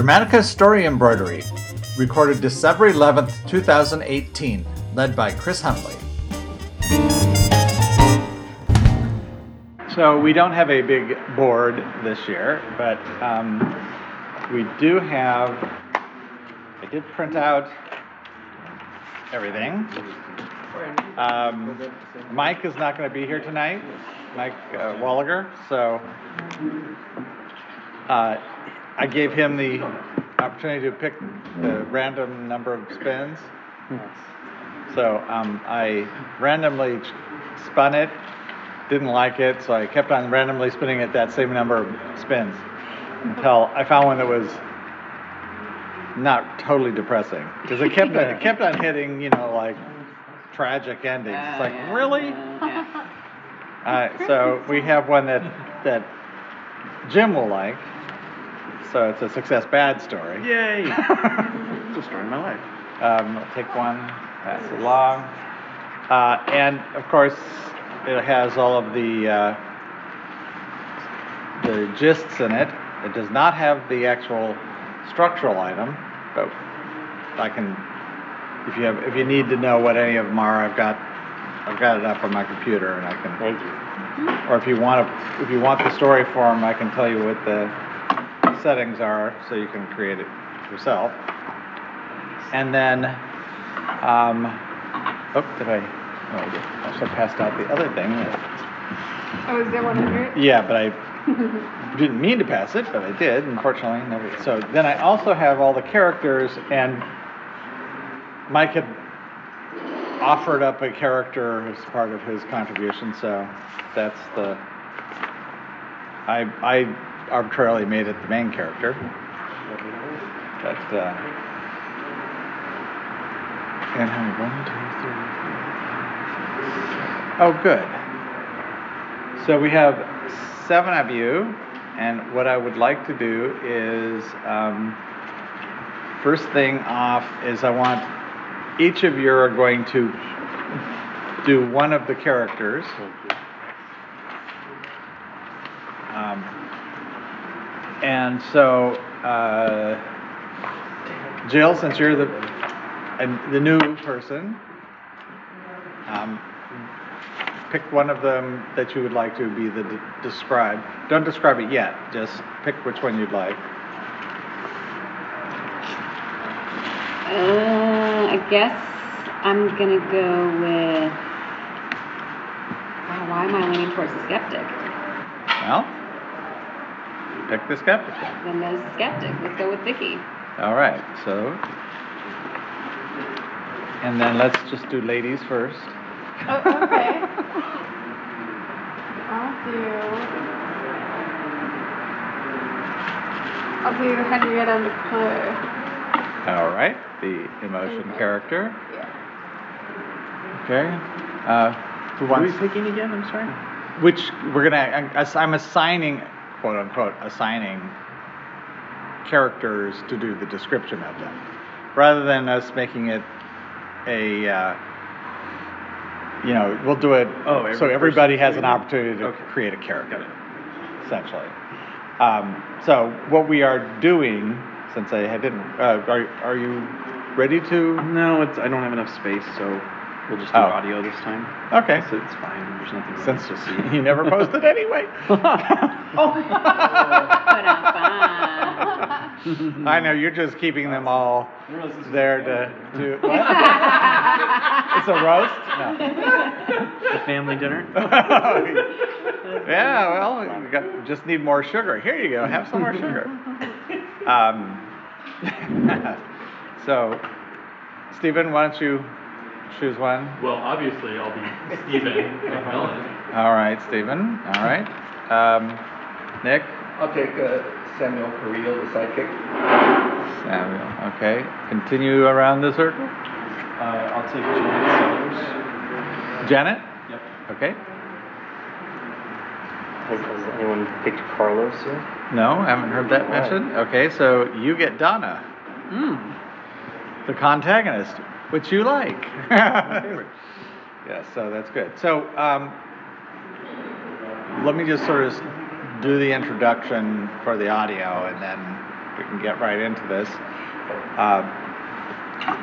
Dramatica Story Embroidery, recorded December 11th, 2018, led by Chris Huntley. So we don't have a big board this year, but um, we do have, I did print out everything. Um, Mike is not going to be here tonight, Mike uh, Walliger, so uh, I gave him the opportunity to pick the random number of spins. So um, I randomly spun it, didn't like it, so I kept on randomly spinning it that same number of spins until I found one that was not totally depressing because it kept on, it kept on hitting, you know, like tragic endings. It's like really. Uh, so we have one that that Jim will like. So it's a success bad story. Yay! it's a story of my life. Um, I'll take one, pass it along. Uh, and of course, it has all of the, uh, the gists in it. It does not have the actual structural item, but I can, if you have, if you need to know what any of them are, I've got, I've got it up on my computer and I can. Thank you. Or if you want to, if you want the story form, I can tell you what the settings are so you can create it yourself. And then, um, oh, did I, oh, I. Also passed out the other thing. Oh, is there 100? Yeah, but I didn't mean to pass it, but I did, unfortunately. Nobody, so then I also have all the characters, and Mike had offered up a character as part of his contribution, so that's the. I, I arbitrarily made it the main character. But, uh, and how many? One, two, three, four, five, six, seven. Oh, good. So we have seven of you, and what I would like to do is, um, first thing off is I want each of you are going to do one of the characters. Um, and so, uh, Jill, since you're the and the new person, um, pick one of them that you would like to be the de- describe. Don't describe it yet. Just pick which one you'd like. Uh, I guess I'm gonna go with. Wow, why am I leaning towards the skeptic? Well, pick the skeptic. then. Then there's the skeptic. Let's go with Vicky. All right. So, and then let's just do ladies first. Oh, okay. I'll do. I'll do Henrietta McClure. All right. The emotion character. Yeah. Okay. Uh, who Who are we picking again? I'm sorry. Which we're gonna. I'm assigning, quote unquote, assigning characters to do the description of them, rather than us making it a. Uh, you know, we'll do it Oh, every so everybody person has an opportunity to Okay. create a character. Essentially. Um, so what we are doing, since I didn't, uh, are, are you ready to? No, it's I don't have enough space, so we'll just do Oh. audio this time. Okay. So it's fine. There's nothing Since to see. you never posted anyway. Ba-dum-bum. I know, you're just keeping them all there to, to, what? It's a roast? No. The family dinner. Yeah, well, we got, just need more sugar. Here you go, have some more sugar. Um, so, Stephen, why don't you choose one? Well, obviously, I'll be Stephen McMillan. All right, Stephen. All right. Um, Nick? I'll take uh, Samuel Carrillo, the sidekick. Samuel. Okay. Continue around the circle. Uh, I'll take Janet Sellers. Janet? Yep. Okay. Has, has anyone picked Carlos yet? No, I haven't heard that mentioned. Okay, so you get Donna, Hmm. the contagonist, which you like. yes, so that's good. So um, let me just sort of do the introduction for the audio and then we can get right into this. Uh,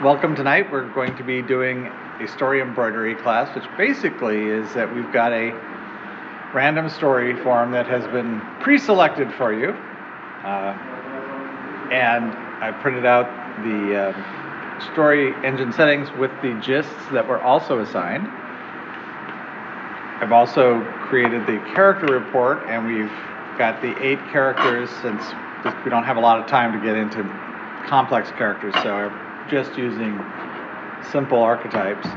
welcome tonight. We're going to be doing a story embroidery class, which basically is that we've got a random story form that has been pre-selected for you, uh, and I printed out the uh, story engine settings with the gists that were also assigned. I've also created the character report, and we've got the eight characters since we don't have a lot of time to get into complex characters, so I'm just using simple archetypes.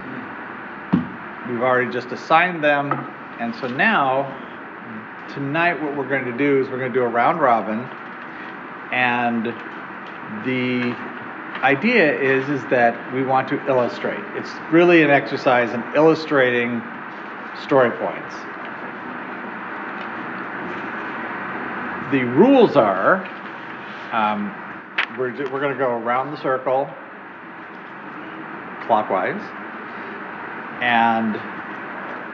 We've already just assigned them, and so now, tonight, what we're going to do is we're going to do a round robin, and the idea is is that we want to illustrate. It's really an exercise in illustrating story points. The rules are um, we're, we're going to go around the circle clockwise, and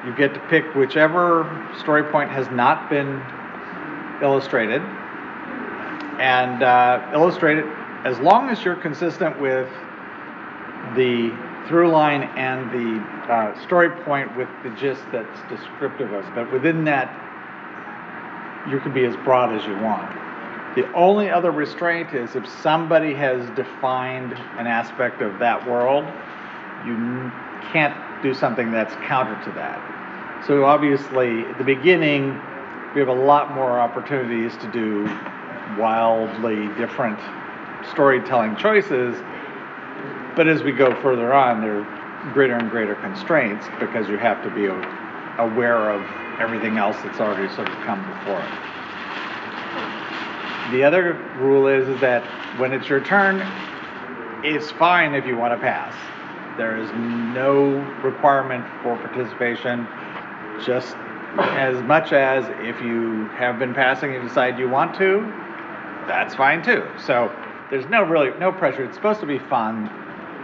you get to pick whichever story point has not been illustrated, and uh, illustrate it as long as you're consistent with the through line and the uh, story point with the gist that's descriptive of it. But within that, you can be as broad as you want. The only other restraint is if somebody has defined an aspect of that world, you can't do something that's counter to that. So obviously, at the beginning, we have a lot more opportunities to do wildly different storytelling choices. But as we go further on, there are greater and greater constraints because you have to be aware of everything else that's already sort of come before it. The other rule is, is that when it's your turn, it's fine if you want to pass. There is no requirement for participation, just as much as if you have been passing and decide you want to, that's fine too. So there's no really no pressure. It's supposed to be fun.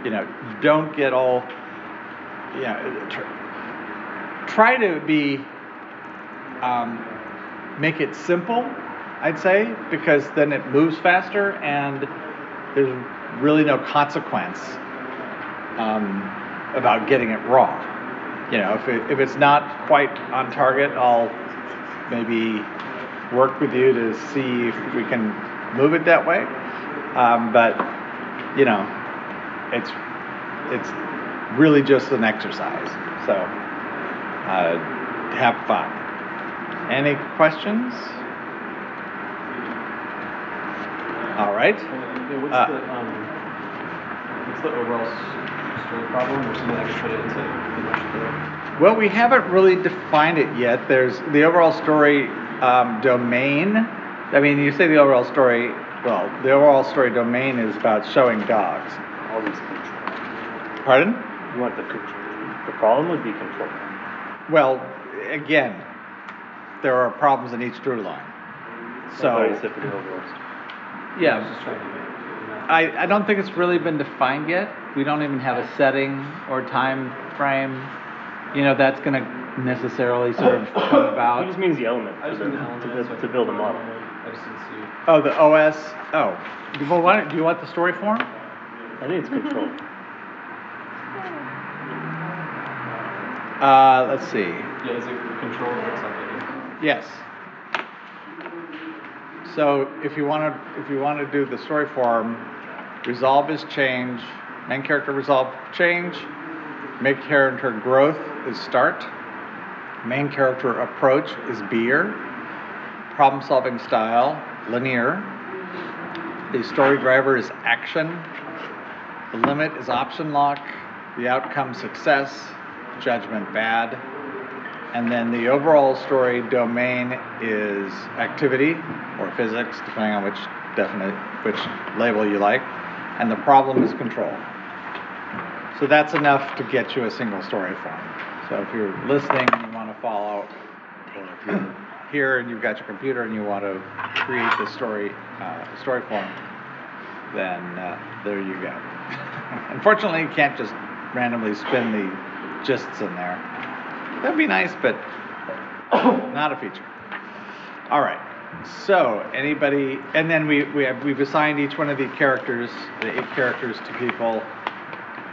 You know, don't get all. You know, tr- try to be. Um, make it simple, I'd say, because then it moves faster and there's really no consequence um, about getting it wrong. You know, if, it, if it's not quite on target, I'll maybe work with you to see if we can move it that way. Um, but you know, it's it's really just an exercise. So uh, have fun. Any questions? All right. Yeah, what's Uh, the, um, what's the overall story problem or something I could put it into much the, Well, we haven't really defined it yet. There's the overall story um, domain. I mean, you say the overall story. Well, the overall story domain is about showing dogs. All these control. Pardon? You want the control. The problem would be control. Well, again, there are problems in each through line. I So, thought you said for the overall story. I was yeah, just trying to get. I, I don't think it's really been defined yet. We don't even have a setting or time frame. You know, that's going to necessarily sort of come It about. just means the element I to, just the, the to, element, build- so to build a model. on there. I just didn't see. Oh, the OS. Oh, well, why don't, do you want the story form? I think it's control. Uh, let's see. Yeah, is it control or something? Yes. So if you want to, if you want to do the story form, resolve is change, main character resolve change, main character growth is start, main character approach is Be-er, problem solving style linear, the story driver is action, the limit is option lock, the outcome success, judgment bad, and then the overall story domain is activity or physics, depending on which definite which label you like, and the problem is control. So that's enough to get you a single story form. So if you're listening and you want to follow, or if you're here and you've got your computer and you want to create the story uh, story form, then uh, there you go. Unfortunately, you can't just randomly spin the gists in there. That'd be nice, but not a feature. All right. So, anybody, and then we, we have, we've assigned each one of the characters, the eight characters to people.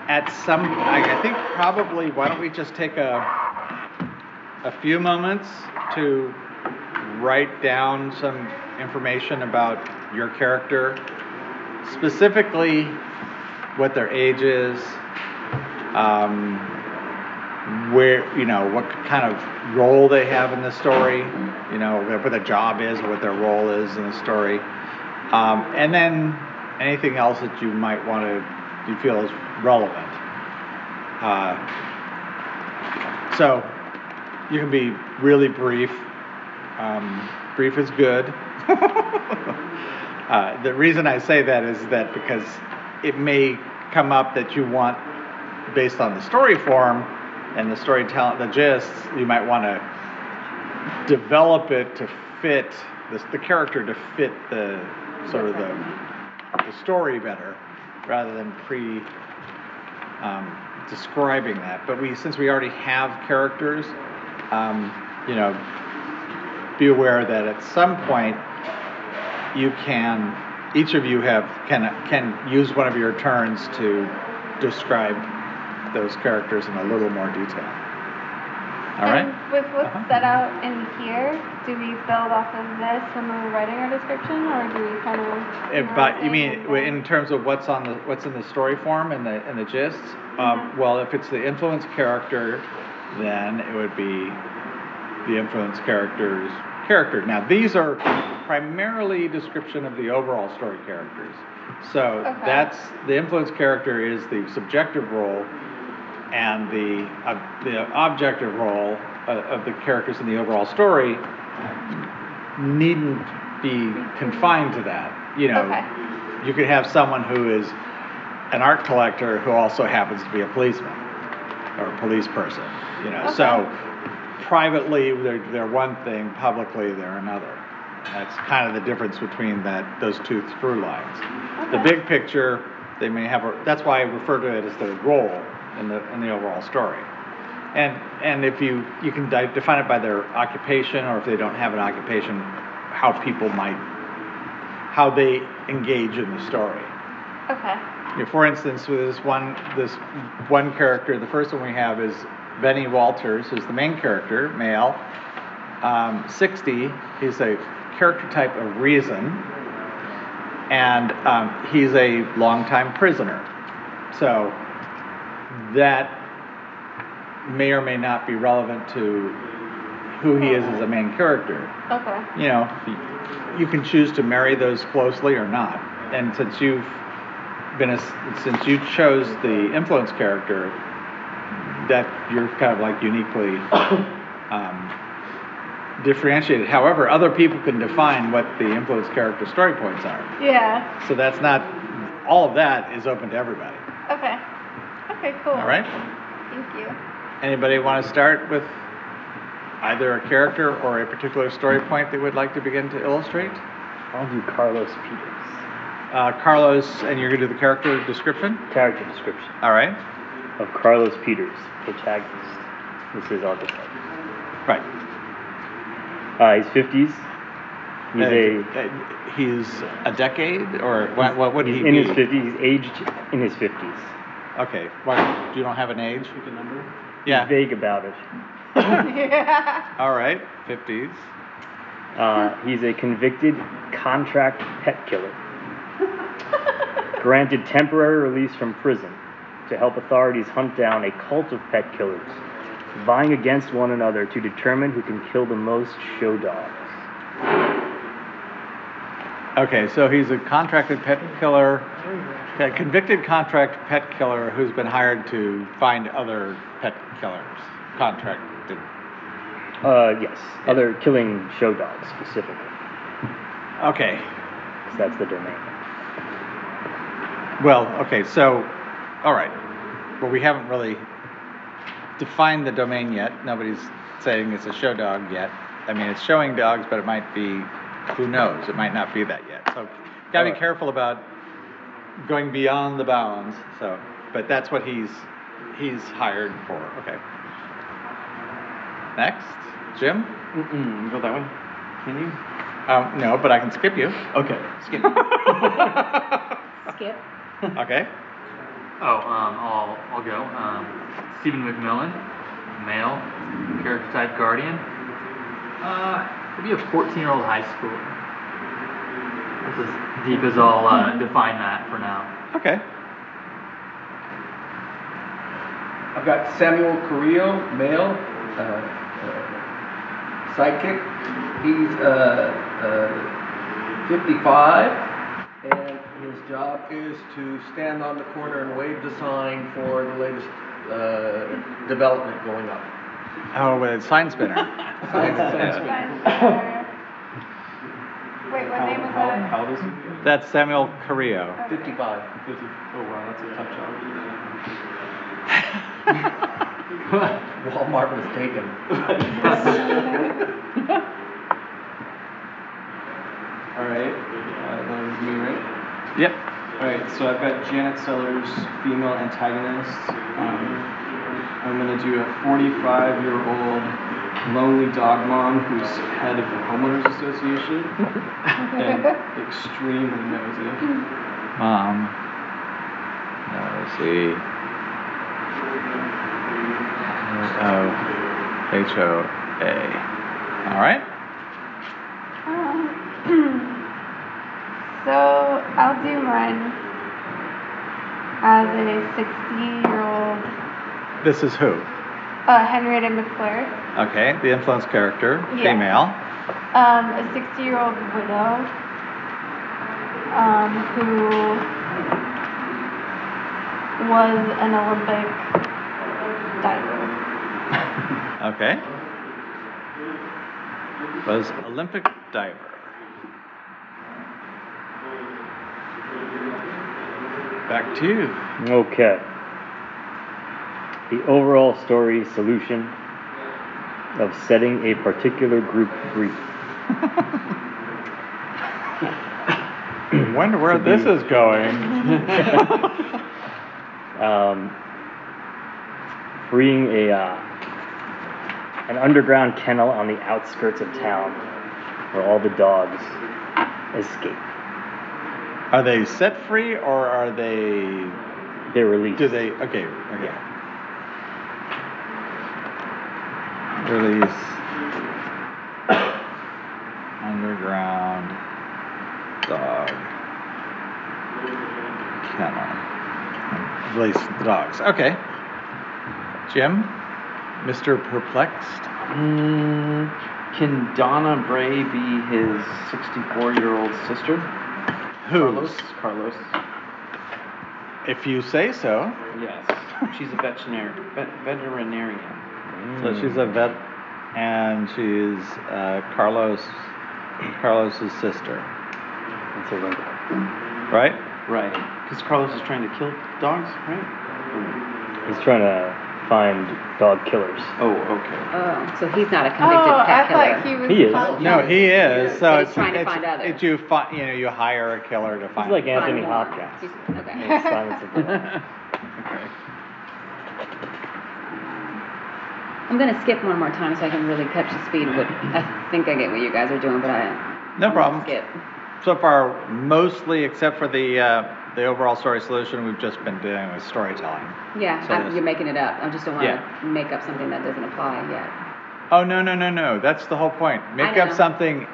At some, I, I think probably, why don't we just take a, a few moments to write down some information about your character, specifically what their age is, um, where, you know, what kind of role they have in the story, you know, what their job is, what their role is in the story. Um, and then anything else that you might want to, you feel is relevant. Uh, so you can be really brief. Um, brief is good. uh, the reason I say that is that because it may come up that you want, based on the story form and the storytelling, the gist, you might want to develop it to fit the, the character to fit the sort of the, the story better rather than pre um, describing that. But we, since we already have characters, um, you know, be aware that at some point you can, each of you have can can use one of your turns to describe those characters in a little more detail. All right. And with what's Uh-huh. set out in here, do we build off of this when we're writing our description, or do we kind of? Eh, But you mean in terms of what's on the what's in the story form and the and the gist? Um, Mhm. well, if it's the influence character, then it would be the influence character's character. Now these are primarily description of the overall story characters. So Okay. that's the influence character is the subjective role, and the uh, the objective role uh, of the characters in the overall story needn't be confined to that. You know, Okay. you could have someone who is an art collector who also happens to be a policeman or a police person. You know, so Okay. Privately they're, they're one thing, publicly they're another. That's kind of the difference between that those two through lines. The big picture, they may have a. That's why I refer to it as their role in the in the overall story. And and if you you can define it by their occupation, or if they don't have an occupation, how people might how they engage in the story. Okay. You know, for instance, with this one this one character, the first one we have is Benny Walters, is the main character, male, um, 60. He's a character type of reason, and um, he's a longtime prisoner. So that may or may not be relevant to who he is as a main character Okay. you know, you can choose to marry those closely or not. And since you've been a, since you chose the influence character, that you're kind of like uniquely um, differentiated. However, other people can define what the influence character story points are. Yeah. So that's not all of that is open to everybody. Okay. Okay. Cool. All right. Thank you. Anybody want to start with either a character or a particular story point they would like to begin to illustrate? I'll do Carlos Peters. Uh, Carlos, and you're going to do the character description? Character description All right. Of Carlos Peters, protagonist. This is archetype. Right. Uh, he's 50s. He's Uh, a uh, he's a decade, or what? What would he's he in be? his 50s. He's aged in his 50s. Okay. What? You don't have an age? Pick a number. Yeah. He's vague about it. yeah. All right. Fifties. Uh, he's a convicted contract pet killer. Granted temporary release from prison to help authorities hunt down a cult of pet killers, vying against one another to determine who can kill the most show dogs. Okay. So he's a contracted pet killer, a convicted contract pet killer who's been hired to find other pet killers. Contracted. Uh, yes, other killing show dogs specifically, Okay. 'cause that's the domain. Well, okay, so, all right. Well, we haven't really defined the domain yet. Nobody's saying it's a show dog yet. I mean, it's showing dogs, but it might be, who knows? It might not be that yet. So, gotta be Alright. careful about going beyond the bounds. So, but that's what he's he's hired for. Okay. Next, Jim. Mm-mm, go that way. Can you? Um, no, but I can skip you. Okay, skip. Skip. Okay. Oh, um, I'll, I'll go. Um, Stephen McMillan, male, character type guardian. Uh, maybe a 14 year old high schooler. That's as deep as I'll uh, define that for now. Okay. I've got Samuel Carrillo, male, uh, uh, sidekick. He's uh, uh, 55, and his job is to stand on the corner and wave the sign for the latest uh, development going up. Oh, with sign spinner. Sign- sign spinner. Wait, what How, name was how, that? how old is he? That's Samuel Carrillo. 55. Fifty. Oh wow, that's a tough job. Walmart was taken. All right, uh, that was me, right? Yep. All right, so I've got Janet Sellers, female antagonist. Um, I'm gonna do a 45 year old lonely dog mom who's head of the homeowners association and extremely nosy. Mom. No, let's see. O H O A. All right. Um, so I'll do mine as a 60 year old This is who? uh, Henrietta McClure, Okay, the influence character, Yeah. female. um, a 60 year old widow um, who was an Olympic diver. Okay. Was Olympic diver. Back to you. Okay. The overall story solution of setting a particular group free. Wonder where this is going. um, freeing a uh, an underground kennel on the outskirts of town where all the dogs escape. Are they set free or are they? They're released. Do they? Okay. Okay. Release underground dog kennel. Release the dogs. Okay. Jim, Mr. Perplexed. Mm, can Donna Bray be his 64 year old sister? Who's? Carlos. Carlos. If you say so. Yes. She's a veterinarian. Vet- veterinarian. So Hmm. she's a vet, and she's uh, Carlos, Carlos's sister, It's a wrinkle. right? Right. Because Carlos is trying to kill dogs, right? He's trying to find dog killers. Oh, okay. Oh, so he's not a convicted oh, pet I killer. thought he was. He is. fun- No, he is. So But he's it's, trying to it's, find others. it's you find, you know, you hire a killer to find. He's find. like them. Anthony Find more. Hopkins. He's- Okay. Like Silence of the Lambs. Okay. I'm gonna skip one more time so I can really catch the speed of what I think I get what you guys are doing, but I. No I'm gonna problem. Skip. So far, mostly except for the uh, the overall story solution, we've just been doing with storytelling. Yeah, So I- you're making it up. I just don't wanna Yeah. make up something that doesn't apply yet. Oh no no no no! That's the whole point. Make up something,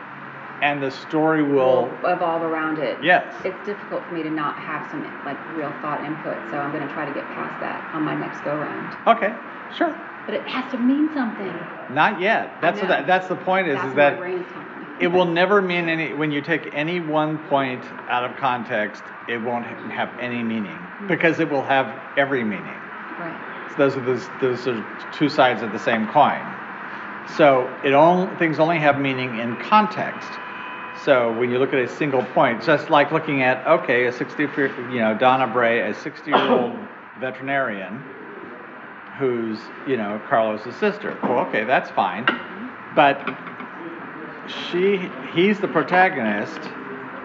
and the story will. We'll evolve around it. Yes. It's difficult for me to not have some like real thought input, so I'm gonna try to get past that on my next go round. Okay, sure. But it has to mean something. Not yet. That's what that, that's the point is That's is that my brain's telling me. it will never mean any when you take any one point out of context it won't have any meaning hmm. because it will have every meaning. Right. so those are those, those are two sides of the same coin. So it only things only have meaning in context. So when you look at a single point just like looking at okay a 60 you know donna bray a 60 year old veterinarian who's you know carlos's sister. Well okay that's fine. Hmm. But she he's the protagonist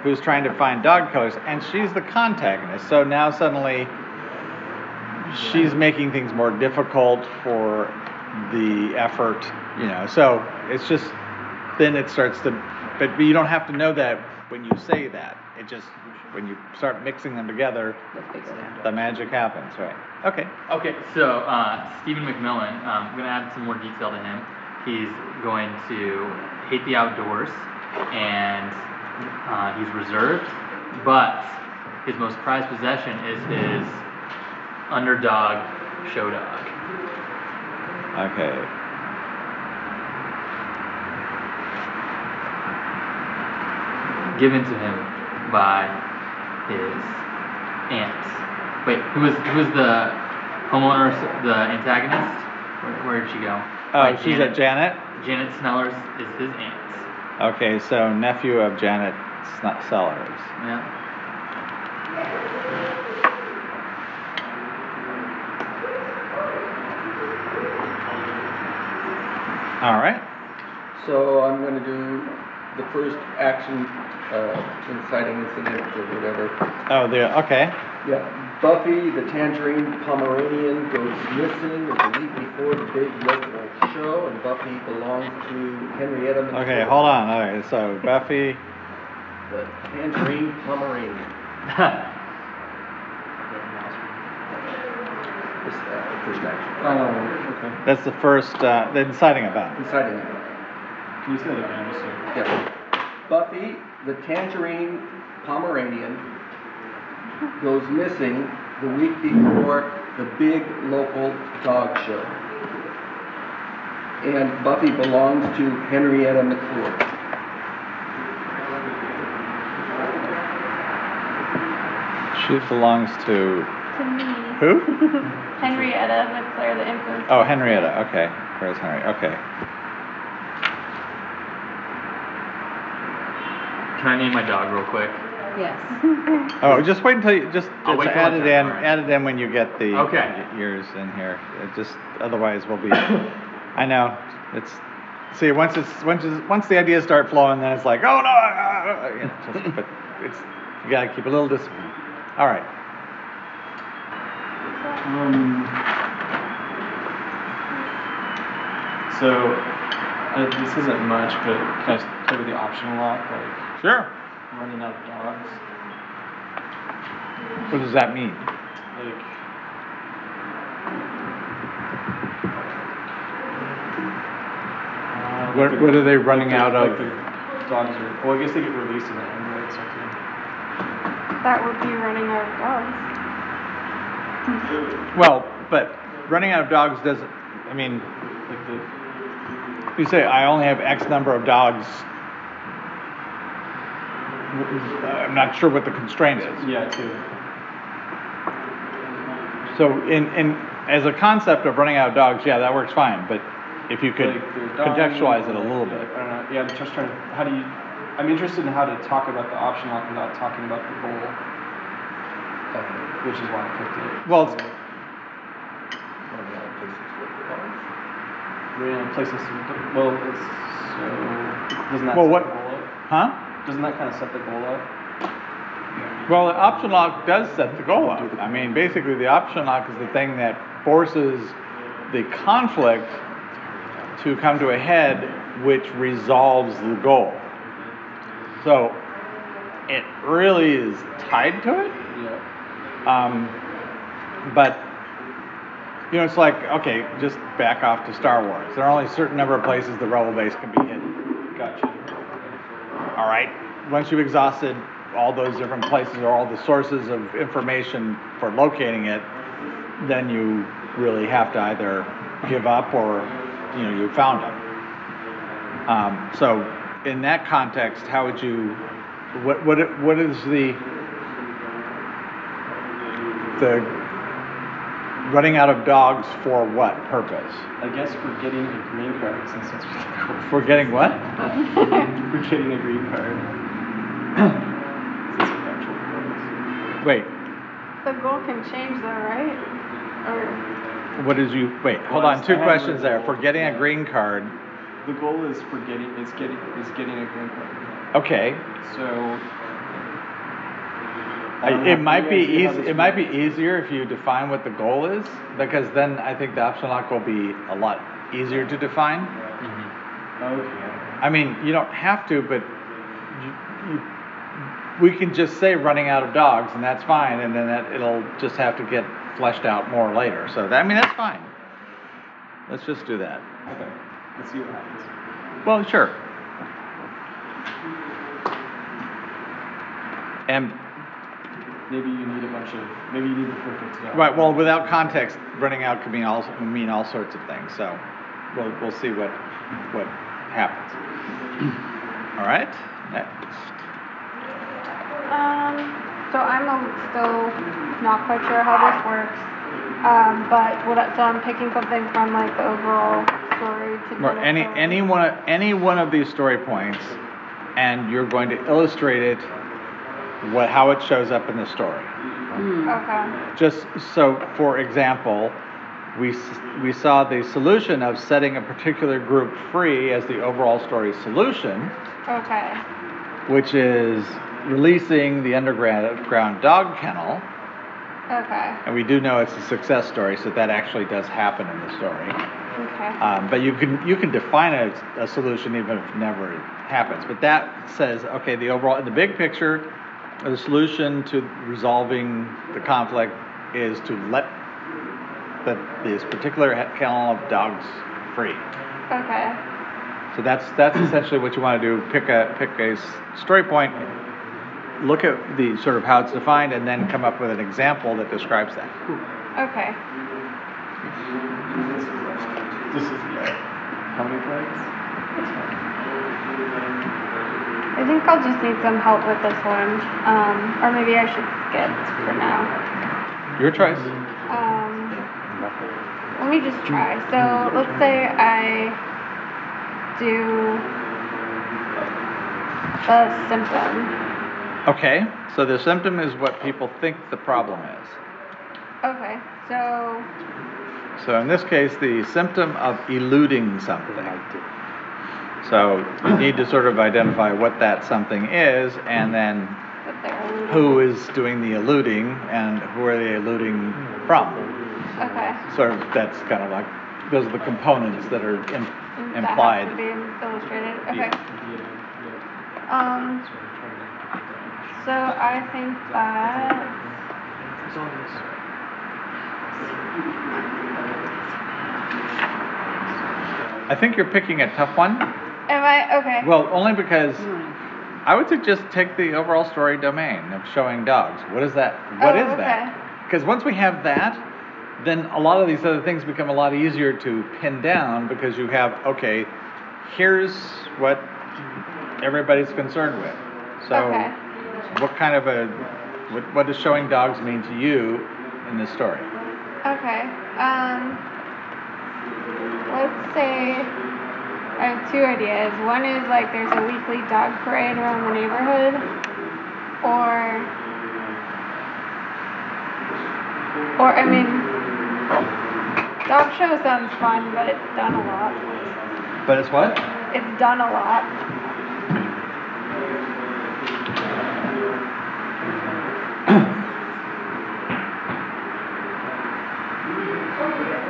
who's trying to find dog killers and she's the contagonist so now suddenly she's making things more difficult for the effort you know so it's just then it starts to but you don't have to know that when you say that. It just, when you start mixing them together, the magic happens, right? Okay. Okay, so uh, Stephen McMillan, um, I'm to add some more detail to him. He's going to hate the outdoors, and uh, he's reserved, but his most prized possession is his underdog show dog. Okay. given to him by his aunt. Wait, who was who was the homeowner, the antagonist? Where, where did she go? Oh, By she's at Janet? Janet Snellers is his aunt. Okay, so nephew of Janet Sn- Sellers. Yeah. All right. So I'm gonna do the first action, uh, inciting incident or whatever. Oh, the, okay. Yeah, Buffy, the Tangerine Pomeranian, goes missing the week before the big local show, and Buffy belongs to Henrietta McCoy. Okay, hold on. All right, so Buffy, The Tangerine Pomeranian. This, uh, first action. Oh, okay. that's the first, uh, the inciting event. Inciting event. Can you say that again, just so? Yeah. Buffy, the Tangerine Pomeranian, goes missing the week before the big local dog show. And Buffy belongs to Henrietta McClure. She belongs to To me. who? Henrietta McClure, the influencer. Oh, Henrietta. Okay. Where's Henry? Okay. Can I name my dog real quick? Yes. Oh, just wait until you just, I'll just wait till add it in. done. Add it in when you get the Okay. y- yours in here. It just otherwise we'll be. I know. It's see once it's once it's, once the ideas start flowing, then it's like oh no. ah, ah, ah," you know, just, but it's you gotta keep a little discipline. All right. Um, so, uh, this isn't much, but can I just play with the optional lock, like Sure. running out of dogs? What does that mean? Like, What- what are they running out of? Dogs are, well, I guess they get released in the end, right, something. That would be running out of dogs. Well, but running out of dogs doesn't. I mean, Like the, you say I only have X number of dogs. I'm not sure what the constraint is. yeah, too. So in, in, as a concept of running out of dogs, yeah, that works fine, but if you could Like, they're dying, contextualize it a little bit. I don't know, yeah, I'm just trying to, how do you, I'm interested in how to talk about the option lock without talking about the goal, which is why I picked it. Well, it's- places, to- well, it's, so, doesn't that Well, set what- the goal up? Huh? Doesn't that kind of set the goal up? Well, the option lock does set the goal up. I mean, basically, the option lock is the thing that forces the conflict to come to a head, which resolves the goal. So, it really is tied to it. Yeah. Um, but you know, it's like okay, just back off to Star Wars. There are only a certain number of places the rebel base can be hidden. Gotcha. All right. Once you've exhausted all those different places or all the sources of information for locating it, then you really have to either give up or you know you found them. Um, so in that context, how would you? What what what is the the running out of dogs for what purpose? I guess we're getting a green card since it's really cool. For getting what? We're getting a green card. Since it's actual goals. Wait, The goal can change though, right? Or, what is you? Wait, hold on. Two questions there. For getting a green card, The goal is for getting, is getting, is getting a green card. okay. So. I don't I- know, It might be guys see how easy, this it might be works? easier if you define what the goal is, because then I think the option lock will be a lot easier to define. Mm-hmm. Okay. I mean, you don't have to, but you, you, we can just say running out of dogs, and that's fine, and then that, it'll just have to get fleshed out more later. So that, I mean, that's fine. Let's just do that. Okay. Let's see what happens. Well, sure. And Maybe you need a bunch of. Maybe you need the perfect. Uh, right, well, without context, running out could mean all mean all sorts of things. So we'll we'll see what what happens. All right. Next. Um, so I'm a- still not quite sure how this works. Um, but what, I- so I'm picking something from like the overall story to Or any fill any one of, any one of these story points, and you're going to illustrate it, what how it shows up in the story. Hmm. Okay, Just so, for example, we s- we saw the solution of setting a particular group free as the overall story solution, okay, which is releasing the underground dog kennel. okay, And we do know it's a success story, so that actually does happen in the story. okay. Um, but you can you can define a, a solution even if it never happens. But that says okay, the overall in the big picture, the solution to resolving the conflict is to let the, this particular kennel of dogs free. Okay, So that's that's essentially what you want to do. Pick a pick a story point, look at the sort of how it's defined, and then come up with an example that describes that. okay. This is. Uh, how many flags? I think I'll just need some help with this one. Um, or maybe I should skip for now. Your choice. Um, let me just try. So let's say I do a symptom. Okay, so the symptom is what people think the problem is. Okay, so So in this case, the symptom of eluding something. So you need to sort of identify what that something is and then that who is doing the eluding and who are they eluding from. Okay. Sort of, that's kind of like, those are the components that are im- That implied. has to be illustrated. Okay. Um. So I think that I think you're picking a tough one. am I okay? Well, only because. I would suggest take the overall story domain of showing dogs. What is that? What Oh, is okay. that? Because once we have that, then a lot of these other things become a lot easier to pin down because you have, okay, here's what everybody's concerned with. So, Okay. What kind of a, what, what does showing dogs mean to you in this story? Okay. Um. Let's say I have two ideas. One is like there's a weekly dog parade around the neighborhood, or or I mean, dog show sounds fun, but it's done a lot. But it's what? It's done a lot.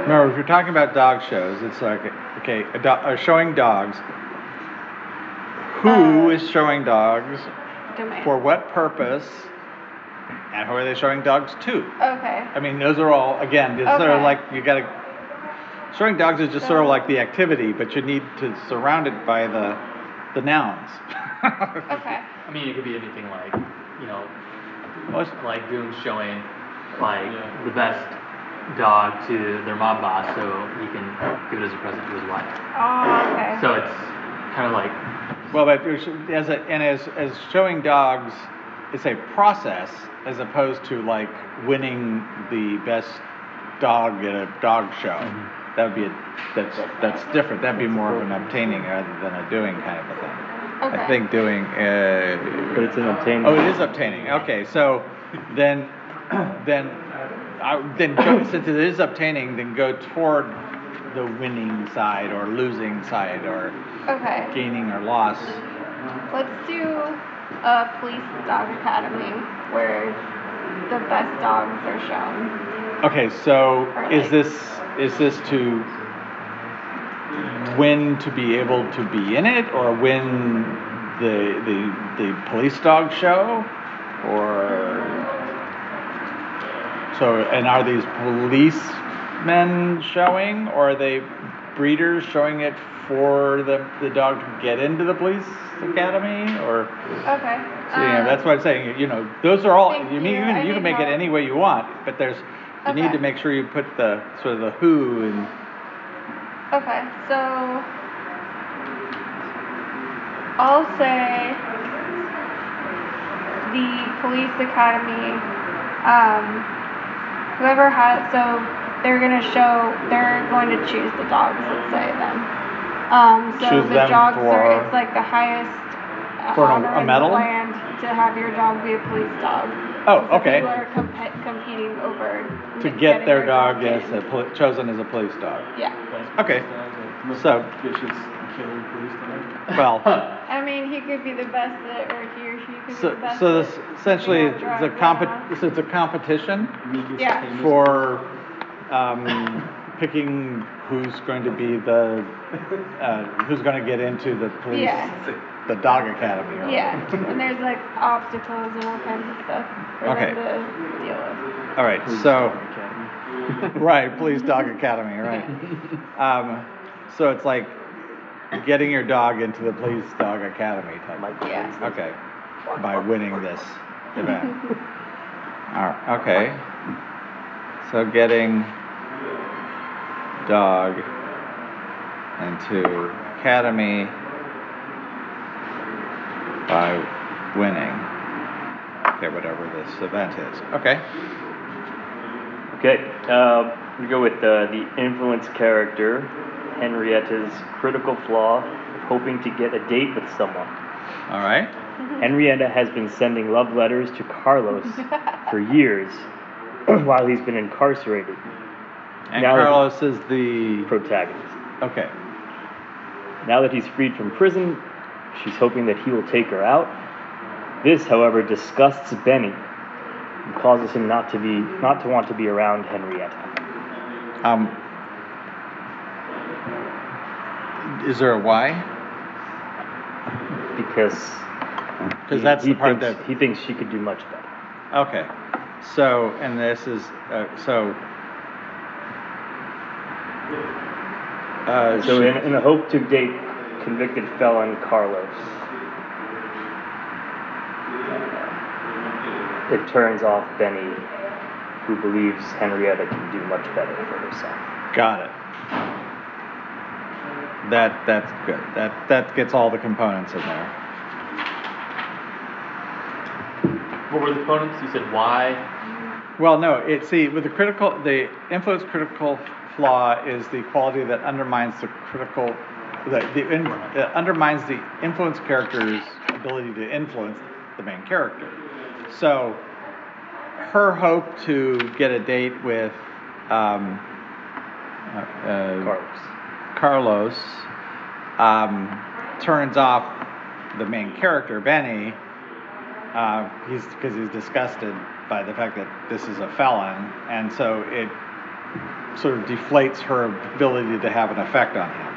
Remember, if you're talking about dog shows, it's like, okay, a do- uh, showing dogs. Who Uh, is showing dogs? Domain. For what purpose? And who are they showing dogs to? Okay. I mean, those are all, again, it's sort of Okay. like you gotta, showing dogs is just sort of like the activity, but you need to surround it by the, the nouns. Okay. I mean, it could be anything like, you know, Well, it's- like Goons showing like the best dog to their mob boss so he can give it as a present to his wife. Oh, okay. So it's kind of like, Well, but there's, as a, and as, as showing dogs, it's a process as opposed to like winning the best dog at a dog show. Mm-hmm. That would be a, that's, that's different. That'd be more of an obtaining rather than a doing kind of a thing. I think doing, uh. But it's an obtaining. Oh, it is obtaining. Okay, so then, then, I, then go, since it is obtaining, then go toward the winning side or losing side or Okay. gaining or loss. Let's do a police dog academy where the best dogs are shown. Okay, so Or is like- this is this to win to be able to be in it, or when the the the police dog show, or so? And are these policemen showing, or are they breeders showing it for the the dog to get into the police academy, or? Okay. So, you know, um, that's what I'm saying. You know, those are all. You mean you. can, you can make it any way you want, but there's you need to make sure you put the sort of the who and Okay, so I'll say the police academy, um, whoever has, so they're gonna show, they're going to choose the dogs, let's say then. Um, so Choose the dogs are, it's like the highest For honor a in medal? the land to have your dog be a police dog. Oh, So okay. People are compe- competing over. To get their dog in. as a poli- chosen as a police dog. Yeah. Okay. So- Vicious killer police dog. Well, I mean, he could be the best at, or he or she could be the best so at this essentially figuring it's a drive compet so it's a competition Meekest, Yeah. tamest for um, picking who's going to be the uh, who's going to get into the police Yeah. the dog academy. Or Yeah, and there's like obstacles and all kinds of stuff for Okay. them to deal with. All right. Police So. dog right, Police Dog Academy, right. Um, so it's like getting your dog into the Police Dog Academy type. Yeah. Okay, by winning this event. All right, okay. So getting dog into academy by winning. Okay, whatever this event is. Okay. Okay, uh, we go with uh, the influence character, Henrietta's critical flaw, hoping to get a date with someone. All right. Henrietta has been sending love letters to Carlos for years while he's been incarcerated. And Now Carlos is the Protagonist. okay. Now that he's freed from prison, she's hoping that he will take her out. This, however, disgusts Benny and causes him not to be not to want to be around Henrietta. Um, is there a why? Because Because that's he the part thinks, that. he thinks she could do much better. Okay. So, and this is uh, so. Uh, So, she- in, in a hope to date convicted felon Carlos, it turns off Benny, who believes Henrietta can do much better for herself. got it. That that's good. That that gets all the components in there. What were the components? You said why? Well, no, it see with the critical the influence critical flaw is the quality that undermines the critical the, the in, uh, undermines the influence character's ability to influence the main character. So her hope to get a date with um, uh, uh, Carlos. Carlos um, turns off the main character, Benny. Uh, he's because he's disgusted by the fact that this is a felon, and so it sort of deflates her ability to have an effect on him.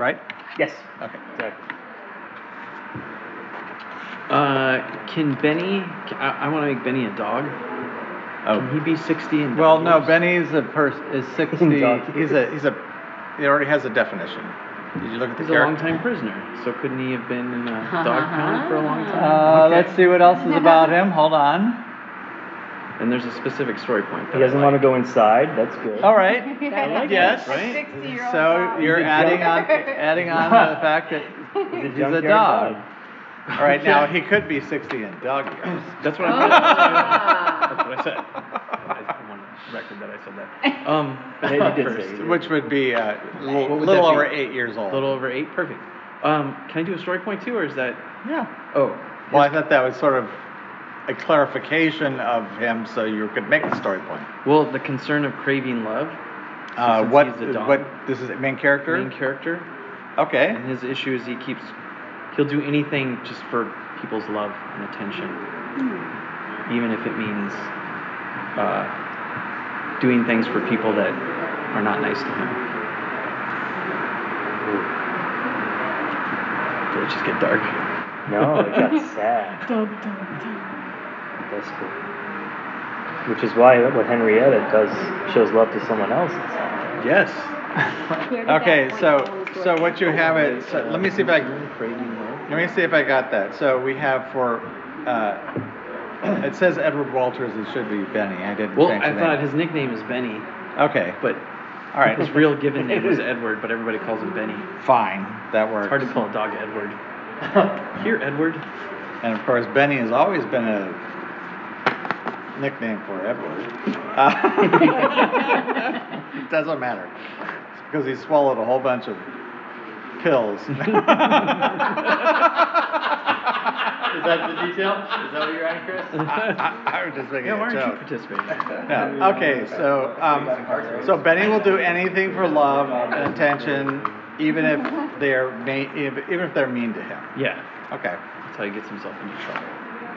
Right? Yes. Okay. Exactly. Uh, can Benny? I, I want to make Benny a dog. Oh. Can he be 60 and Well, no. Benny is a person is sixty. He's a he's a. He already has a definition. Did you look at the He's a character? long-time prisoner, so couldn't he have been in a dog pound for a long time? Uh, Okay. Let's see what else is about him. Hold on. And there's a specific story point. He that I doesn't want to go inside. That's good. All right. Yeah. Yes. Right? Sixty-year-old So dog. you're He's a adding on, adding on to the fact that He's a he's a junkyard dog. dog. All right, now he could be 60 in dog years. That's what I meant. That's what I said. I want to record that I said that. Um, Yeah, you did say first. it. Which would be uh, a little, would little that be? over eight years old. A little over eight, perfect. Um, can I do a story point too, or is that? Yeah. Oh, Well, I thought that was sort of a clarification of him so you could make the story point. well, the concern of craving love. Uh, since what, he's a dog, what, this is the main character? main character, Okay. and his issue is he keeps, he'll do anything just for people's love and attention, even if it means uh, doing things for people that are not nice to him. Did it just get dark? No, it got sad. That's cool. Which is why what Henrietta does shows love to someone else. is. Yes. Where did that Okay, so, so what you have it, so let me see if I, Craving let me see if I got that. So we have for, uh, it says Edward Walters, it should be Benny, I didn't Well, change I thought name. his nickname is Benny, Okay, but all right, his real given name was Edward, but everybody calls him Benny. fine, that It's works. hard to call a dog Edward. Here, Edward. And of course, Benny has always been a nickname for Edward. Uh, It doesn't matter, It's because he swallowed a whole bunch of pills. Is that the detail? Is that what you're at, Chris? I, I, I was just making Yeah, why a aren't you participating? No, okay, so, um, so Benny will do anything for love and attention, even if they're ma- even if they're mean to him. Yeah, Okay, that's how he gets himself into trouble.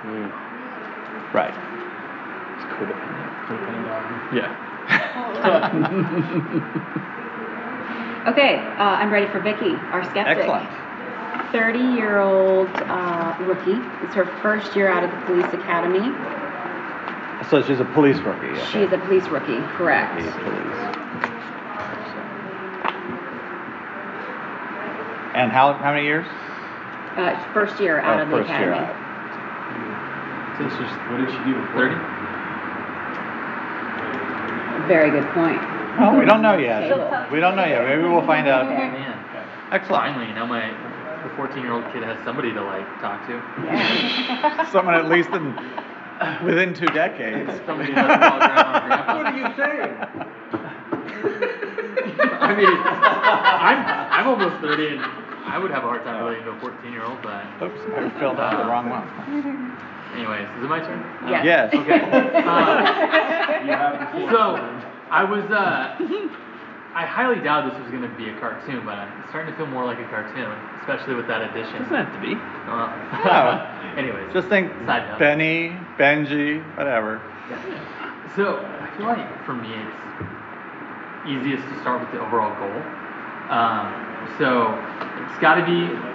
Mm. right. He's codependent. Yeah. Okay, uh, I'm ready for Vicky, our skeptic. Excellent. 30 year old uh, rookie. It's her first year out of the police academy. So she's a police rookie. She is a police rookie, correct. Rookie police. And how how many years? Uh, first year out Oh, of the first year academy. out. So she's, what did she do 30? Very good point. Oh, we don't know yet. We don't know yet. Maybe we'll find out. Man. Excellent. Finally, you know, my the 14 year old kid has somebody to like talk to. Yeah. Someone at least in within two decades. Somebody who doesn't call grandma grandpa. What are you saying? I mean, I'm I'm almost 30 and I would have a hard time relating to a 14 year old, but Oops, I filled out the wrong one. Anyways, is it my turn? Yes. Yes. Okay. You have. So, I was, uh, I highly doubt this was going to be a cartoon, but I'm starting to feel more like a cartoon, especially with that addition. Doesn't have to be. Well, No. anyways. Just think Side note. Benny, Benji, whatever. So, I feel like for me, it's easiest to start with the overall goal. Um, so, it's got to be.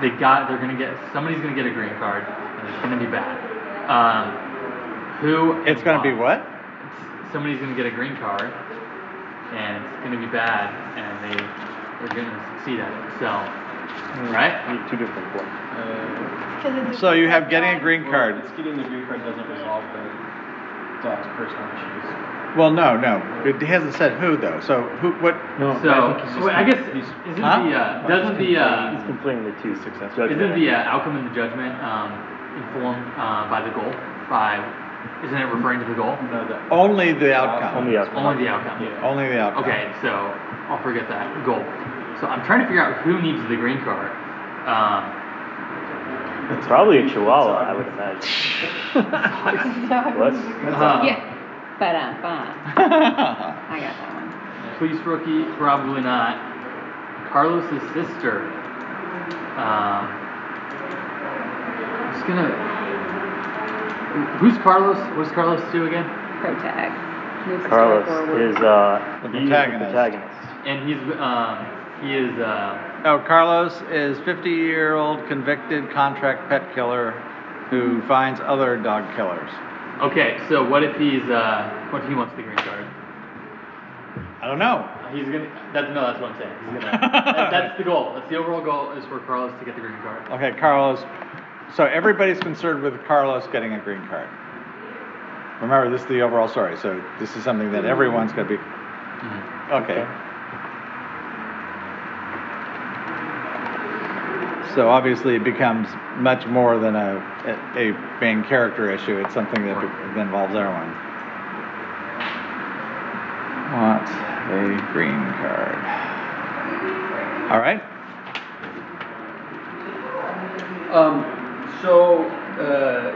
They got. They're gonna get. Somebody's gonna get a green card, and it's gonna be bad. Um, who? It's gonna be what? Somebody's gonna get a green card, and it's gonna be bad, and they they're gonna succeed at it. So, right? Two different ones. Uh, So you have getting a green well, card. It's getting the green card doesn't resolve the dog's personal issues. Well, no, no. It hasn't said who though. So who? What? No, So, I think he's just wait, I guess he's- isn't Huh? the uh, doesn't the uh, He's conflating the two Successful. judgment. Isn't the uh, outcome and the judgment um, informed uh, by the goal? By isn't it referring to the goal? No, the, Only the outcome. Only the outcome. Only the outcome. Yeah. Only the outcome. Okay, so I'll forget that goal. So I'm trying to figure out who needs the green card. Um, It's probably a chihuahua, I would imagine. What? uh, Yeah. But fine. I got that one. Police rookie, probably not. Carlos's sister. Um, I'm just gonna. Who's Carlos? What does Carlos do again? Pro tag. Moves the Carlos is uh, The he's protagonist. protagonist. And he's um, he is uh, Oh, Carlos is 50-year-old convicted contract pet killer who finds other dog killers. Okay. So what if he's uh, what if he wants the green card? I don't know. He's gonna. That's no, that's what I'm saying. He's gonna. that, that's the goal. That's the overall goal is for Carlos to get the green card. Okay, Carlos. So everybody's concerned with Carlos getting a green card. Remember, this is the overall story. So this is something that everyone's going to be. Okay. So obviously, it becomes much more than a, a, a main character issue. It's something that, that involves everyone. Want a green card. All right. Um, so, uh,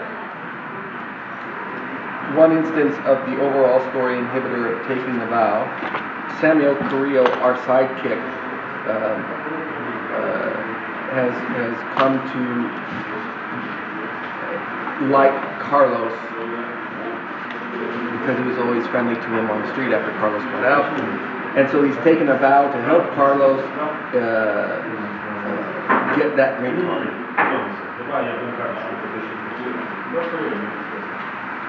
one instance of the overall story inhibitor of taking the vow, Samuel Carrillo, our sidekick, um, uh, has, has come to like Carlos because he was always friendly to him on the street after Carlos got out. And so he's taken a vow to help Carlos uh, get that green card.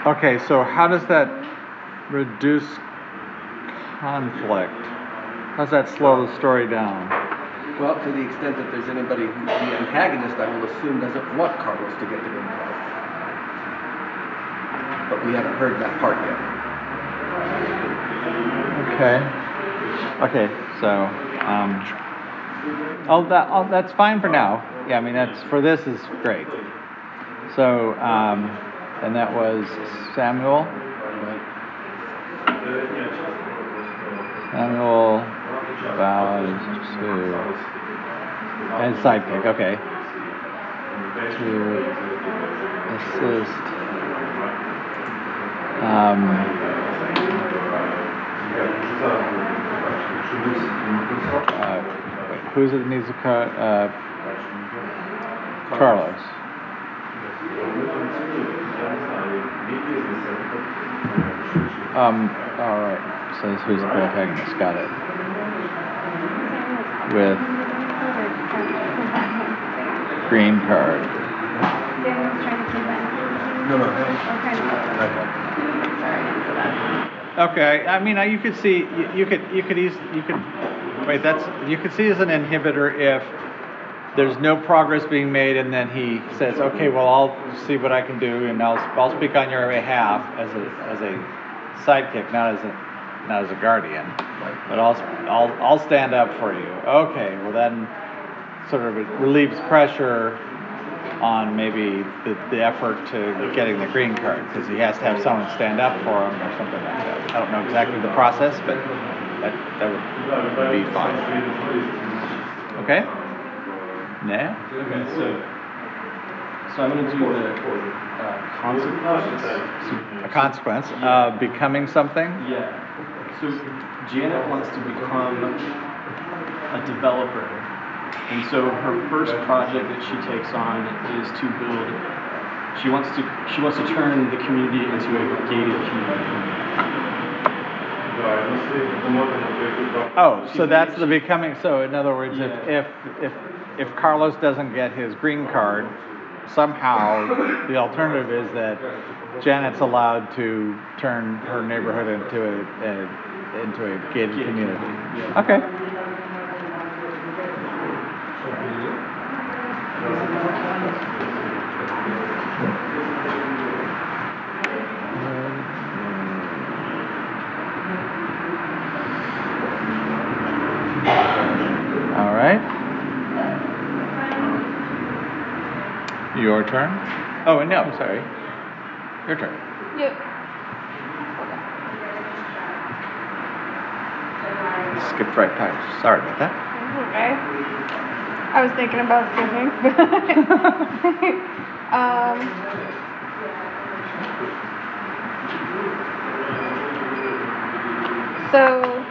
Okay, so how does that reduce conflict? How does that slow the story down? Well, to the extent that there's anybody the antagonist, I will assume doesn't want Carlos to get the green card. But we haven't heard that part yet. Okay. Okay, so, um, oh, that, oh, that's fine for now. Yeah, I mean, that's, for this is great. So, um, and that was Samuel. Samuel to, and sidekick, okay. To assist, um, uh, wait, who's it that needs to cut, uh, Carlos. Um, all right, so who's the protagonist, got it. With green card. Okay, I mean, you could see, you, could, you could eas, you could, wait, that's, you could see as an inhibitor if there's no progress being made and then he says, okay, well, I'll see what I can do and I'll, I'll speak on your behalf as a, as a sidekick, not as a, not as a guardian. But I'll, I'll, I'll stand up for you. Okay, well then, sort of it relieves pressure on maybe the, the effort to getting the green card, because he has to have someone stand up for him or something like that. I don't know exactly the process, but that, that would be fine. Okay? Now? Okay, so, so I'm gonna do the, uh, consequences. A consequence of becoming something? Yeah, so Janet wants to become a developer. And so her first project that she takes on is to build, she wants to, she wants to turn the community into a gated community. Oh, so that's the becoming, so in other words, if, Yeah. if, if, if Carlos doesn't get his green card, somehow the alternative is that Janet's allowed to turn her neighborhood into a, a into a gated community. Okay. All right. Your turn. Oh, no, sorry. Your turn. Yep. Skipped right past. Sorry about that. Okay. I was thinking about skipping. um, so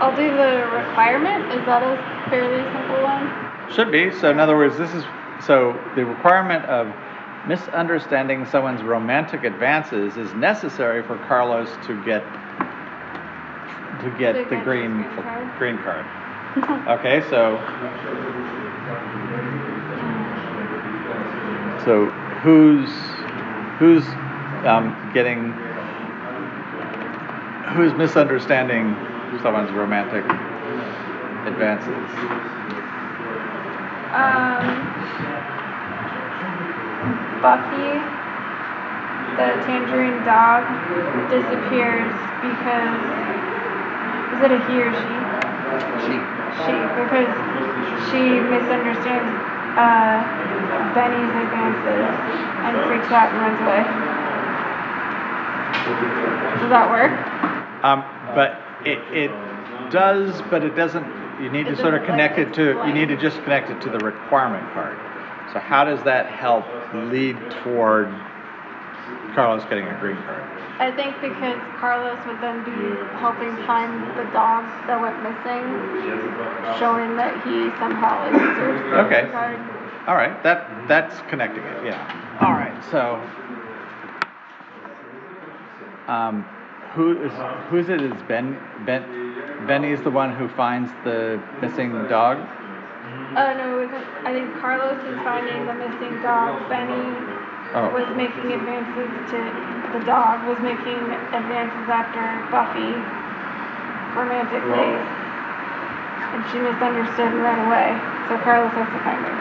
I'll do the requirement. Is that a fairly simple one? Should be. So, in other words, this is so the requirement of misunderstanding someone's romantic advances is necessary for Carlos to get to get the green green card? green card. Okay, so so who's who's um, getting who's misunderstanding someone's romantic advances? Um, Buffy, the tangerine dog, disappears because is it a he or she? She. She, because she misunderstands uh, Benny's advances and freaks out and runs away. Does that work? Um, but it, it does, but it doesn't, you need to sort of connect it to, you need to just connect it to the requirement card. So how does that help lead toward Carlos getting a green card? I think because Carlos would then be helping find the dog that went missing, showing that he somehow is deserves the Okay. green card. All right, that, that's connecting it, yeah. All right, so um, who is who's it? Is Ben Ben Benny's the one who finds the missing dog? Oh no, it wasn't. I think Carlos is finding the missing dog. Benny Oh. was making advances to the dog was making advances after Buffy romantically, and she misunderstood and ran away. So Carlos has to find her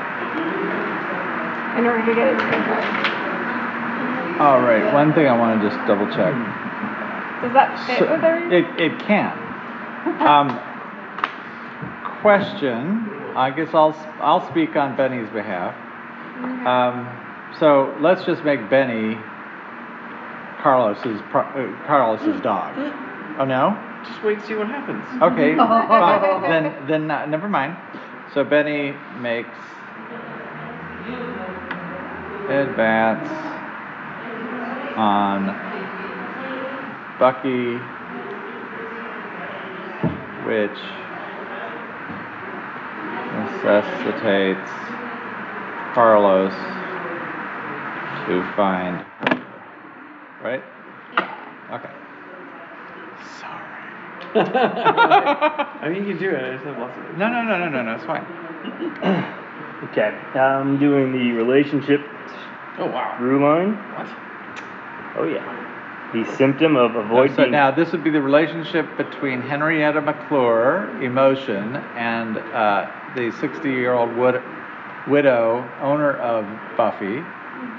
in order to get his revenge. All right. One thing I want to just double check. Does that fit So- with everything? It, it can. Um, question, I guess I'll, s- I'll speak on Benny's behalf. Um, so let's just make Benny Carlos's, pro- uh, Carlos's dog. Oh, no? Just wait and see what happens. Okay, fine. Then, then, not- never mind. So Benny makes advance on Bucky, which necessitates Carlos to find her. Right? Yeah. Okay. Sorry. I mean, you can do it. I just have lots of it. No, no, no, no, no, no, it's fine. Okay, I'm doing the relationship Oh wow. through line. What? Oh yeah. The symptom of avoid So being now this would be the relationship between Henrietta McClure, emotion, and uh, the 60-year-old wid- widow, owner of Buffy,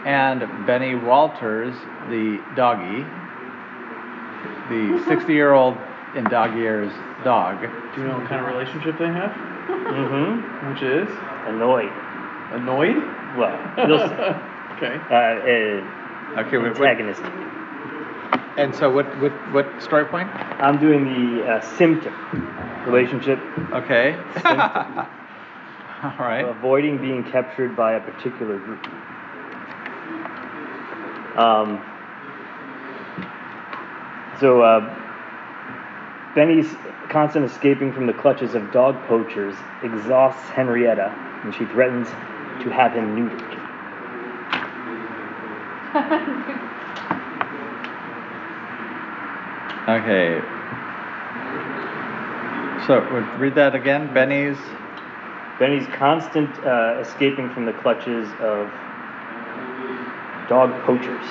and Benny Walters, the doggy, the 60-year-old in dog years dog. Do you know what kind of relationship they have? Mm hmm Which is annoyed. annoyed. Well, you'll see. okay. Uh, uh, Okay, wait, wait. antagonistic. And so what, what, what story point? I'm doing the uh, symptom relationship Okay. Symptom. All right. avoiding being captured by a particular group. Um, so, uh, Benny's constant escaping from the clutches of dog poachers exhausts Henrietta, and she threatens to have him neutered. Okay. So read that again. Benny's. Benny's constant uh, escaping from the clutches of dog poachers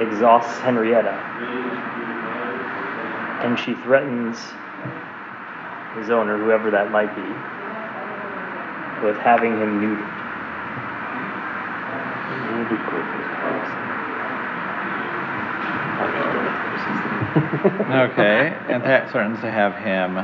exhausts Henrietta, and she threatens his owner, whoever that might be, with having him neutered. Okay, and that threatens to have him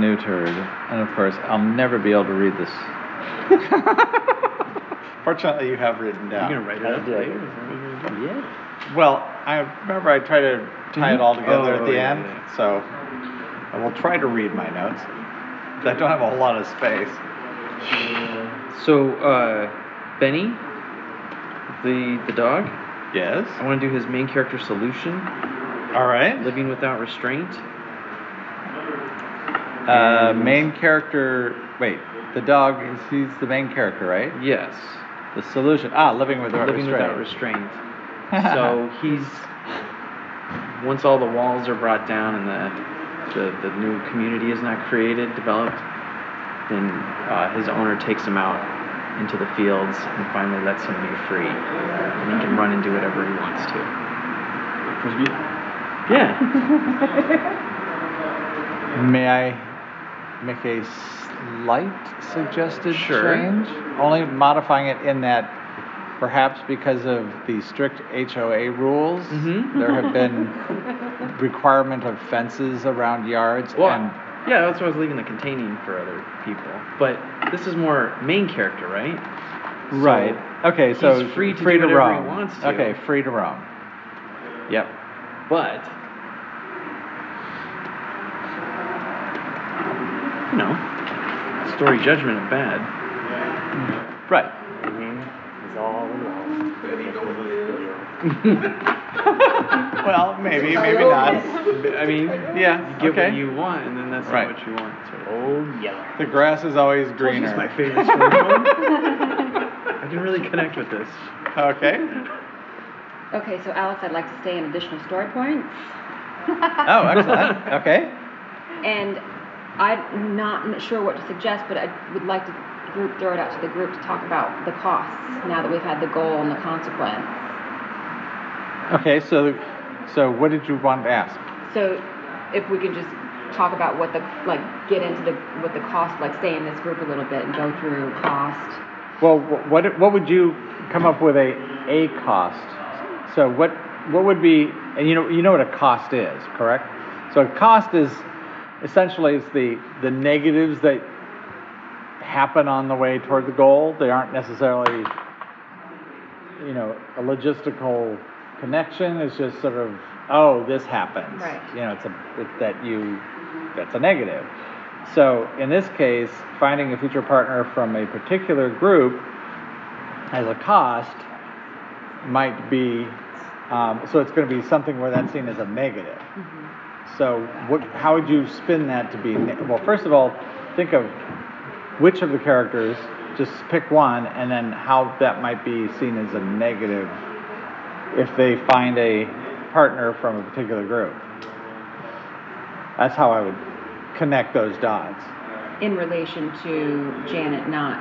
neutered. And of course, I'll never be able to read this. Fortunately, you have written down. You're gonna write it up later? Is that what you're gonna do? Yeah. Well, I remember I tried to tie it all together Oh, at the yeah, end, yeah. so I will try to read my notes. I don't have a whole lot of space. So, uh, Benny, the the dog. Yes. I want to do his main character solution, All right. living without restraint. Uh, main character. Wait, the dog is he's the main character, right? Yes, The solution. Ah, living without living without restraint. restraint. so he's once all the walls are brought down and the the, the new community is not created, developed, then uh, his owner takes him out into the fields and finally lets him be free, and he can run and do whatever he wants to. Yeah. May I make a slight suggested Sure. change? Only modifying it in that perhaps because of the strict HOA rules, Mhm. there have been requirement of fences around yards Well, and yeah, that's why I was leaving the containing for other people. But this is more main character, right? So right. Okay, so he's free to free do to whatever he wants to. Okay, free to roam. Yep. But you know, story judgment of bad. Right. He's all alone. Well, maybe, maybe not. I mean, Yeah. you get okay. what you want, and then that's Right. not what you want. Sort of. Old Yeller. The grass is always This greener. is my favorite story. I can really connect with this. Okay. Okay, so Alex, I'd like to stay in additional story points. Oh, excellent. Okay. And I'm not sure what to suggest, but I would like to group, throw it out to the group to talk about the costs now that we've had the goal and the consequence. Okay, so, so what did you want to ask? So if we could just talk about what the, like, get into the, what the cost, like stay in this group a little bit and go through cost. Well, what, what would you come up with a, a cost? So what, what would be, and you know, you know what a cost is, correct? So a cost is essentially it's the, the negatives that happen on the way toward the goal. They aren't necessarily, you know, a logistical connection. It's just sort of, oh, this happens. Right. You know, it's a, it's that you, that's a negative. So in this case, finding a future partner from a particular group as a cost might be, um, so it's going to be something where that's seen as a negative. So what, how would you spin that to be? Well, first of all, think of which of the characters, just pick one, and then how that might be seen as a negative if they find a partner from a particular group. That's how I would connect those dots. In relation to Janet not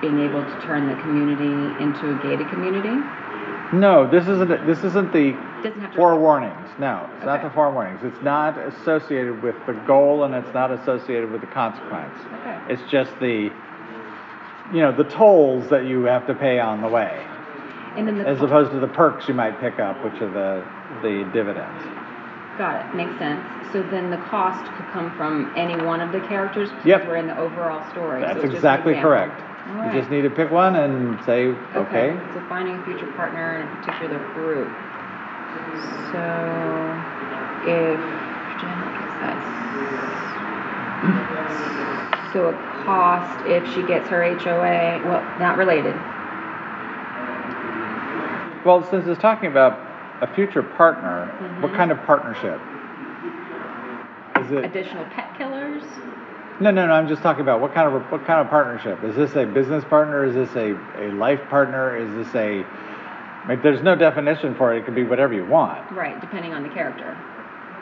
being able to turn the community into a gated community? No, this isn't, this isn't the Doesn't have to. four. No, it's not the four warnings. It's not associated with the goal and it's not associated with the consequence. Okay. It's just the, you know, the tolls that you have to pay on the way, And then the. as opposed to the perks you might pick up, which are the, the dividends. Got it, makes sense. So then the cost could come from any one of the characters? because Yep. We're in the overall story. so That's it's just an exactly example. correct. All You just need to pick one and say, okay. So finding a future partner in a particular group. So if Janet gets that. So a cost if she gets her HOA, well, not related. Well, since it's talking about a future partner, what Mhm. kind of partnership? Is it? Additional pet killers? No, no, no. I'm just talking about what kind of what kind of partnership? Is this a business partner? Is this a, a life partner? Is this a? Like, there's no definition for it. It could be whatever you want, Right, depending on the character.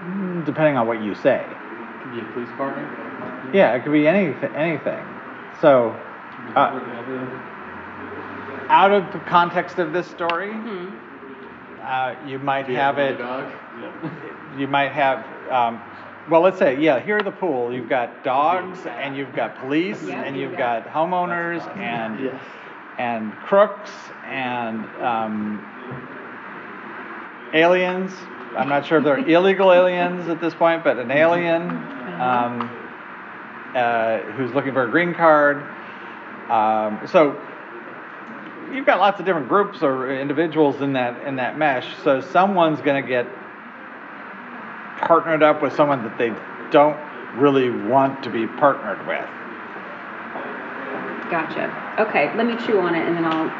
mm, depending on what you say. It Could be a police partner. Yeah, it could be anything. Anything. So, uh, out of the context of this story, Hmm. Uh, you might Be a have it. dog. You might have. Um, well, let's say, yeah, here at the pool, you've got dogs and you've got police Yeah, and you've you've got- got homeowners and Yes. and crooks and um, aliens. I'm not sure if they're illegal aliens at this point, but an alien um, uh, who's looking for a green card. Um, so you've got lots of different groups or individuals in that in that mesh. So someone's going to get partnered up with someone that they don't really want to be partnered with. Gotcha. Okay, let me chew on it and then I'll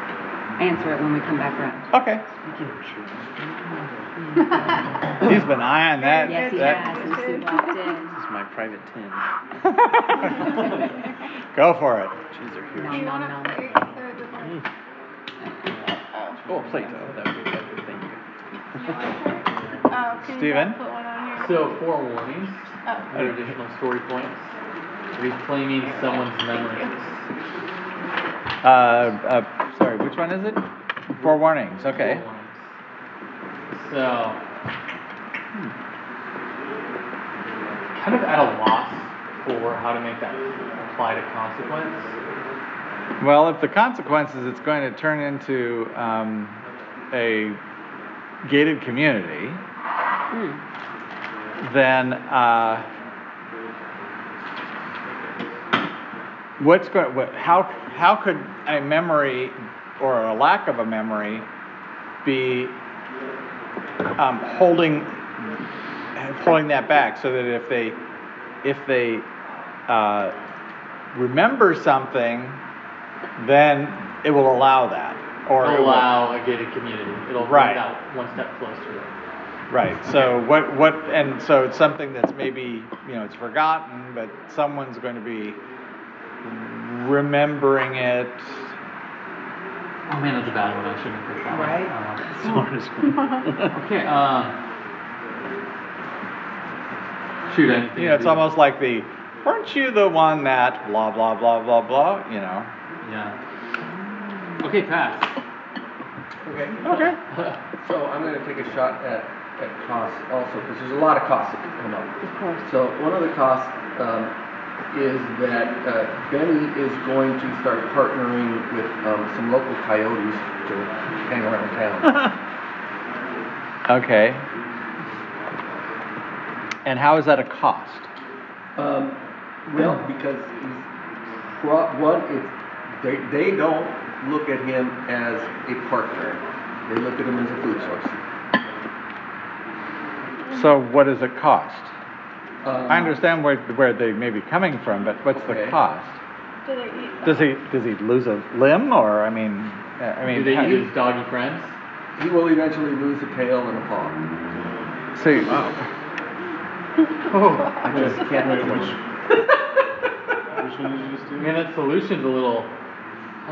answer it when we come back around. Okay. He's been eyeing that. Yes, he that- has, since he walked in. This is my private tin. Go for it. Cheese are huge. Nom, nom, nom. Oh, Play-Doh. That would be better. Thank you. Oh, can you Steven? put one on here? So four warnings. Oh. Or additional story points. Reclaiming someone's memories. Uh, uh, sorry, which one is it? Four warnings. Okay. Four warnings. So, hmm, kind of at a loss for how to make that apply to consequence. Well, if the consequence is it's going to turn into um, a gated community, Hmm. then uh, what's going? What, how how could a memory or a lack of a memory be um, holding holding that back so that if they if they uh, remember something, then it will allow that or it It'll allow a gated community. It'll bring Right. that one step closer. Right. So what what and so it's something that's maybe you know it's forgotten, but someone's going to be remembering it Oh man, that's a bad one. I shouldn't have picked that one. Right? Uh, Smartest one. okay. Um. Shoot. Anything. You know, it's do- almost like the, weren't you the one that blah, blah, blah, blah, blah, you know? Yeah. Okay, pass. Okay. Okay. So I'm gonna take a shot at, at costs also, because there's a lot of costs that could come up. Of course. So one of the costs um, is that uh, Benny is going to start partnering with um, some local coyotes to hang around town. Okay. And how is that a cost? Um, well, because he's, pro- one, it's, they, they don't look at him as a partner. They look at him as a food source. So what does it cost? Um, I understand where, where they may be coming from, but what's the cost? Do they eat? Does he, does he lose a limb or, I mean, uh, I mean. Do they how- use doggy friends? He will eventually lose a tail and a paw. See, I just can't. Wait, which, which one did you just do? Man, that solution's a little.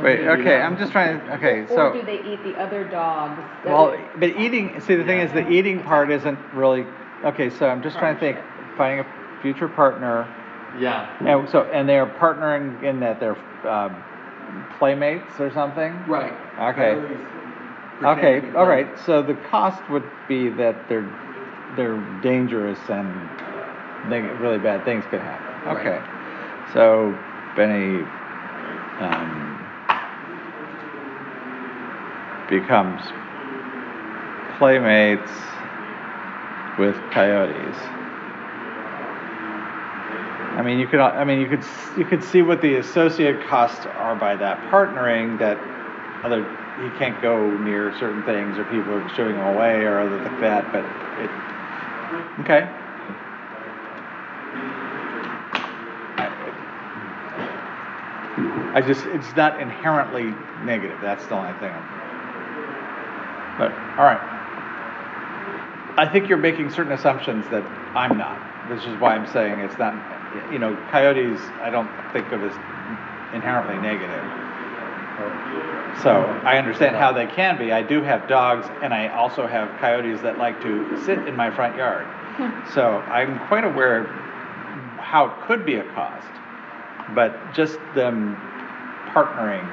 Wait, okay, I'm just trying, to okay, so. Or do they eat the other dogs? well, but eating, see, the thing is, the eating part isn't really, okay, so I'm just trying to think, finding a future partner. Yeah. And so, and they're partnering in that they're, um, playmates or something? Right. Okay. Okay, all right, so the cost would be that they're, they're dangerous and they, really bad things could happen. Right. Okay, so Benny, um, becomes playmates with coyotes. I mean, you could, I mean, you could, you could see what the associated costs are by that partnering, that other, he can't go near certain things, or people are shooing him away, or other like that, but it, okay. I- I just, it's not inherently negative, that's the only thing. But, all right. I think you're making certain assumptions that I'm not, This is why I'm saying it's not, you know, coyotes, I don't think of as inherently negative. So I understand how they can be. I do have dogs and I also have coyotes that like to sit in my front yard. So I'm quite aware how it could be a cost, but just them partnering.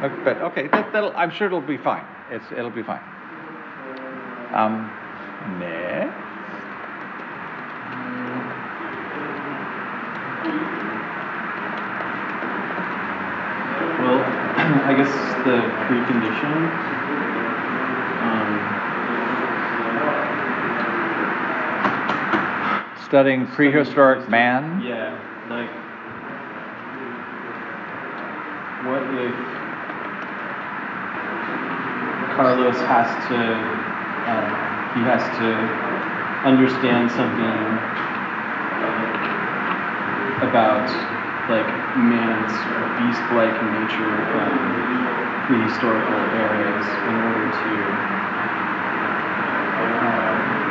But- But, okay, that, that'll, I'm sure it'll be fine. It's, it'll be fine. Um, next. Well, I guess the precondition. Um, Studying prehistoric man. Yeah, like, what if Carlos has to, uh, he has to understand something uh, about like man's beast-like nature from prehistorical areas in order to uh,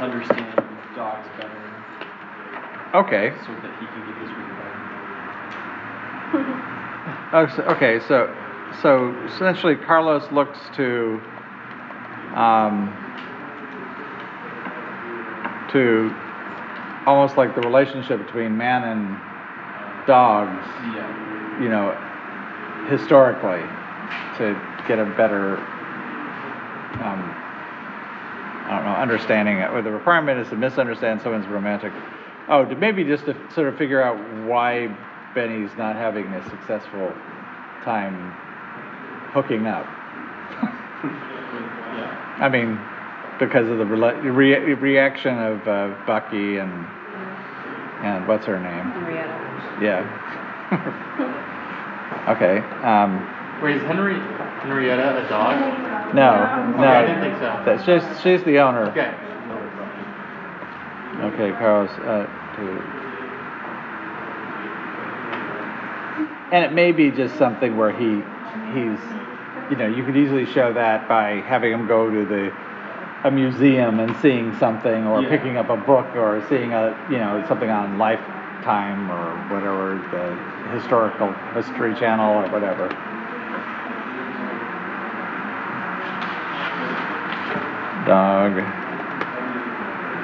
understand dogs better Okay. so that he can get his reward. Oh, so- Okay, so, so essentially Carlos looks to, um, to almost like the relationship between man and dogs, Yeah. you know, historically, to get a better, um, I don't know, understanding, it. or the requirement is to misunderstand someone's romantic, oh, to maybe just to sort of figure out why Benny's not having a successful time hooking up. Yeah. I mean, because of the rela- re- reaction of uh, Bucky and and what's her name? Henrietta. Yeah. okay. Um, Wait, is Henry Henrietta a dog? no, no. Okay, I didn't think so. That's just she's the owner. Okay. Okay, Carlos. Uh, to... And it may be just something where he he's, you know, you could easily show that by having him go to the a museum and seeing something, or Yeah. picking up a book, or seeing a you know something on Lifetime or whatever, the historical history channel or whatever. Dog,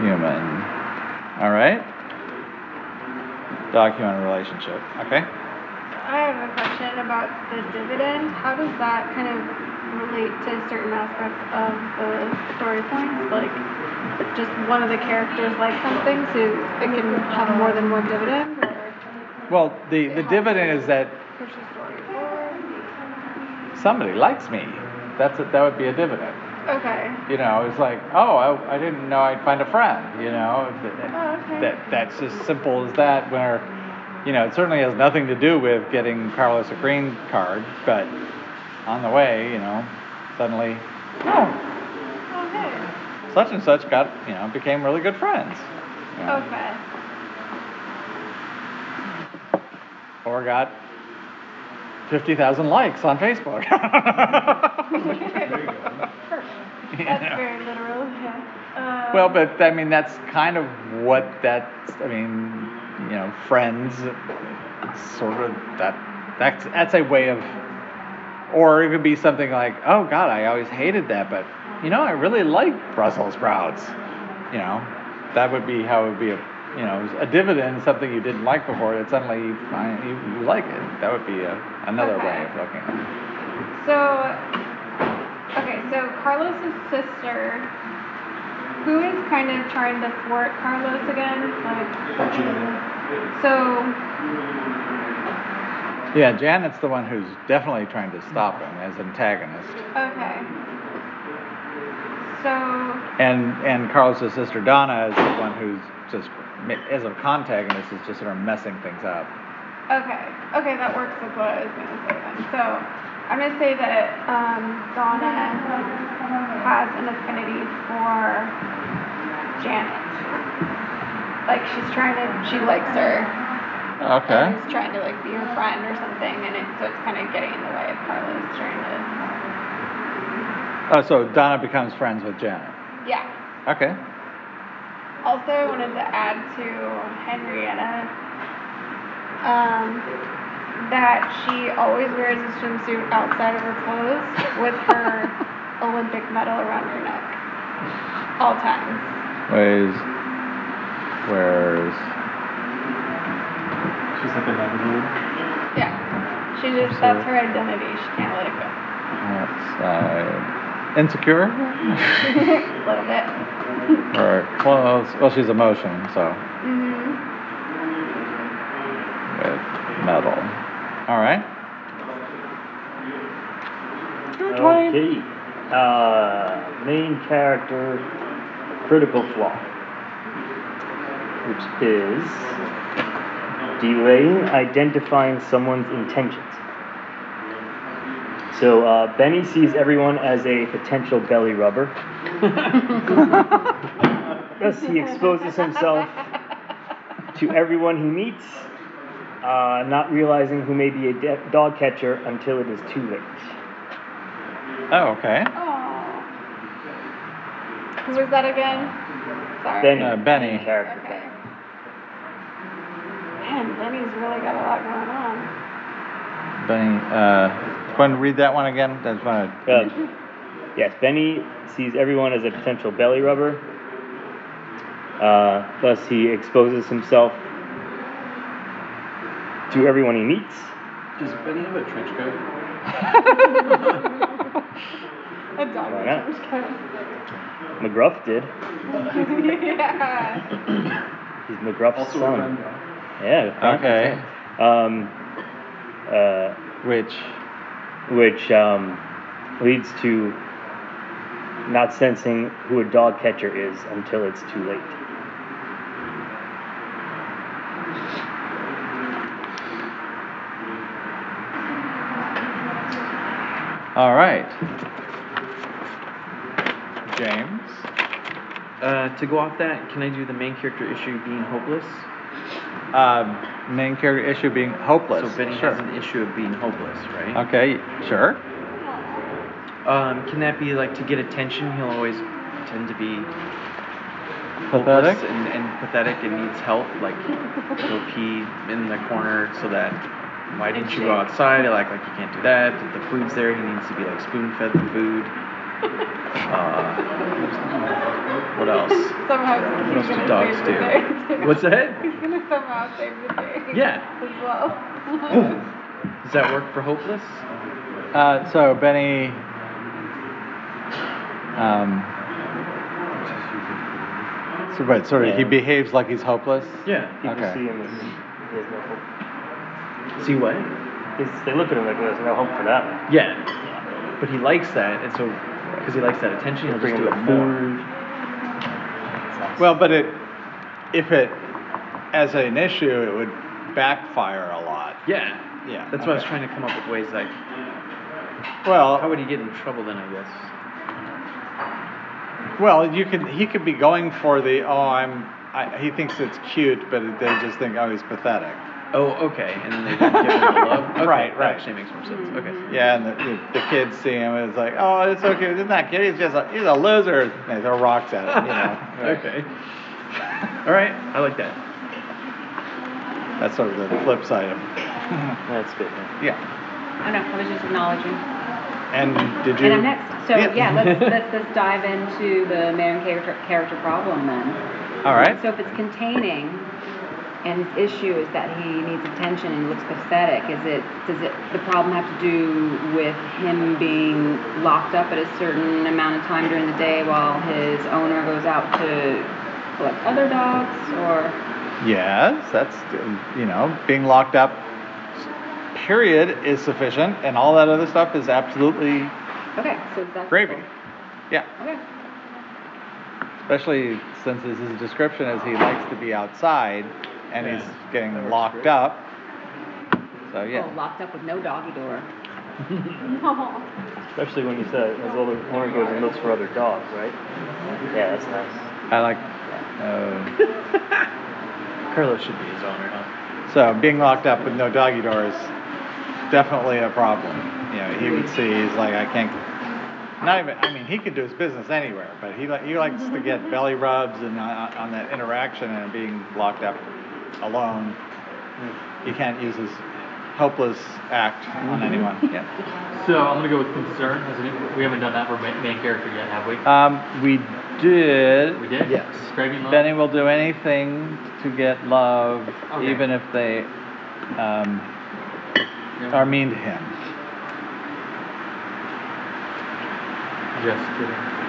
human. All right. Dog human relationship. Okay. I have a question about the dividend. How does that kind of relate to certain aspects of the story points? Like, just one of the characters like something, so it can have more than one dividend, or Well, the, the dividend is that push the story forward? somebody likes me. That's a, that would be a dividend. Okay. You know, it's like, oh, I, I didn't know I'd find a friend. You know, that, Oh, okay. that that's as simple as that. Where, you know, it certainly has nothing to do with getting Carlos a green card, but on the way, you know, suddenly, oh, Okay. such and such got, you know, became really good friends. you know, Okay. Or got fifty thousand likes on Facebook. You That's know. very literal, yeah. Um, Well, but I mean, that's kind of what that's. I mean, you know, friends, sort of that. That's that's a way of, or it could be something like, oh God, I always hated that, but you know, I really like Brussels sprouts. You know, that would be how it would be a, you know, a dividend, something you didn't like before, that suddenly you find you, you like it. That would be a, another way of looking at it. So, okay, so Carlos's sister, who is kind of trying to thwart Carlos again? Like, so, Yeah, Janet's the one who's definitely trying to stop him as antagonist. okay. So, And and Carlos's sister Donna is the one who's just as a antagonist is just sort of messing things up. okay, okay, that works with what I was gonna say then. So, I'm gonna say that um, Donna has an affinity for Janet. Like she's trying to, she likes her. Okay. She's trying to like be her friend or something, and it, so it's kind of getting in the way of Carlos trying to. Oh, so Donna becomes friends with Janet. Yeah. Okay. Also, I wanted to add to Henrietta um, that she always wears a swimsuit outside of her clothes with her Olympic medal around her neck, all times. Ways. Where's She's like a navigator. Yeah. She just that's her identity. She can't let it go. outside? Insecure? a little bit. or clothes? Well, she's emotion, so hmm with metal. All right. Okay. Uh, main character, critical flaw, which is delaying identifying someone's intentions. So uh, Benny sees everyone as a potential belly rubber. Thus, he exposes himself to everyone he meets, uh, not realizing who may be a de- dog catcher until it is too late. Oh, okay. Oh. Who was that again? Sorry. Benny, Uh, Benny. main character. Okay. Man, Benny's really got a lot going on. Benny. Uh, go ahead and read that one again. That's just want to. Uh, yes, Benny sees everyone as a potential belly rubber. Uh, thus, he exposes himself to everyone he meets. Does Benny have a trench coat? A dog Why not? trench coat. McGruff did. yeah. He's McGruff's Also son. friend. Yeah. Okay. Um, uh, Which. which um, leads to not sensing who a dog catcher is until it's too late. All right. James. Uh, to go off that, can I do the main character issue being hopeless? Um, main character issue being hopeless. So Benny sure. has an issue of being hopeless, right? Okay, sure. Um, can that be like to get attention? He'll always tend to be Pathetic? hopeless and, and pathetic and needs help. Like he'll pee in the corner so that why didn't you go outside? He'll act like you can't do that. The food's there, he needs to be like spoon fed the food. Uh, what else? Somehow What else do dogs do? What's that? He's gonna somehow save the day. Yeah. As well. Does that work for hopeless? Uh, so Benny, um, so what, sort of, he behaves like he's hopeless? Yeah. People Okay. See him as he has no hope. See what? He's- They look at him like there's no hope for that. Yeah. But he likes that, and so because he likes that attention, he'll just do him it more. Well, but it, if it, as an issue, it would backfire a lot. Yeah. Yeah. That's why I was trying to come up with ways like Well, how would he get in trouble then? I guess. Well, you could. He could be going for the. Oh, I'm. I, he thinks it's cute, but they just think, oh, he's pathetic. Oh, okay. And then they give him the love. Okay, Right, that right. Actually makes more sense. Okay. Mm-hmm. Yeah, and the, the, the kids see him and it's like, oh, it's okay. Isn't that kid? He's just a, he's a loser. And they throw rocks at him. You know. Okay. All right. I like that. That's sort of the flip side of. That's good. yeah. Yeah. I know, I was just acknowledging. And did you? And I'm next. So, Yeah. yeah, let's, let's, let's dive into the main character, character problem then. All right. So if it's containing and his issue is that he needs attention and looks pathetic, is it, does it, the problem have to do with him being locked up at a certain amount of time during the day while his owner goes out to collect other dogs or? Yes, that's you know being locked up. Period is sufficient, and all that other stuff is absolutely Okay, so that's. gravy. Yeah. Okay. especially since this his description is he likes to be outside and he's Yeah. getting works locked great. up. So Oh, yeah. locked up with no doggy door. No. Especially when you said his older owner goes and looks for other dogs, right? Yeah, that's nice. I like uh, Carlos should be his owner, huh? so being locked up with no doggy door is definitely a problem. You know, he would see he's like I can't not even I mean he could do his business anywhere, but he li- he likes to get belly rubs and uh, on that interaction and being locked up alone. He can't use his helpless act on anyone. Yeah. So I'm gonna go with concern. Has any, we haven't done that for main, main character yet, have we? Um, we did. we did. Yes. Craving love. Benny will do anything to get love, Okay. even if they um, Yeah. are mean to him. Just kidding.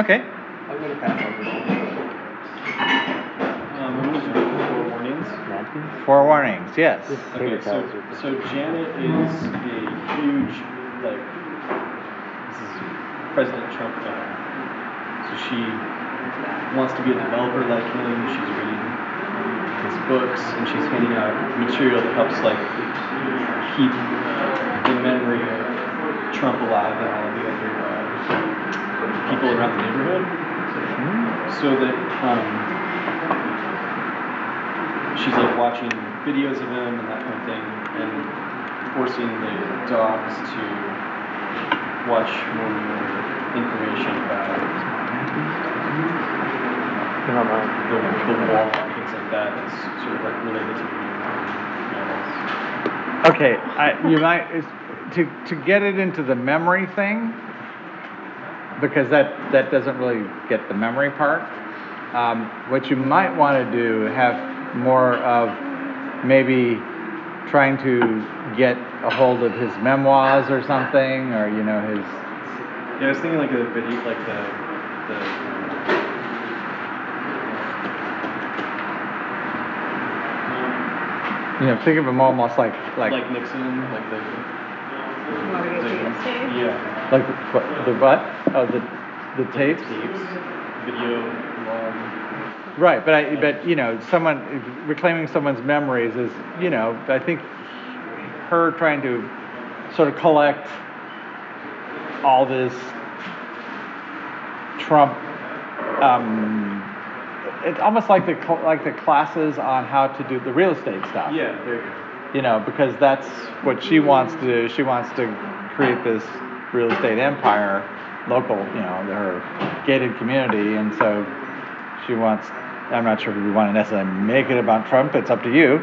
Okay. I'm gonna pass on this one. Um, I'm four warnings. Yes. Okay, so, so Janet is a huge, like, this is President Trump fan. So she wants to be a developer like him, she's reading his books, and she's handing out material that helps, like, keep the memory of Trump alive and all the other uh, people around the neighborhood. So that, um, she's like watching videos of him and that kind of thing, and forcing the dogs to watch more and more information about They're not mine. the, the wall and things like that. That's sort of like related to the animals. Okay, I, you might to to get it into the memory thing because that that doesn't really get the memory part. Um, what you might want to do have more of maybe trying to get a hold of his memoirs or something, or you know his Yeah, I was thinking like a video, like the the. you know think of him almost like like Like, Nixon, like the. Watergate the- tapes. Yeah. like the, what, the what? Oh, the the tapes. Tapes, video, log. Right, but I, but you know, someone reclaiming someone's memories is, you know, I think her trying to sort of collect all this Trump um, it's almost like the, like the classes on how to do the real estate stuff. Yeah, there you go. You know, because that's what she wants to do. She wants to create this real estate empire, local, you know, her gated community, and so she wants. I'm not sure if we want to necessarily make it about Trump. It's up to you,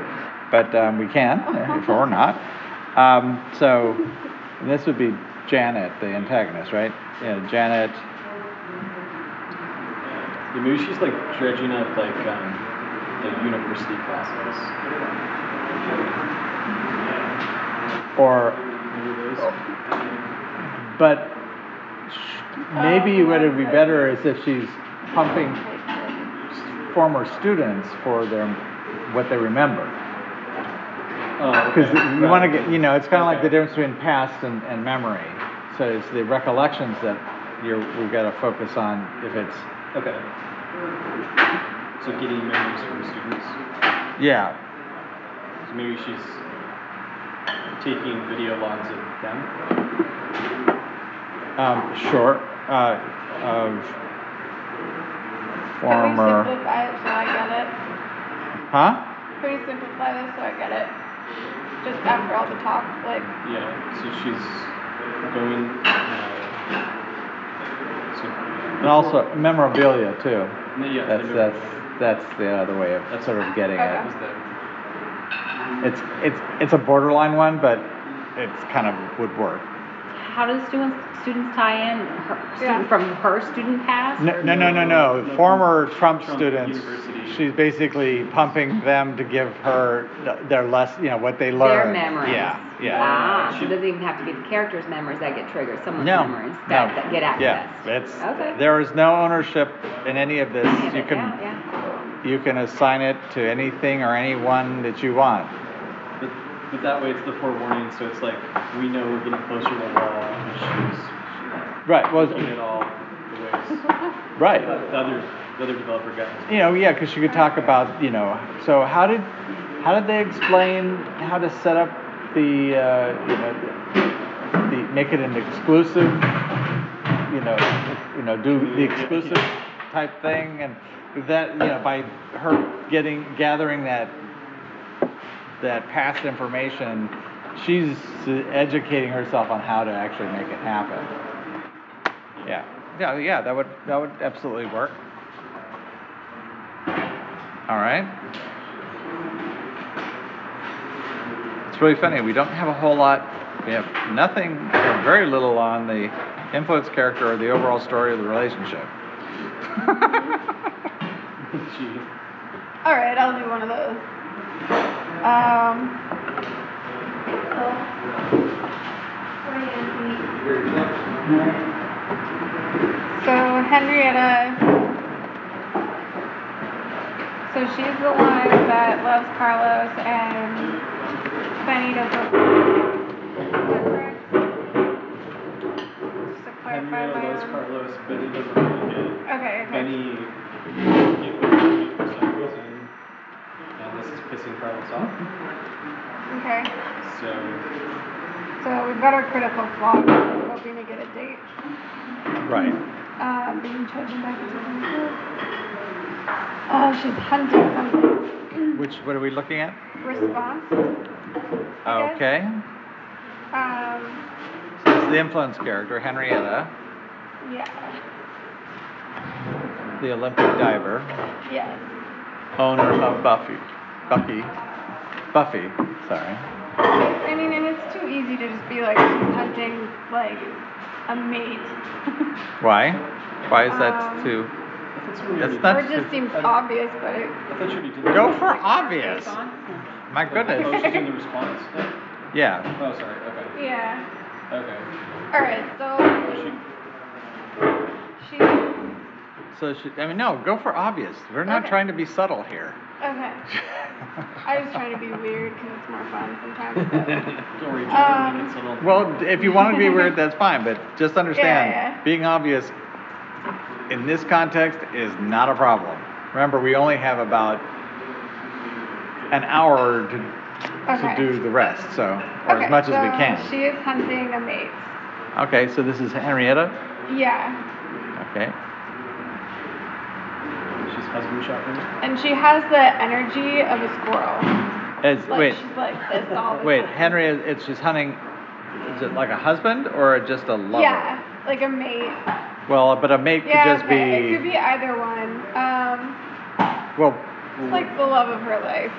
but um, we can if or not. Um, so this would be Janet, the antagonist, right? Yeah, Janet. Yeah, maybe she's like dredging up like um, the university classes. Or Maybe but maybe um, what would be better is if she's pumping former students for their what they remember Oh, because okay. you want to get you know it's kind of like the difference between past and, and memory so it's the recollections that you're we've got to focus on if it's Okay. So getting memories from students. yeah So maybe she's taking video logs of them. um, short uh, of Can we former simplify it so I get it? huh Can we simplify this so I get it? Just after all the talk, like, Yeah. So she's going. Uh, so. and also memorabilia too Yeah. that's the- that's that's the other way of That's sort of getting Okay. it Is that It's it's it's a borderline one, but it's kind of would work. How does students, students tie in, her, Yeah. from her student past? No, no, no, no, no. Former Trump, Trump students. University. She's basically pumping them to give her th- their less, you know, what they learned. Their learned. memories. Yeah, yeah. Ah, so She- it doesn't even have to be the character's memories that get triggered, someone's no, memories no. that, that get accessed. Yeah, it's Okay. there is no ownership in any of this. Any of You it, can yeah, yeah. You can assign it to anything or anyone that you want. But, but that way it's the forewarning, so it's like we know we're getting closer to the wall, and she's Right. Well, looking at all the ways. right. The other, the other developer got. you know, yeah, because you could talk about, you know, so how did, how did they explain how to set up the, uh, you know, the, the make it an exclusive, you know, you know, do the exclusive type thing, and that, you know, by her getting gathering that that past information, she's educating herself on how to actually make it happen. Yeah, yeah, yeah, that would that would absolutely work. All right. It's really funny. We don't have a whole lot. We have nothing or very little on the influence character or the overall story of the relationship. Gee. alright, I'll do one of those. Um. So Henrietta. So she's the one that loves Carlos and Benny doesn't. Is that correct? Just to clarify Henrietta my loves own. Carlos, Benny doesn't really get it. Okay, okay. Benny gave him 50% reason, and this is pissing Carlos off. Okay. So, So we've got our critical flaw. We're hoping to get a date. Right. Uh, being chosen by the Uh, she's hunting something. Which what are we looking at? Response. Okay. Um, So this is the influence character, Henrietta, yeah. The Olympic diver, Yes. owner of Buffy. Bucky. Buffy. Sorry. I mean, and it's too easy to just be like hunting like a mate. Why? Why is that Um, too? that's what we That's already- not- or it just seems obvious, but it, I thought you already did that. Go for obvious. My Oh, goodness. she's in the response? now? Yeah. Oh, sorry, okay, yeah. okay. All right, so She, she. So she, I mean, no, go for obvious. We're not Okay. trying to be subtle here. Okay. I was trying to be weird because it's more fun sometimes. but- don't worry, Joe, Um, make it subtle. Well, if you want to be weird, that's fine, but just understand, Yeah, yeah. being obvious in this context is not a problem. Remember, we only have about an hour to, Okay. to do the rest, so, or okay, as much as we so can. She is hunting a mate. Okay, so this is Henrietta. Yeah. Okay. She's husband shopping. And she has the energy of a squirrel. Is, Like wait, she's like this all the wait, time. Henry, it's she's hunting, is it like a husband or just a lover? Yeah, like a mate. Well, but a mate could just okay, be, it could be either one. Um, well, it's like the love of her life.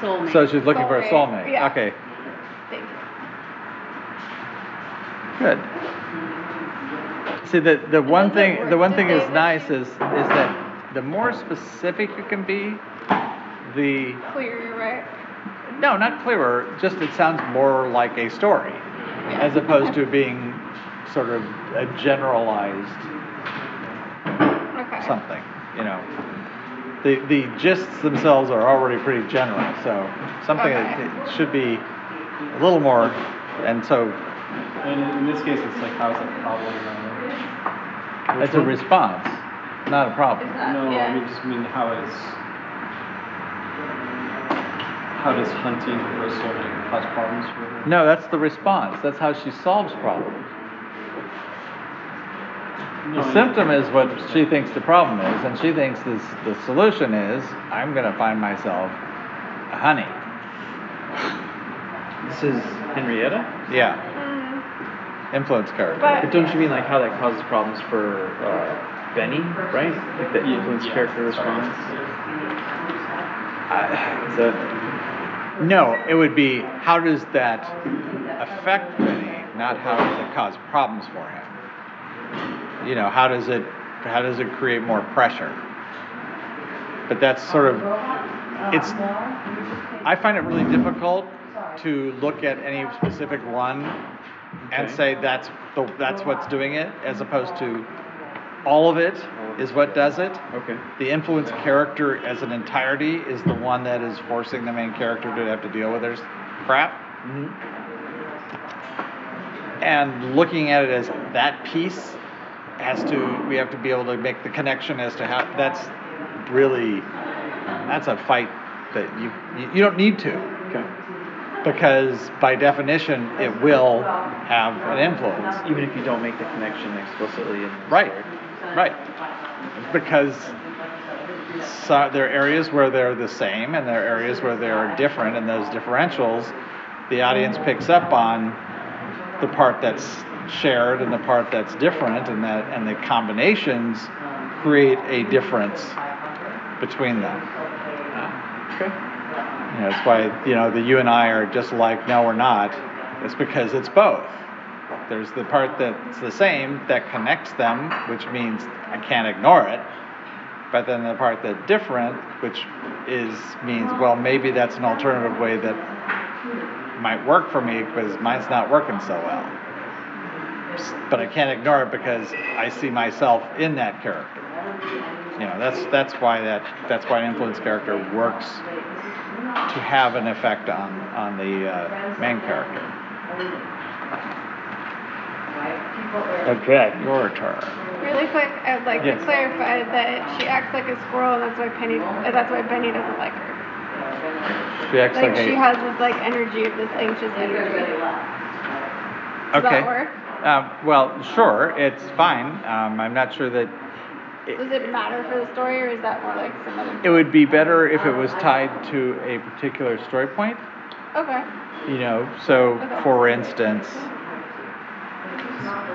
Soulmate. so she's looking for a Soulmate, soulmate. yeah. Okay, Thank you. good. See, the, the one thing, the one thing is nice is, is that the more specific you can be, the, Clear, right? no, not clearer, just it sounds more like a story. As opposed to being sort of a generalized Okay. something, you know. The, the gists themselves are already pretty general, so something that Okay. it should be a little more, and so And in this case, it's like, how's that problem? uh, it's a response, not a problem. Is that, No, yeah. I mean, just mean how is, how does hunting for a soulmate cause problems for her? No, that's the response. That's how she solves problems. No, The I- symptom is what she thinks the problem is, and she thinks this, the solution is I'm going to find myself a honey. This is Henrietta? Yeah, Mm, influence character. But- But don't you mean like how that causes problems for uh, Benny, right? Like the influence Yeah, character sorry. response? Is that No, it would be how does that affect Benny, not how does it cause problems for him. You know, how does it how does it create more pressure? But that's sort of it's I find it really difficult to look at any specific one and say that's the that's what's doing it as opposed to all of it is what does it. okay? The influence character as an entirety is the one that is forcing the main character to have to deal with their crap. Mm-hmm. And looking at it as that piece has to, we have to be able to make the connection as to how, that's really, that's a fight that you, you, don't need to. Okay. Because by definition, it will have an influence. Even if you don't make the connection explicitly in the Right, story. Right. Because so, there are areas where they're the same and there are areas where they're different, and those differentials, the audience picks up on the part that's shared and the part that's different, and that and the combinations create a difference between them. Ah, okay. You know, that's why you know the you and I are just like no, we're not. It's because it's both. There's the part that's the same that connects them, which means I can't ignore it. But then the part that's different, which is means well maybe that's an alternative way that might work for me because mine's not working so well. But I can't ignore it because I see myself in that character. You know, that's that's why that that's why an influence character works to have an effect on on the uh, main character. Okay. Your turn. Really quick, I'd like Yes. to clarify that she acts like a squirrel, and that's why Penny, uh, that's why Benny doesn't like her. She acts like, Like she a, has this like energy of this anxious energy. Does okay. that work? Um, well, sure, it's fine. Um, I'm not sure that Does it matter for the story, or is that more like some other? it would be better if it was tied to a particular story point. Okay. You know, so for instance,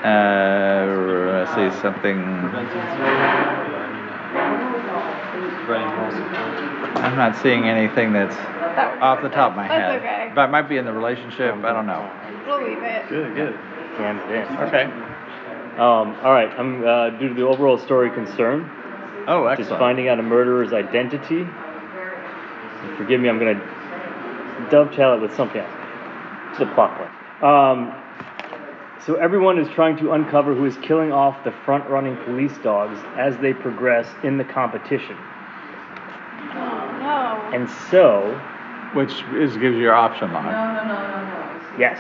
uh, let's see something. I'm not seeing anything that's off the top of my That's head. okay. But it might be in the relationship. I don't know. We'll leave it. Good, good. Hands in. Okay. Um, all right. I'm uh, due to the overall story concern, Oh, excellent. just finding out a murderer's identity. And forgive me, I'm going to dovetail it with something else. The a plot point. Um, so everyone is trying to uncover who is killing off the front-running police dogs as they progress in the competition. Oh no. And so, Which is gives you your option line. No, no, no, no, no. Yes,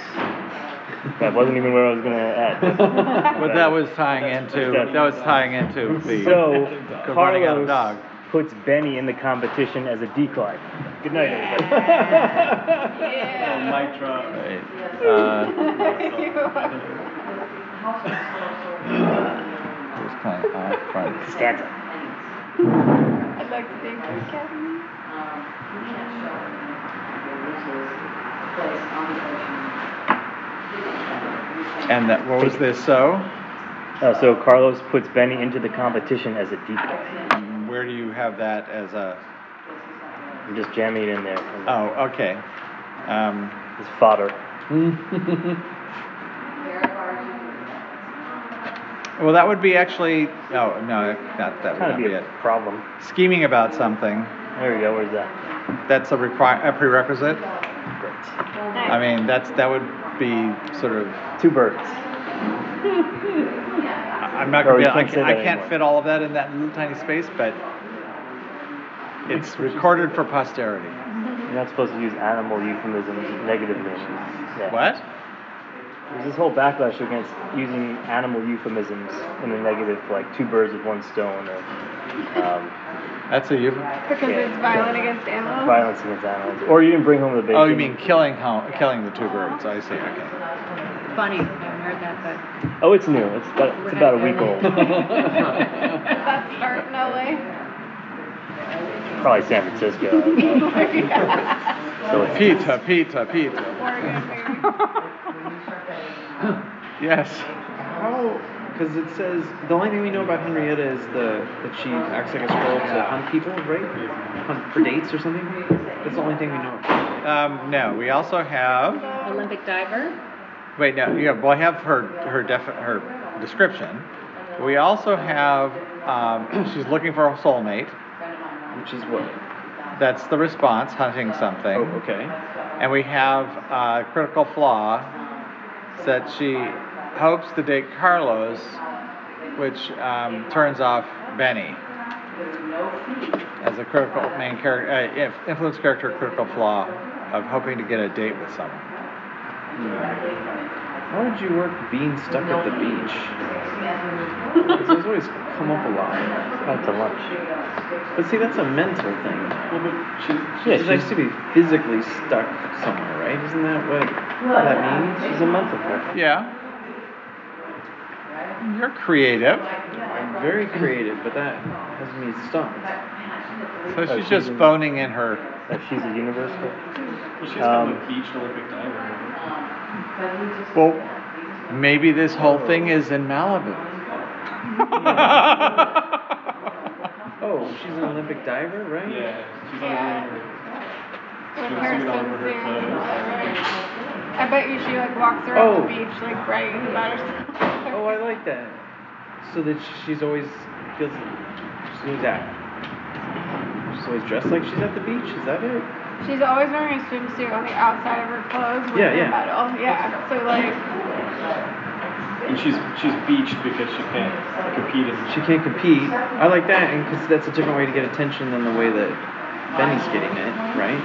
that wasn't even where I was going to add. But that was tying into that was tying into the So the running out of Carlos dog. Puts Benny in the competition as a decoy. Good night, everybody. Yeah. Mic drop. Right. Uh, it was kind of off front. Stanza. I'd like to thank the Academy. And that, what was this, so? Uh, so Carlos puts Benny into the competition as a decoy. Where do you have that as a, I'm just jamming it in there. oh, okay. Um, As fodder. well, that would be actually, oh, no, that, that would Kind not of be be a it. problem. Scheming about something, There we go. Where's that? that's a require, a prerequisite? Great. I mean, that's, that would be sort of, Two birds. I'm not Or gonna be, I can't can't, I can't anymore. fit all of that in that little tiny space, but it's recorded for posterity. You're not supposed to use animal euphemisms negatively. Yeah. What? There's this whole backlash against using animal euphemisms in the negative, like two birds with one stone, or um, That's a euphemism. Because Yeah. it's violent against animals. violence against animals. Or you didn't bring home the bacon. oh, you mean killing killing the two birds, I see, okay. Funny, I haven't heard that, Oh, it's new. It's about, it's about a week old. That's start in LA. Probably San Francisco. I don't know. so it's, Pizza, pizza, pizza. Yes. How? Because it says the only thing we know about Henrietta is the that she acts like a squirrel to hunt people, right? Hunt for dates or something. That's the only thing we know. Um, no, we also have, Olympic diver? Wait, no, yeah, well, I have her, her defi- her description. We also have, um, she's looking for a soulmate. Which is what? That's the response, hunting something. Oh, okay. And we have a critical flaw that she hopes to date Carlos, which um, turns off Benny as a critical main character, uh, influence character critical flaw of hoping to get a date with someone. How would you work being stuck at the beach? 'Cause those always come up a lot. out to lunch. But see, that's a mental thing. Well, but she's, Yeah, She's likes to be physically stuck somewhere, right? Isn't that what that means? She's a mental person. Yeah. You're creative. I'm very creative, but that has me stumped. So Oh, she's she's just in- phoning in her. That she's a universal. well, she's Um, got a beach Olympic diver. Well, maybe this whole thing is in Malibu. Oh, she's an Olympic diver, right? Yeah, she's Yeah. yeah. With her her swimsuit. I bet you she like walks around Oh. the beach like bragging about herself. Oh, I like that. So that she's always feels she's always at. She's always dressed like she's at the beach. Is that it? She's always wearing a swimsuit on the outside of her clothes with Yeah, yeah. medal. Yeah. So like And she's she's beached because she can't compete in She can't compete. I like that, and because that's a different way to get attention than the way that Benny's getting it, right?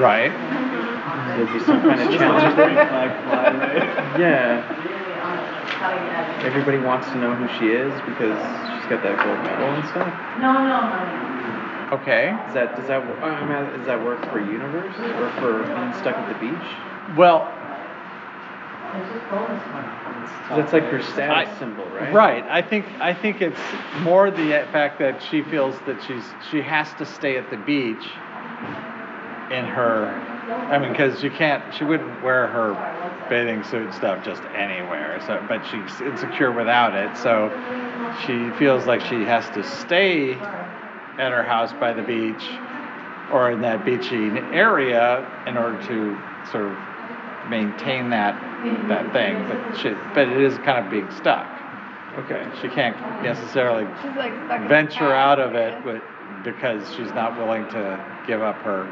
Right. Mm-hmm. There'd be some kind of challenge. let your green flag fly, right? Yeah. Everybody wants to know who she is because she's got that gold medal and stuff. Okay. Is that does that I mean, does that work for Universe or for being stuck at the beach? Well. That's like her status I- symbol, right? Right. I think I think it's more the fact that she feels that she's she has to stay at the beach in her. I mean, because you can't. She wouldn't wear her bathing suit stuff just anywhere. So, but she's insecure without it. So she feels like she has to stay at her house by the beach or in that beachy area in order to sort of maintain that that thing. But she, but it is kind of being stuck. Okay. She can't necessarily she's like stuck in the venture out of it but because she's not willing to give up her.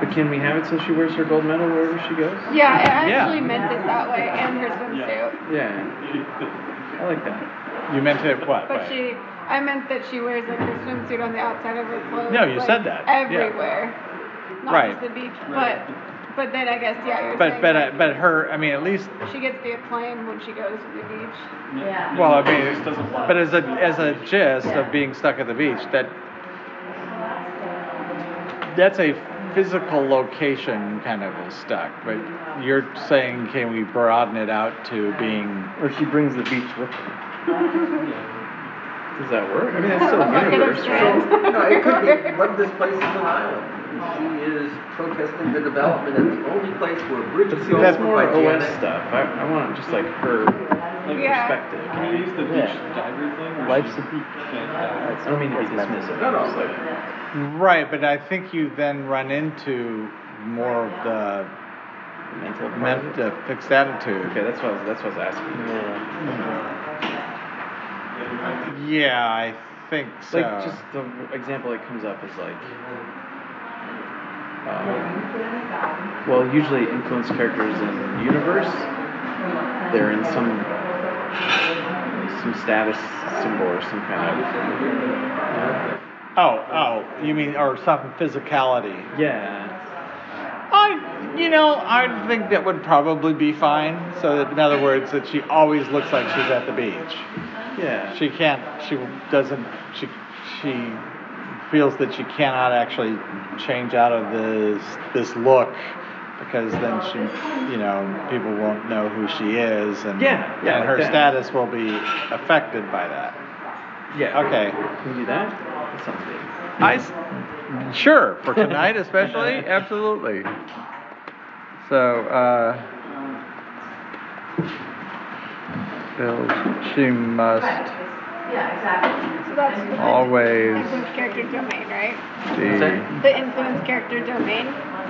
But can we have it so she wears her gold medal wherever she goes? Yeah, I Yeah. actually meant it that way and her swimsuit. Yeah. I like that. You meant it what? But way? she, I meant that she wears like her swimsuit on the outside of her clothes. No, you like, said that, yeah. Everywhere. Not Right. just the beach, but, but then I guess, yeah, you're But saying but uh, but her. I mean, at least. she gets the acclaim when she goes to the beach. Yeah. Well, I mean, just doesn't fly. but as a as a gist of being stuck at the beach, that that's a physical location kind of is stuck. But you're saying, can we broaden it out to being? Or she brings the beach with her. Does that work? I mean, that's still a Bucket universe, strands. right? No, it could be, what if this place is an island? She is protesting the development at the only place where bridges But see, go that's over more by OS Janet. stuff. I, I want just like her like Yeah. perspective. Can we use the Yeah. beach diver thing? or Life's she a beach. can't dive? I don't mean to be dismissive. No, no. I'm just like Right, but I think you then run into more of the mental. part of meant it. uh, fixed attitude. Okay, that's what I was, that's what I was asking. Yeah, I think so. Like just the example that comes up is like, um, well, usually influence characters in the universe. They're in some some status symbol or some kind of. Uh, oh, oh, you mean or something physicality? yeah. I, you know, I think that would probably be fine. So that, in other words, that she always looks like she's at the beach. Yeah. She can't. She doesn't. She she feels that she cannot actually change out of this this look because then she, you know, people won't know who she is, and Yeah, yeah, and her status will be affected by that. Yeah. Okay. Can we do that? That sounds good. I sure for tonight especially absolutely. So uh, Bill, she must So that's the always influence character domain, right? be. The influence character domain.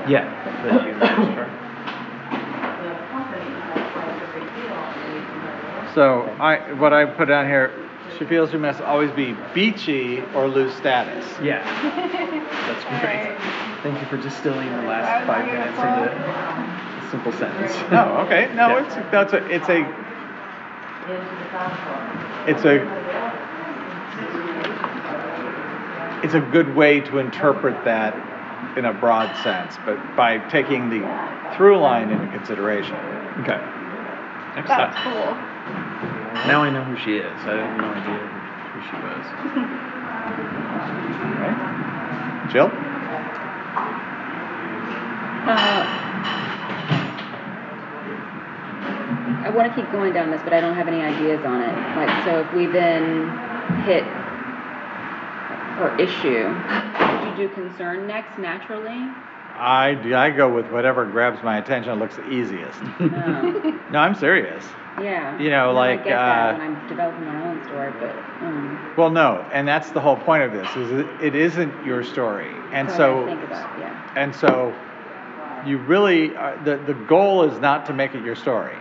Yeah. The universe part. So I what I put down here. She feels she must always be beachy or lose status. Yeah. That's great. Alright. Thank you for distilling the That last was five minutes beautiful. into a simple sentence. Oh, okay. No, Yeah. it's that's a it's a it's a it's a good way to interpret that in a broad sense, but by taking the through line into consideration. Okay. That's Excellent. cool. Now I know who she is. I had no idea who she was. Right? Jill? Uh, I want to keep going down this, but I don't have any ideas on it. Like, so if we then hit her issue, would you do concern next naturally? I, I go with whatever grabs my attention looks the easiest. No. No, I'm serious. Yeah. You know, No, like, I get that uh, when I'm developing my own story, but um, Well, no, and that's the whole point of this is it, it isn't your story, and so about. Yeah. and so you really are, the the goal is not to make it your story.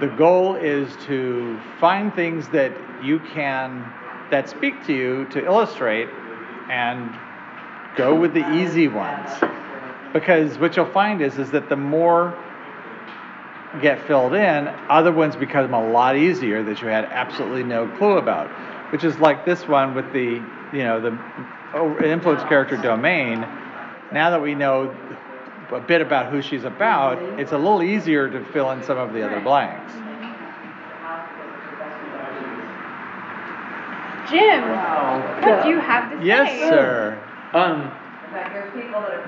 The goal is to find things that you can that speak to you to illustrate and go with the easy ones. Because what you'll find is is that the more get filled in, other ones become a lot easier that you had absolutely no clue about. Which is like this one with the, you know, the influence character domain. Now that we know a bit about who she's about, it's a little easier to fill in some of the other blanks. Jim, what do you have to say? Yes, sir. Um,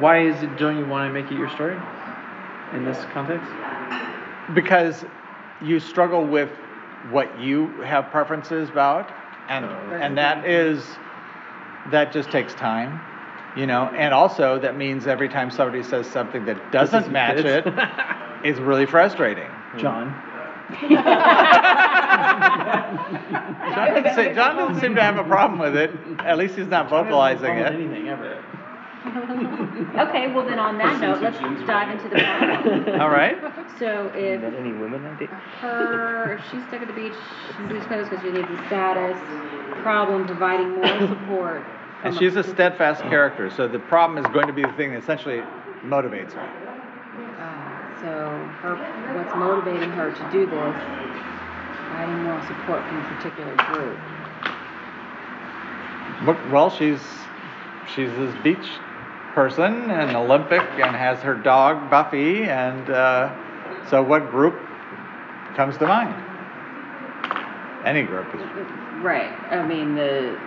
why is it? Don't you want to make it your story in this context? Because you struggle with what you have preferences about, and and that is that just takes time, you know. And also that means every time somebody says something that doesn't Doesn't match it, it's really frustrating. John. John doesn't, say, John doesn't seem to have a problem with it. At least he's not vocalizing it. Anything ever. Okay. Well, then on that note, let's dive into the problem. All right. So if Met any women I date? her, if she's stuck at the beach, she needs because she need the status. Problem, providing moral support. And she's a steadfast character, so the problem is going to be the thing that essentially motivates her. Uh, so her, what's motivating her to do this? Providing moral support from a particular group. Well, she's she's this beach person, and Olympic, and has her dog Buffy, and uh, so what group comes to mind? Any group is Right. I mean the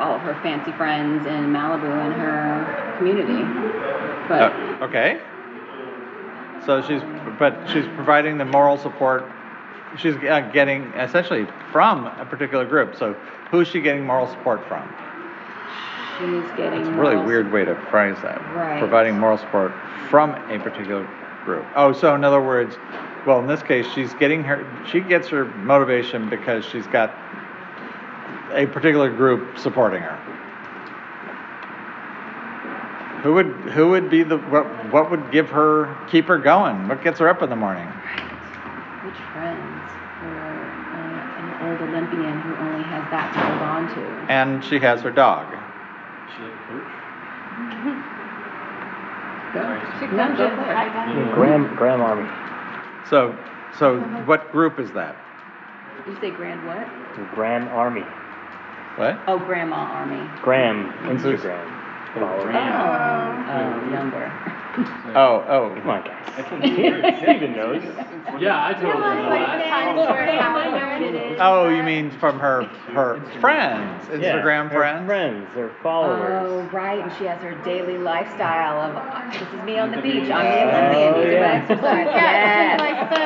all of her fancy friends in Malibu and her community. But Uh, okay. So she's, but she's providing the moral support she's uh, getting essentially from a particular group. So who's she getting moral support from? She's getting. It's a really weird way to phrase that. Right. Providing moral support from a particular group. Oh, so in other words, well, in this case, she's getting her, she gets her motivation because she's got a particular group supporting her. Who would, who would be the, what, what would give her, keep her going? What gets her up in the morning? Which friends for uh, an old Olympian who only has that to hold on to? And she has her dog. She like a coach? Go. She No, go coaches for it. identity. Graham, Graham Army. So, so what group is that? You say Grand what? Grand Army. What? Oh, Grandma Army. Graham, mm-hmm. Instagram. Follower. Oh, oh, um, mm-hmm. younger. Oh, oh. Come on, guys. Steven knows. Yeah, I totally know that. Oh, you mean from her, her friends, Yeah, Instagram her friends? Friends, her followers. Oh, right, and she has her daily lifestyle of, this is me on the beach, I'm the Olympian, Oh, these are my yeah. exercise. Yeah, she's Yes. like the,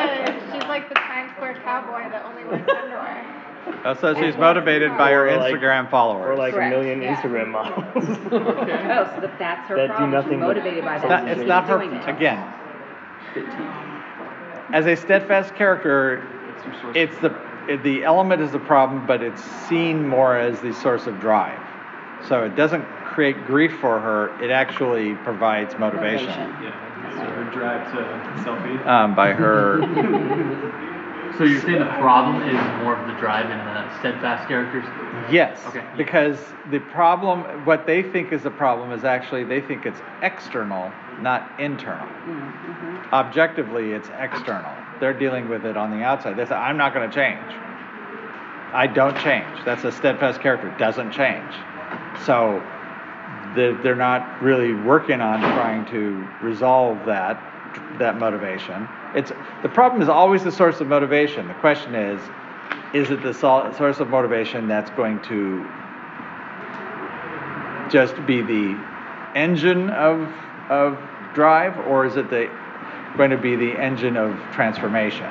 she's like the Times Square cowboy that only wears underwear. Oh, so she's motivated by her Or like- Instagram followers. Or like a Correct, million yeah. Instagram models. Oh, so that- that's her That do problem, she's nothing but- motivated by It's that. not, so it's she's not her, doing it. again, as a steadfast character, It's her source. the, the element is the problem, but it's seen more as the source of drive. So it doesn't create grief for her, it actually provides motivation. Yeah, so her drive to selfie. Um, by her, So you're saying the problem is more of the drive in the steadfast characters? yes, Okay. because the problem, what they think is the problem is actually, they think it's external, not internal. Mhm. objectively it's external. They're dealing with it on the outside. They say, I'm not going to change. I don't change. That's a steadfast character. Doesn't change. So they're, they're not really working on trying to resolve that that motivation. It's the problem is always the source of motivation. The question is, is it the source of motivation that's going to just be the engine of of drive, or is it the going to be the engine of transformation,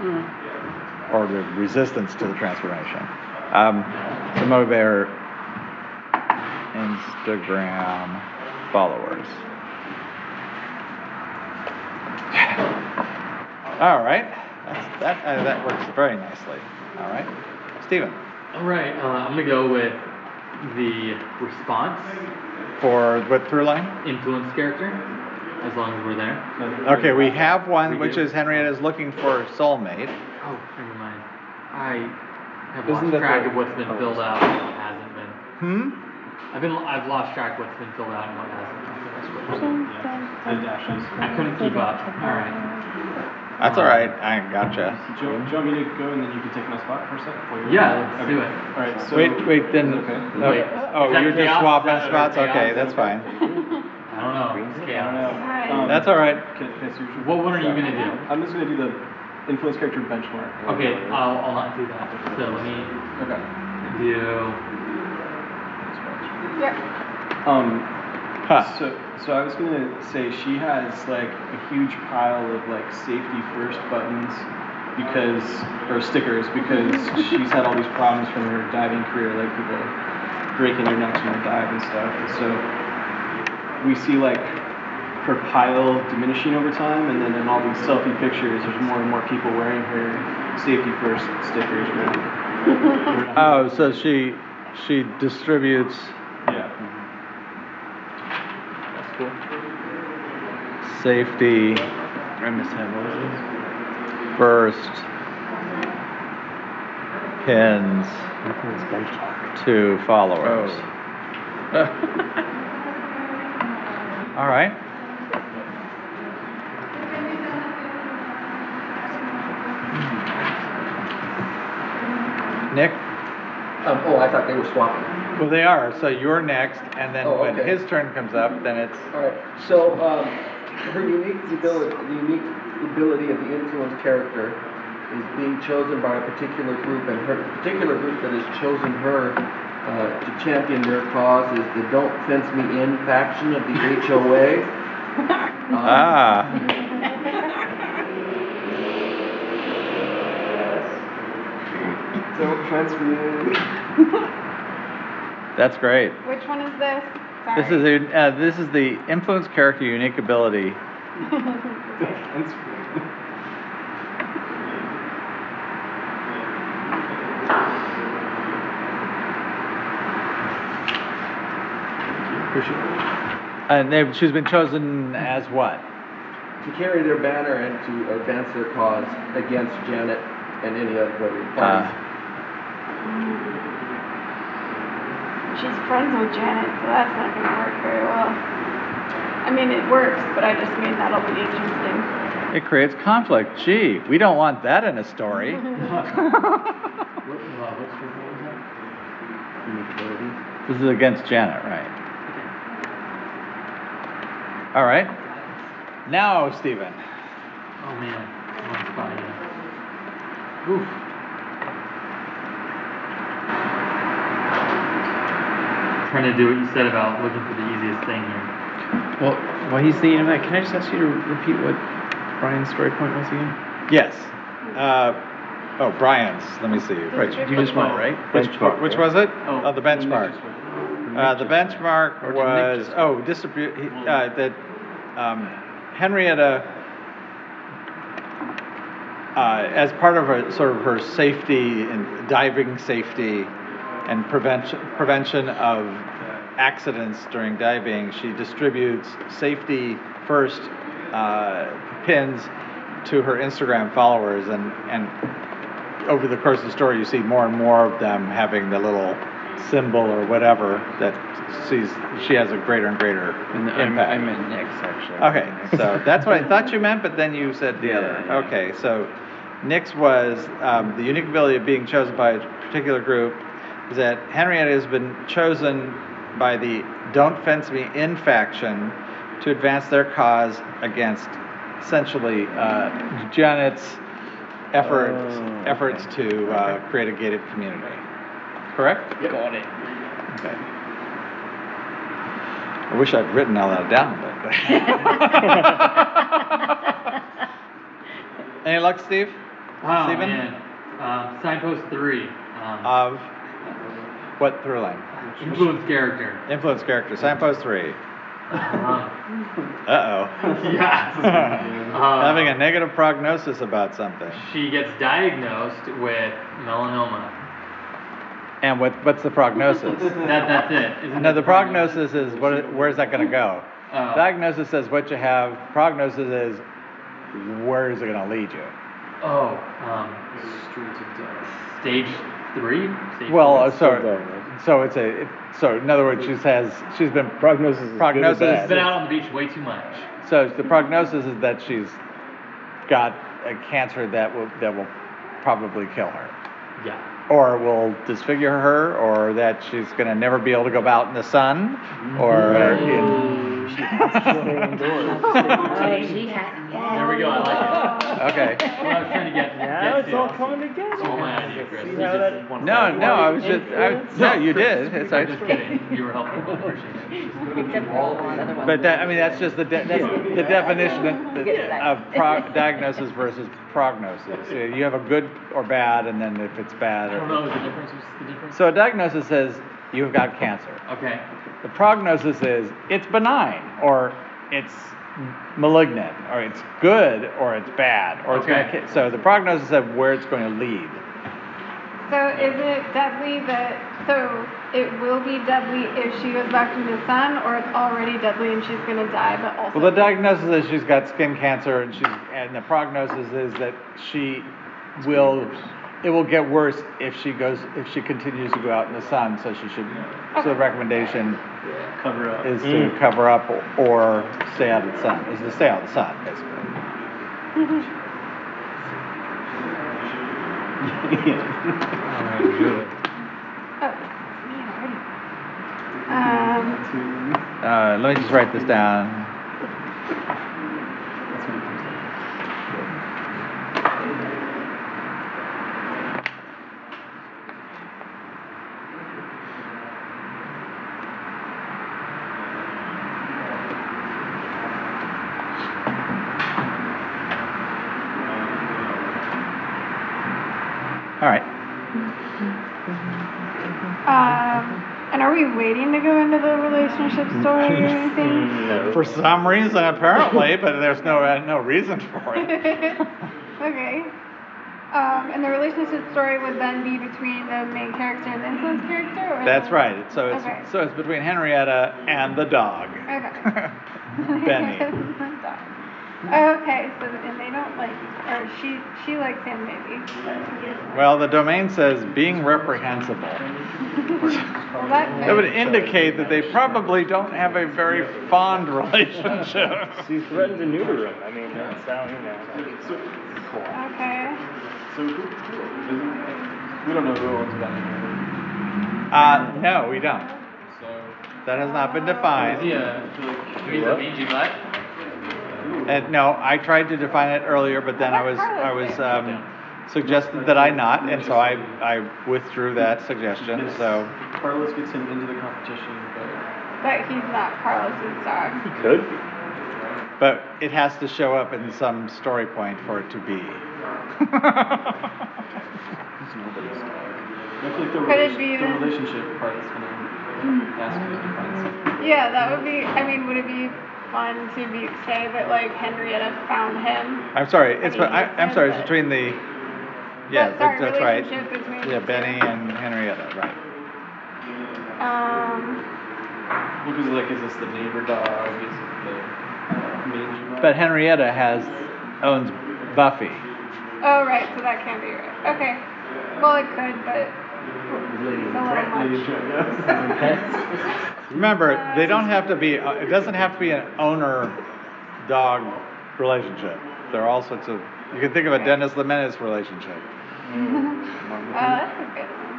Mm. or the resistance to the transformation? Um, the motivator, Instagram followers. All right, That's, that uh, that works very nicely. All right, Stephen, All right, uh, I'm gonna go with the response for what through line? influence character, as long as we're there. Okay, we have one, We which do? is Henrietta is looking for soulmate. Oh, never mind. I have Isn't lost track the- of what's been oh, filled out and what hasn't been. Hmm. I've been I've lost track of what's been filled out and what hasn't. The dashes. I couldn't keep up. All right. That's all right. I gotcha. Do you, do you want me to go and then you can take my spot for a second? while you're- Yeah, let's Okay. do it. All right, so. Wait, wait, then. Okay. Wait, Oh, is that you're just chaos? swapping Is that spots? chaos? Okay, that's fine. I don't know. It's I don't chaos. know. Um, That's all right. Can, can I see your- What one are you gonna do? I'm just gonna do the influence character benchmark. Okay, I'll, I'll not do that. So let me Okay. do. Yep. Um, Huh. so, so I was gonna say she has like a huge pile of like safety first buttons because, or stickers because she's had all these problems from her diving career, like people breaking their necks when they dive and stuff. And so we see like her pile diminishing over time, and then in all these selfie pictures, there's more and more people wearing her safety first stickers around. Oh, so she she distributes Yeah. That's cool. Safety I misheard, what was this? first pins Influence to followers. All right. Nick? Um, oh, I thought they were swapping. Well, they are. So you're next, and then Oh, when okay. his turn comes up, then it's All right. So um, her unique ability, the unique ability of the influence character, is being chosen by a particular group, and her particular group that has chosen her uh, to champion their cause is the "Don't Fence Me In" faction of the HOA. Um, ah. Don't transmute. That's great. Which one is this? This is a, uh, this is the influence character unique ability. Transmute. And they, she's been chosen as what? To carry their banner and to advance their cause against Janet and any other Uh, parties. She's friends with Janet, so that's not gonna work very well. I mean, it works, but I just mean that'll be interesting. it creates conflict. Gee, we don't want that in a story. What, what's your, what was that? Unique abilities. This is against Janet, right? All right. Now, Stephen. Oh man, one spot again. Oof. Trying to do what you said about looking for the easiest thing here. Well, while he's thinking of that, can I just ask you to repeat what Brian's story point was again? Yes. Uh, oh, Brian's. Let me see. Which, You just went right. which, Benchmark, which was it? Oh, Oh, the benchmark. Uh, the benchmark Or was, just- oh, distribute, uh, that, um, Henrietta, uh, as part of her, sort of her safety and diving safety and prevention, prevention of accidents during diving, she distributes safety first, uh, pins to her Instagram followers and, and over the course of the story, you see more and more of them having the little symbol or whatever that sees she has a greater and greater And I'm, I meant Nick's actually. Okay, so that's what I thought you meant, but then you said the Yeah, other. yeah. Okay, so Nick's was um, the unique ability of being chosen by a particular group that Henrietta has been chosen by the Don't Fence Me In faction to advance their cause against essentially uh, Janet's efforts Oh, okay. efforts to uh, create a gated community. Correct? Got it. Okay. I wish I'd written all that down, but. Any luck, Steve? Oh Stephen? man. Um, signpost three. Um, Of what through line? influence character. Influence character, signpost three. Uh, Uh yes. oh. Having a negative prognosis about something. She gets diagnosed with melanoma. And what, what's the prognosis? That that's it. Isn't No, the prognosis is what, where's that going to go? Oh. Diagnosis says what you have, prognosis is where is it going to lead you? Oh, um, Straight to death. stage three. Stage Well, four? uh, so, so it's a, it, so in other words, she says, she's been, Prognosis is Prognosis good or is She's been out on the beach way too much. so the prognosis is that she's got a cancer that will, that will probably kill her. Yeah. Or will disfigure her, or that she's gonna never be able to go out in the sun, or mm-hmm. in. Oh, she had, There we go. I like it. Okay. That's what I was trying to get. Now get it's to. all coming together. Stole my idea, Chris. You how just- that- No, no, I was just, I, no, you did, it's, I'm just kidding. You were helpful. I. Except for all other ones. but that, I mean, that's just the, de- that's the definition of, of pro- diagnosis versus prognosis. You have a good or bad, and then if it's bad, I don't know. Is the difference? What's the difference? So a diagnosis says you've got cancer. Okay. The prognosis is it's benign or it's malignant or it's good or it's bad or it's going to so the prognosis of where it's going to lead. So is it deadly that, so it will be deadly if she goes back to the sun, or it's already deadly and she's gonna die, but also? Well, the diagnosis is she's got skin cancer and she's and the prognosis is that she will it will get worse if she goes if she continues to go out in the sun so she should so the recommendation Cover up. is to Mm. cover up or, or stay out of the sun is to stay out of the sun basically. Oh, man, already. Um, Uh, let me just write this down. All right. Um, and are we waiting to go into the story or anything? No. For some reason, apparently, but there's no, uh, no reason for it. okay. Um, and the relationship story would then be between the main character and the influence character? Or That's the- right. So it's, Okay. so it's between Henrietta and the dog. Okay. Benny. Dog. Okay, so and they don't like, or she she likes him maybe. Well, the domain says being reprehensible. Well, that That would indicate that they probably don't have a very fond relationship. She threatened to neuter him. I mean, that's how, you know. Okay. So who, who isn't, we don't know who owns Benny. Uh, no, we don't. So, That has not been defined. yeah, I feel like. He's a mangy mutt. And no, I tried to define it earlier, but then I was, I was, um, suggested that I not, and so I, I withdrew that suggestion, so. Carlos gets him into the competition, but But he's not Carlos's dog. He could. But it has to show up in some story point for it to be. he's nobody's dog. I feel like the, Could it relation- be the that- relationship part is gonna ask you to define something. Yeah, that would be. I mean, would it be fun to be say that like Henrietta found him? I'm sorry, it's, I mean, I, I'm sorry, it's between the, yeah, But, sorry, that's, that's right. Yeah, the Benny two. and Henrietta, right. Um. Because like, is this the neighbor dog? Is it the mangy mutt? But Henrietta has, owns Buffy. Oh right, so that can't be right. Okay. Well, it could, but it's a little Lady much. Jack, yes. Remember, they don't have to be, uh, it doesn't have to be an owner-dog relationship. There are all sorts of, you can think of a Dennis the Menace relationship. Uh, that's a good one.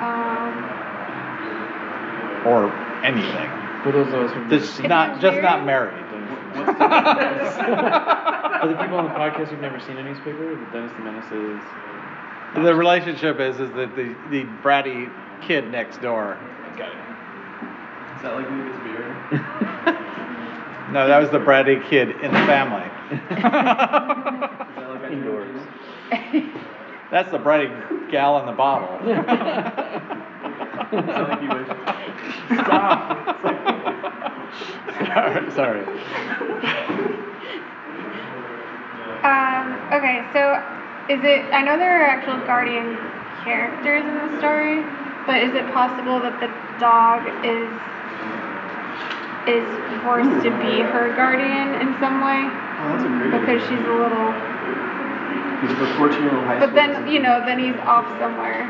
Um. Or anything. For those of us who've Just not, just not married. For the people on the podcast who've never seen a newspaper, the Dennis the Menace is. The relationship is, is that the, the bratty kid next door. Got it. Is that like Lucas beer? No, that was the bratty kid in the family. Is that like Indoors. That's the bratty gal in the bottle. Is that like you wish? Stop. sorry, sorry. Um, okay, so is it, I know there are actual guardian characters in the story, but is it possible that the dog is, is forced to be her guardian in some way? Oh, that's a great Because idea. she's a little, Because the 14 year old high but then, you know, then he's off somewhere.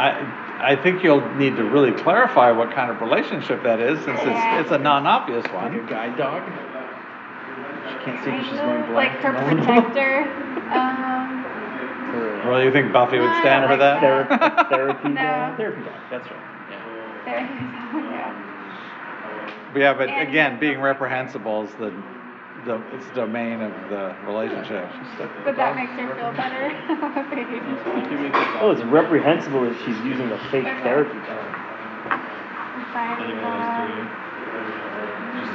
I, I think you'll need to really clarify what kind of relationship that is, since it's, it's a non-obvious Like a one. guide dog? She can't see that she's Kinda going Like her No one will- protector, um, Or, Well, you think Buffy would stand for that? Therapy, therapy No. dog? Therapy dog, that's right. Yeah. there, yeah. Yeah, but And- again, being reprehensible is the, the, it's the domain of the relationship. But that makes her feel better. You can make it Oh, it's reprehensible that she's using a fake Okay. therapy dog. Fine with that. Just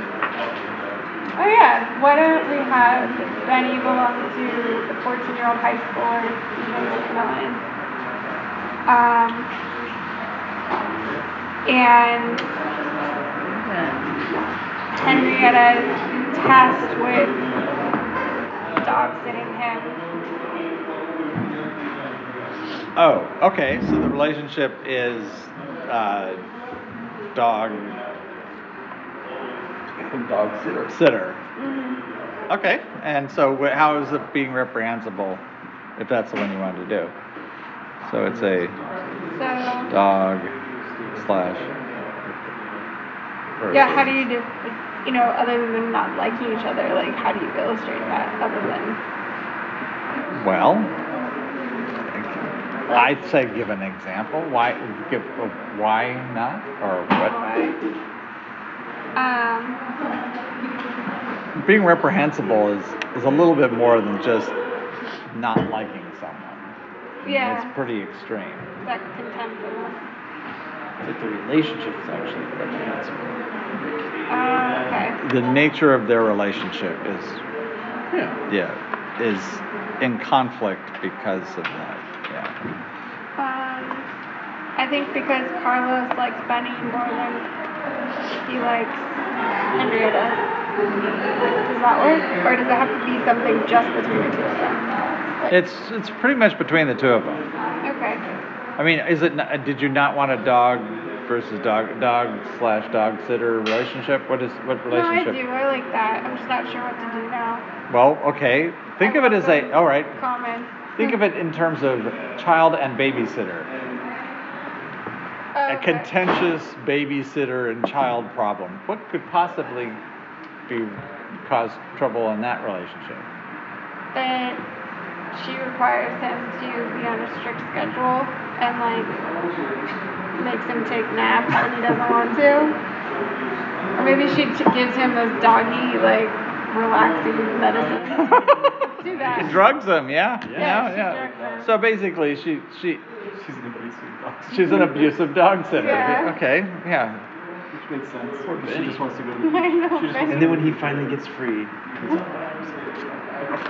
Oh yeah, why don't we have Benny belong to the 14 year old high schooler, Stephen McMillan? Um, and Henrietta is tasked with dog sitting him. Oh, okay, so the relationship is, uh, dog Dog sitter. sitter. Mhm. Okay, and so wh- how is it being reprehensible if that's the one you wanted to do? So it's a So, dog slash. yeah, how do you do, you know, other than not liking each other, like how do you illustrate that other than? Well, I'd say give an example. Why give why not or what? Why? Um, Being reprehensible is is a little bit more than just not liking someone. I mean, Yeah. It's pretty extreme. that contempt of, Like the relationship is actually reprehensible. uh, okay. The nature of their relationship is Yeah. yeah is in conflict because of that. Yeah. Um, I think because Carlos likes Benny more than he likes Henrietta. Does that work? Or does it have to be something just between the two of them? It's, it's pretty much between the two of them. Okay. I mean, is it, not- did you not want a dog versus dog, dog slash dog sitter relationship? What is, what relationship? No, I do. I like that. I'm just not sure what to do now. Well, okay, think of it as a, all right, Common. think of it in terms of child and babysitter. A contentious babysitter and child problem. What could possibly be, cause trouble in that relationship? that she requires him to be on a strict schedule and like makes him take naps when he doesn't want to. Or maybe she t- gives him those doggy like relaxing medicine. Do that. Drugs him, yeah, Yeah, yeah, she yeah. drugs him. So basically, she, she, She's an abusive dog. she's an abusive dog sitter. Yeah. Okay, yeah. Which makes sense. She just wants to go to the I know, She just right? And then when he finally gets free,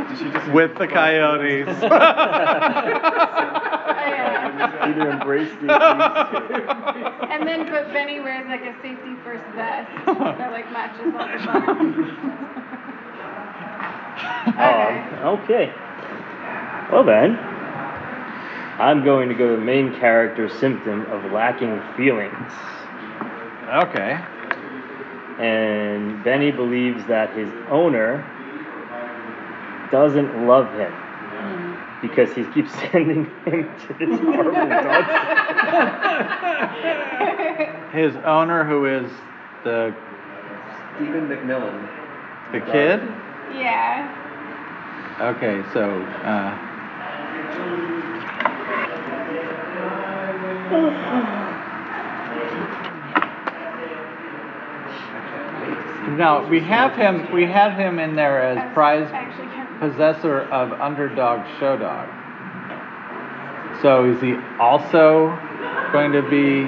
Did she just With the coyotes. Oh, Either embrace the abuse. And then, but Benny wears like a safety first vest that like matches all the buttons. Okay. Oh, okay. Well then, I'm going to go to the main character symptom of lacking feelings. Okay. And Benny believes that his owner doesn't love him because he keeps sending him to this horrible dog. His owner, who is the Stephen McMillan. the kid. Yeah. Okay, so uh, now we have him. We had him in there as prize possessor of underdog show dog. So is he also going to be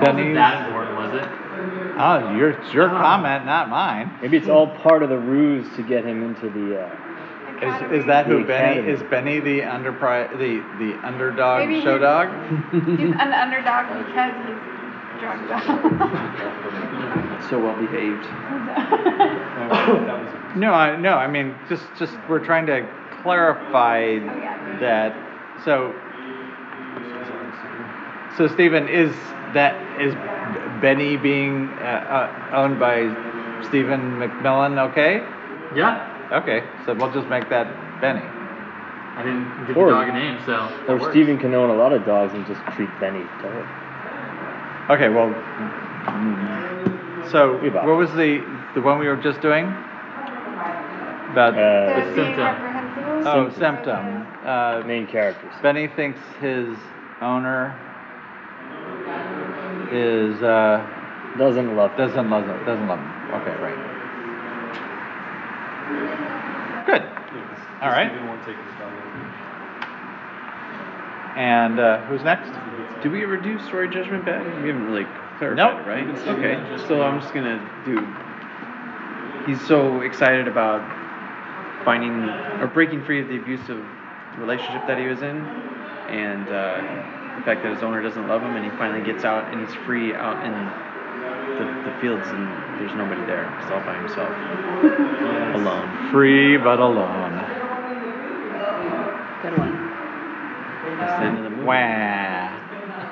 Wasn't that important, was it? Oh, your it's your comment, not mine. Maybe it's all part of the ruse to get him into the. Uh, Is, is that who The Benny Academy. is? Benny the underpri the the underdog Maybe show he's- dog? He's an underdog because he's drugged up. so well behaved. No, I no. I mean, just just we're trying to clarify yeah. that. So so Stephen is that is Benny being uh, uh, owned by Stephen McMillan? Okay. Yeah. Okay. So we'll just make that Benny. I didn't give Or- the dog a name, so. that or works. Steven can own a lot of dogs and just treat Benny to it. Okay. Well. So Bebop. what was the the one we were just doing? About Uh, The being symptom. reprehensible? oh symptom. symptom. Uh, main characters. Benny thinks his owner is uh, Doesn't love. doesn't love him. Doesn't love him. Okay, right. Good. All right. Steven won't take his. And uh, who's next? Did we ever do story judgment bad? We haven't really clarified Nope. it, right? We've been Okay, saving so I'm just gonna do. He's so excited about finding or breaking free of the abusive relationship that he was in, and uh, the fact that his owner doesn't love him, and he finally gets out and he's free out in the, the fields, and there's nobody there. He's all by himself, alone. Free but alone. Good one. That's the end of the movie. Wah.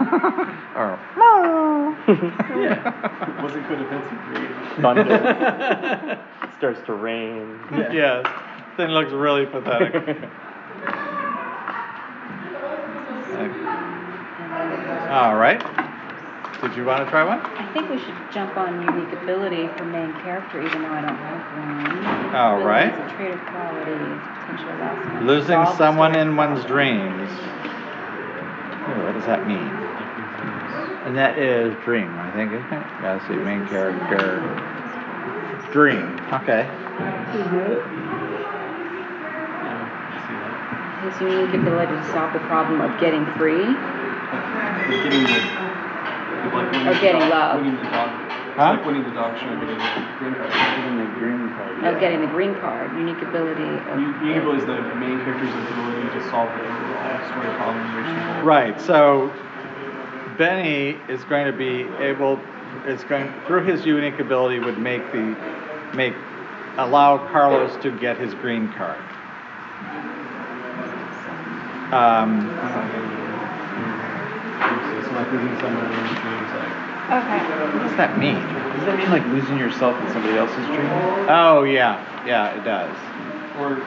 or Yeah. Wasn't codependency created. Thunder. Starts to rain. Yeah. Yes. Thing looks really pathetic. All right. Did you want to try one? I think we should jump on unique ability for main character, even though I don't have one. All Ability right. is a trait or quality, is potential loss. Losing solve someone in one's dreams. Ooh, what does that mean? And that is dream, I think, isn't it? Gotta see, main character. Dream. Okay. Mm-hmm. His unique ability to solve the problem of getting free. Getting the, like winning Or getting dog, love. Winning the dog. Huh? like winning the dog show, getting the green card. Getting the green card. Of getting the green card, unique ability of. You, you ability is the main character's ability to solve the overall backstory following Rachel Bolt. Right, so Benny is going to be able, is going, through his unique ability would make the, make, allow Carlos to get his green card. Um, So like losing someone in your dreams, like Okay. what does that mean? Does that mean like losing yourself in somebody else's dream? Oh, yeah, yeah, it does. or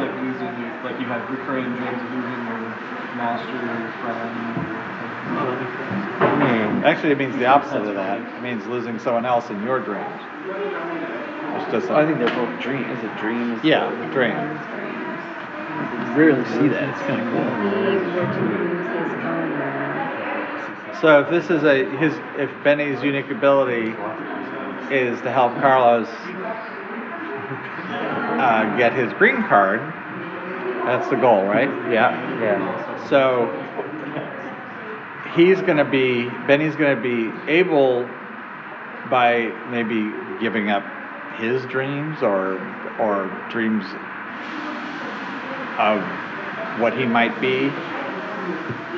like losing your, like you have recurring dreams of losing your master, your friend. Or hmm. Actually, it means the opposite of that. It means losing someone else in your dreams. Which doesn't. I think they're both dreams. Is it dreams? Yeah, dream. You rarely see that. It's kind of He cool. were to lose his owner. So if this is a his if Benny's unique ability is to help Carlos uh, get his green card, that's the goal, right? Yeah. Yeah. So he's going to be Benny's going to be able by maybe giving up his dreams or or dreams of what he might be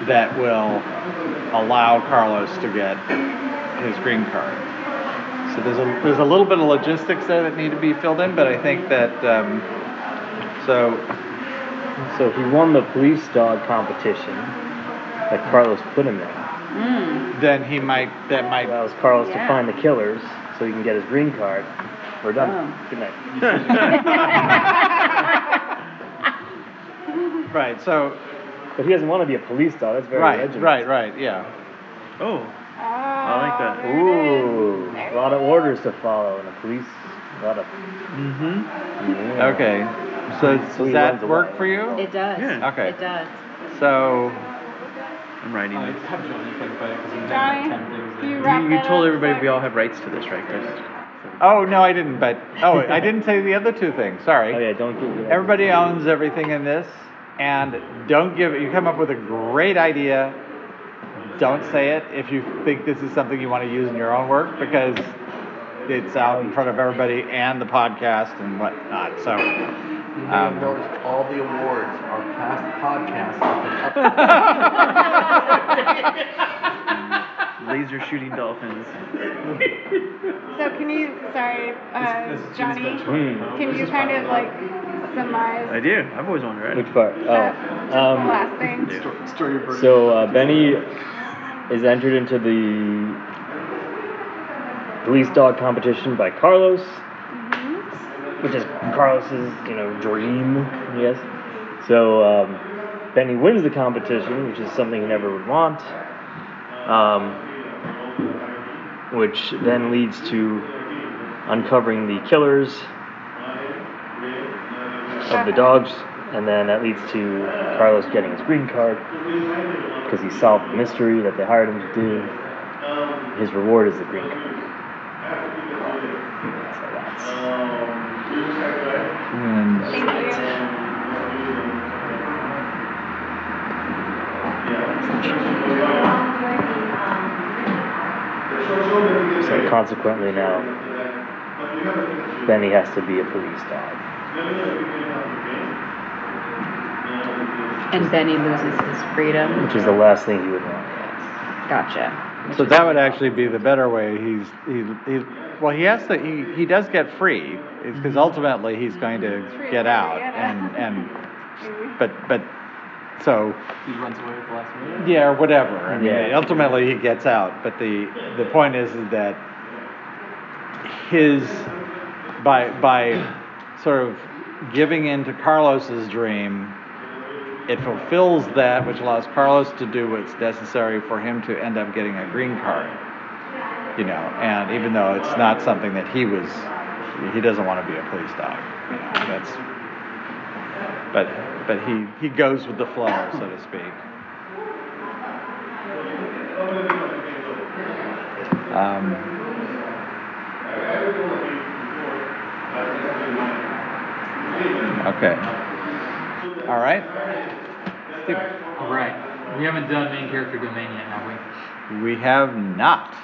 that will allow Carlos to get his green card. So there's a there's a little bit of logistics there that need to be filled in, but I think that um, so So he won the police dog competition that Carlos put him in. Mm. then he might that might Allows Carlos to find the killers so he can get his green card. We're done. Oh. Good night. right. So But he doesn't want to be a police dog. That's very right, regimented. right, right, yeah. Oh, I like that. Ooh, a lot of orders to follow, and the police, a lot of. mm-hmm. Yeah. Okay. So So does he runs that away. work for you? It does. Yeah. Okay. It does. So I'm writing this. Johnny it because Johnny, done like ten things. do you wrap You, you that told up everybody we all have rights to this, right, Chris? oh no, I didn't. But oh, I didn't say the other two things. Sorry. Oh yeah, don't give me. Everybody owns everything in this, and don't give. You come up with a great idea. Don't say it if you think this is something you want to use in your own work because it's out in front of everybody and the podcast and whatnot. So. You may Um, noticed all the awards are past podcasts. Laser shooting dolphins. So can you, sorry, uh, This- this is Johnny, Jim's Hmm. can you kind of like surmise I do. I've always wanted Which it. part? that, just the Oh, um, last thing? Yeah. Sto- Story of so uh, Benny is entered into the police dog competition by Carlos, Mhm. which is Carlos's, you know, dream, yes. So um, Benny wins the competition, which is something he never would want. Um, which then leads to uncovering the killers of the dogs, and then that leads to Carlos getting his green card because he solved the mystery that they hired him to do. His reward is the green card. So consequently now Benny has to be a police dog. And Benny loses his freedom. Which is the last thing he would want. Gotcha. So that would actually be the better way. He's he he well he has to he, he does get free because mm-hmm. ultimately he's going to get out and out. and but but so he runs away at the last minute. yeah or whatever. I mean Yeah. ultimately he gets out. But the the point is, is that his by by sort of giving in to Carlos's dream, it fulfills that, which allows Carlos to do what's necessary for him to end up getting a green card. You know, and even though it's not something that he was, he doesn't want to be a police dog. You know, that's, but but he he goes with the flow, so to speak. Um, okay. All right. Steve. All right. We haven't done main character domain yet, have we? We have not.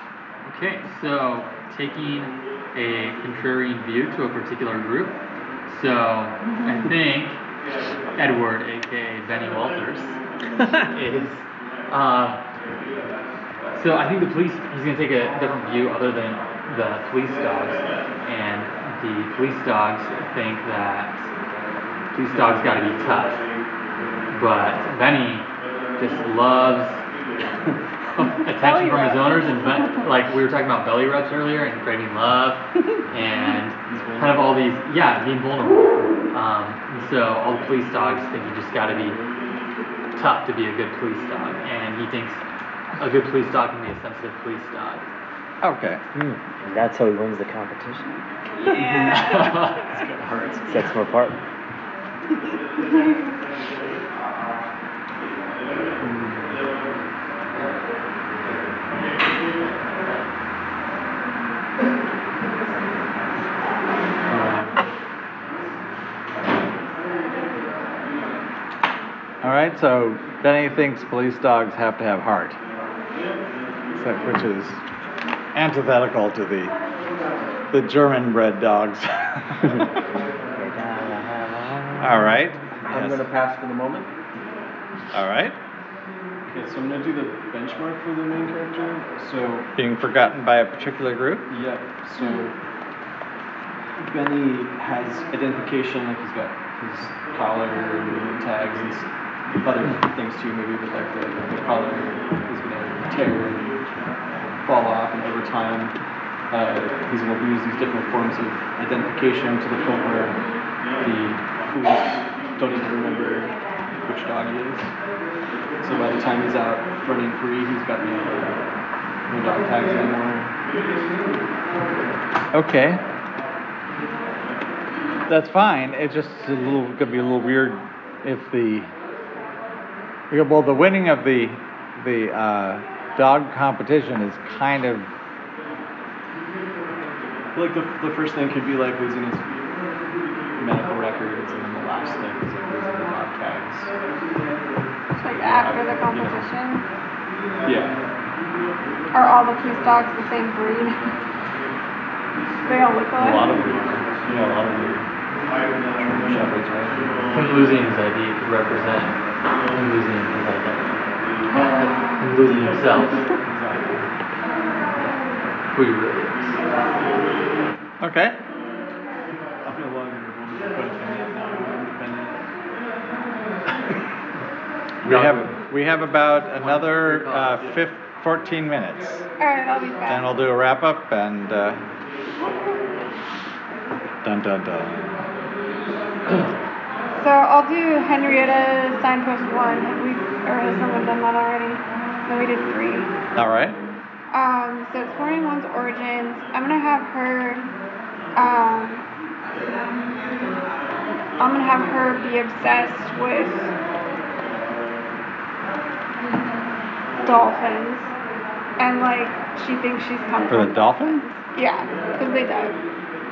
Okay, so taking a contrarian view to a particular group. So I think Edward, aka Benny Walters, is uh, so I think the police he's gonna take a different view other than the police dogs, and the police dogs think that police dogs got to be tough, but Benny just loves attention from his owners and like we were talking about belly rubs earlier and craving love and kind of all these yeah being vulnerable. Um, so all the police dogs think you just got to be tough to be a good police dog and he thinks a good police dog can be a sensitive police dog Okay. Hmm. And that's how he wins the competition. yeah it's gonna hurt. Sets him apart. right, so Benny thinks police dogs have to have heart, so- which is antithetical to the the German-bred dogs. All right. I'm Yes. gonna pass for the moment. All right. Okay, so I'm gonna do the benchmark for the main character. So Being forgotten by a particular group. Yep. So Benny has identification, like he's got his collar and tags and s- other things too, maybe, but like the, the collar is gonna tear and fall off, and over time, uh, he's gonna lose these different forms of identification to the point where the police don't even remember which dog he is. So by the time he's out running free, he's got no, no dog tags anymore. Okay. That's fine. It's just a little gonna be a little weird if the well the winning of the the uh, dog competition is kind of Like the, the first thing could be like losing his medical records, and then the last thing is like losing the dog tags. Like after the competition. Yeah. Are all the police dogs the same breed? they all look alike. A lot of them. are. Yeah, a lot of them. are German shepherds, right? him losing his ID could represent him losing his identity him losing himself Exactly. who he really is okay. I feel vulnerable to put independent now. Independent. We have we have about another uh, fif- 14 minutes. Alright, I'll be back. Then we'll do a wrap up and uh, dun dun dun. So I'll do Henrietta signpost one. Have we, or has someone done that already? No, we did three. All right. Um, so exploring one's origins. I'm gonna have her. Um, I'm gonna have her be obsessed with dolphins, and like she thinks she's come For the dolphins. Yeah, because they die.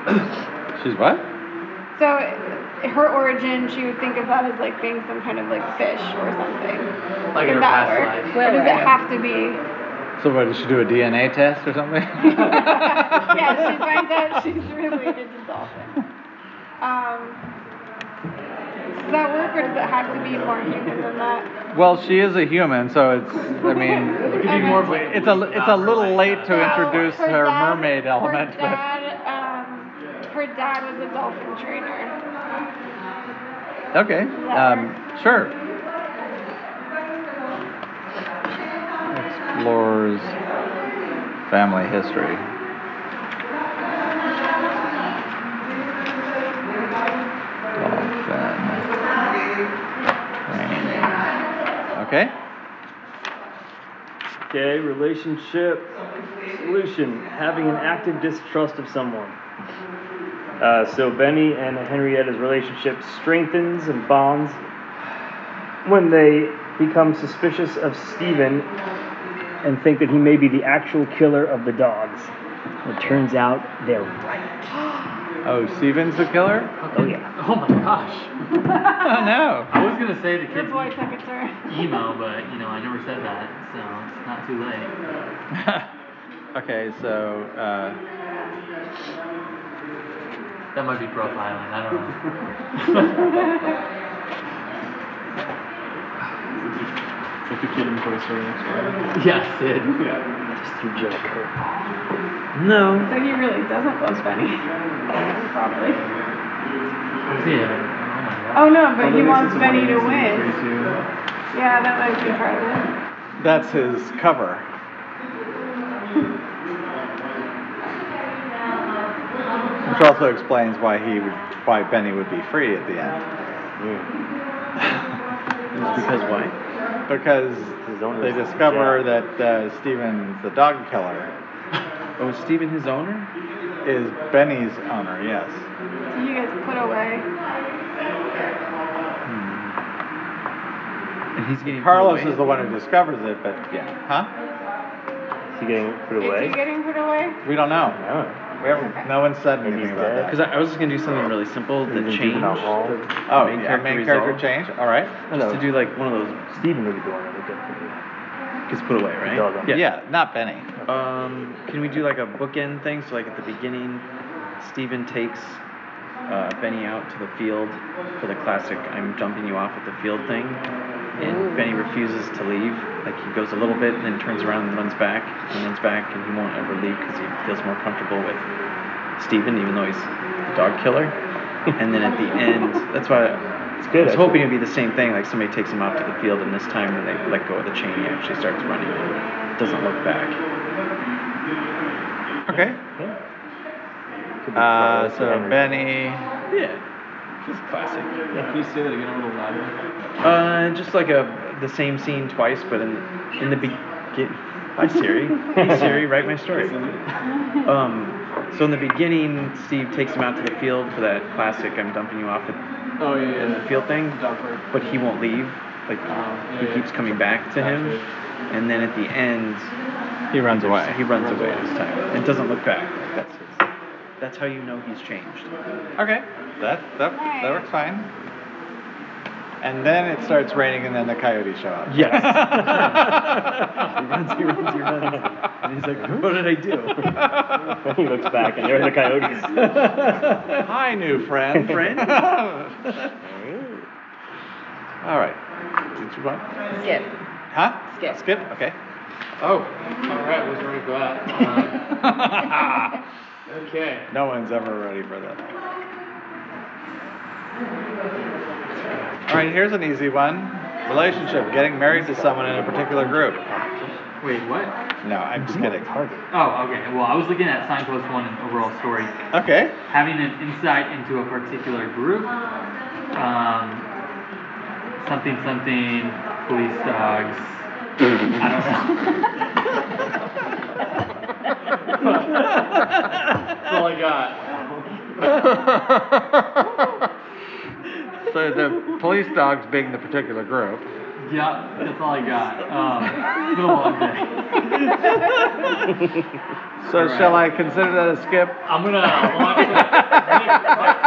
She's what? So her origin, she would think of that as like being some kind of like fish or something. Like in her that past work? life. Or does it have to be? So what? Did she do a DNA test or something? yeah, she finds out she's related to dolphins. Um, does that work, or does it have to be more human than that? Well, she is a human, so it's. I mean, it could be more it's a it's a little late to introduce her her dad- mermaid element, Her but dad, um, her dad was a dolphin trainer. Okay. Um, sure. Explores family history. Dolphin training. Okay. Okay, relationship solution having an active distrust of someone. Uh, so Benny and Henrietta's relationship strengthens and bonds when they become suspicious of Stephen and think that he may be the actual killer of the dogs. It turns out they're right. Oh, Steven's the killer? Oh yeah. oh my gosh Oh no. I was gonna say the Your kid's boy took a turn. emo but you know I never said that so it's not too late okay, so uh, that might be profiling. I don't know. like you kid in Toy Story. Yeah, Sid. Yeah. Just threw Joe a curveball. No. So he really doesn't love Benny. Probably. Yeah. Oh, oh, no, but he wants Benny to win. Yeah, that might be part of it. That's his cover. Which also explains why he would, why Benny would be free at the end. Because why? Because His owner they discover dead. that uh, Steven's the dog killer Oh, is Steven his owner? is Benny's owner, yes. So you guys put away. And he's getting put Carlos away? is the one who discovers it, but yeah. Huh? Is he getting put away? Is away? he getting put away? We don't know. No. We haven't, no one said Maybe anything he's about dead. that. Because I, I was just gonna do something really simple the Is change juvenile hall? the Oh, main yeah, character main character resolve. change, all right. Just to do like one of those Steven would be the one that would get put away. gets put away, right? dog on- Yeah, not Benny. Um, can we do like a bookend thing? So like at the beginning, Steven takes uh, Benny out to the field for the classic "I'm dumping you off at the field" thing, and Benny refuses to leave. Like he goes a little bit, and then turns around and runs back, and runs back, and he won't ever leave because he feels more comfortable with Steven, even though he's the dog killer. and then at the end, that's why It's good. I was actually. hoping it'd be the same thing. Like somebody takes him out to the field, and this time when they let go of the chain, he actually starts running and doesn't look back. Okay. Yeah. Could be Uh, so Henry. Benny. Yeah, just classic. Can you say that again a little louder? Uh, just like a the same scene twice, but in in the beginning. Hi Siri. Hey Siri, write my story. Um, so in the beginning, Steve takes him out to the field for that classic "I'm dumping you off at Oh yeah, in yeah. the field" thing, Dog but he won't leave. Like Oh, yeah, he yeah. keeps coming back to him, and then at the end, He runs away. he runs away this time and doesn't look back. Like that's his, that's how you know he's changed. Okay, that that that works fine. And then it starts raining, and then the coyotes show up. Yes. he runs, he runs, he runs. And he's like, what did I do? he looks back and there are the coyotes. Hi, new friend. Friend? All right. Did you want? Skip. Huh? Skip. Skip. Okay. Oh, all right. Wasn't ready for that. Um, okay. No one's ever ready for that. All right, here's an easy one. Relationship, getting married to someone in a particular group. Wait, what? No, I'm just kidding. Oh, okay. Well, I was looking at signpost one and overall story. Okay. Having an insight into a particular group. Um, something, something, police dogs. I don't know. That's all I got. So the police dogs being the particular group. Yeah, that's all I got. Um, it's been a long day. So All right. shall I consider that a skip? I'm gonna watch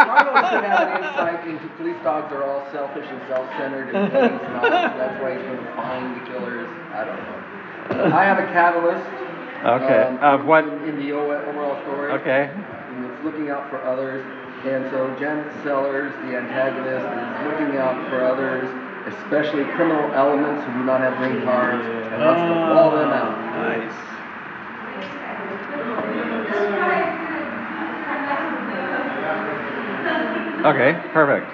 Carlos should have an insight into police dogs are all selfish and self-centered and he's not, so that's why he's gonna find the killers. I don't know. I have a catalyst. Okay, um, of what- In in the overall story. Okay. And it's looking out for others. And so Janet Sellers, the antagonist, is looking out for others, especially criminal elements who do not have green cards, and wants to wall them out. Nice. Okay, perfect.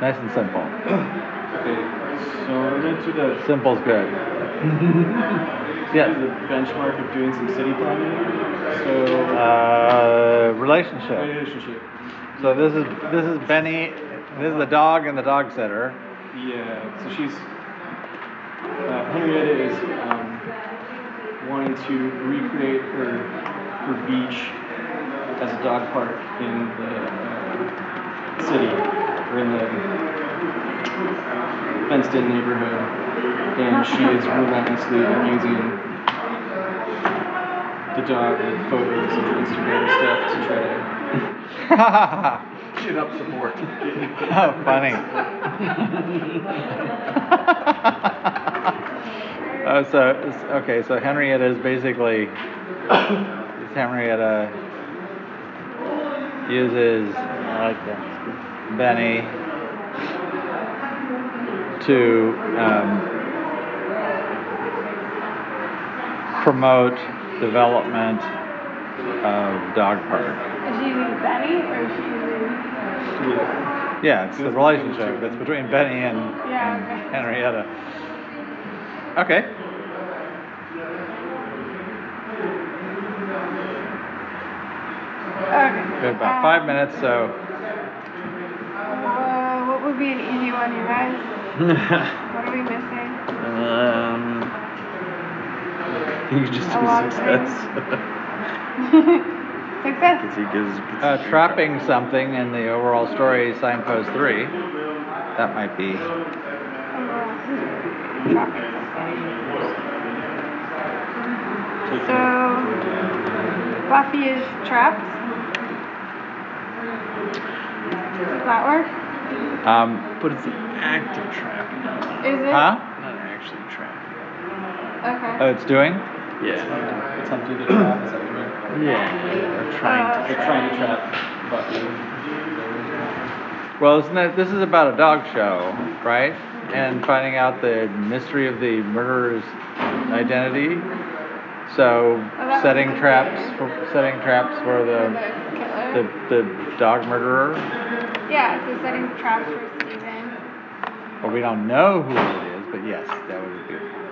Nice and simple. Okay, so we're gonna the Simple's good. Yes. the benchmark of doing some city planning. So Uh, relationship. relationship. So this is this is Benny. This is the dog and the dog sitter. Yeah, so she's uh, Henrietta is um, wanting to recreate her her beach as a dog park in the uh, city or in the fenced-in neighborhood, and she is relentlessly abusing the dog with photos and Instagram stuff to try to Chin up support. oh, funny. uh, so okay, so Henrietta is basically is Henrietta uses I like that. Benny to um, promote development of dog park. Is she using Benny or is she using? Yeah, it's the relationship. that's between Benny and, Yeah, and okay. Henrietta. Okay. Okay. We have about Um, five minutes, so Uh, what would be an easy one, you guys? What are we missing? um, you just A do of success. Success. Because he gives. gets uh, his trapping something in the overall story, signpost three. That might be. So, Buffy is trapped. Does that work? Um, But it's an active trap, Is it? huh? not actually trapping. Okay. Oh, it's doing? Yeah. Attempting to trap, is that what you mean? Yeah. Or trying to. They're trying to trap. Well, isn't that, This is about a dog show, right? Mm-hmm. And finding out the mystery of the murderer's identity. So Oh, setting traps for setting traps for the the the, dog murderer. Mm-hmm. Yeah, so setting traps for Steven. Well, we don't know who it is, but yes, that would be good.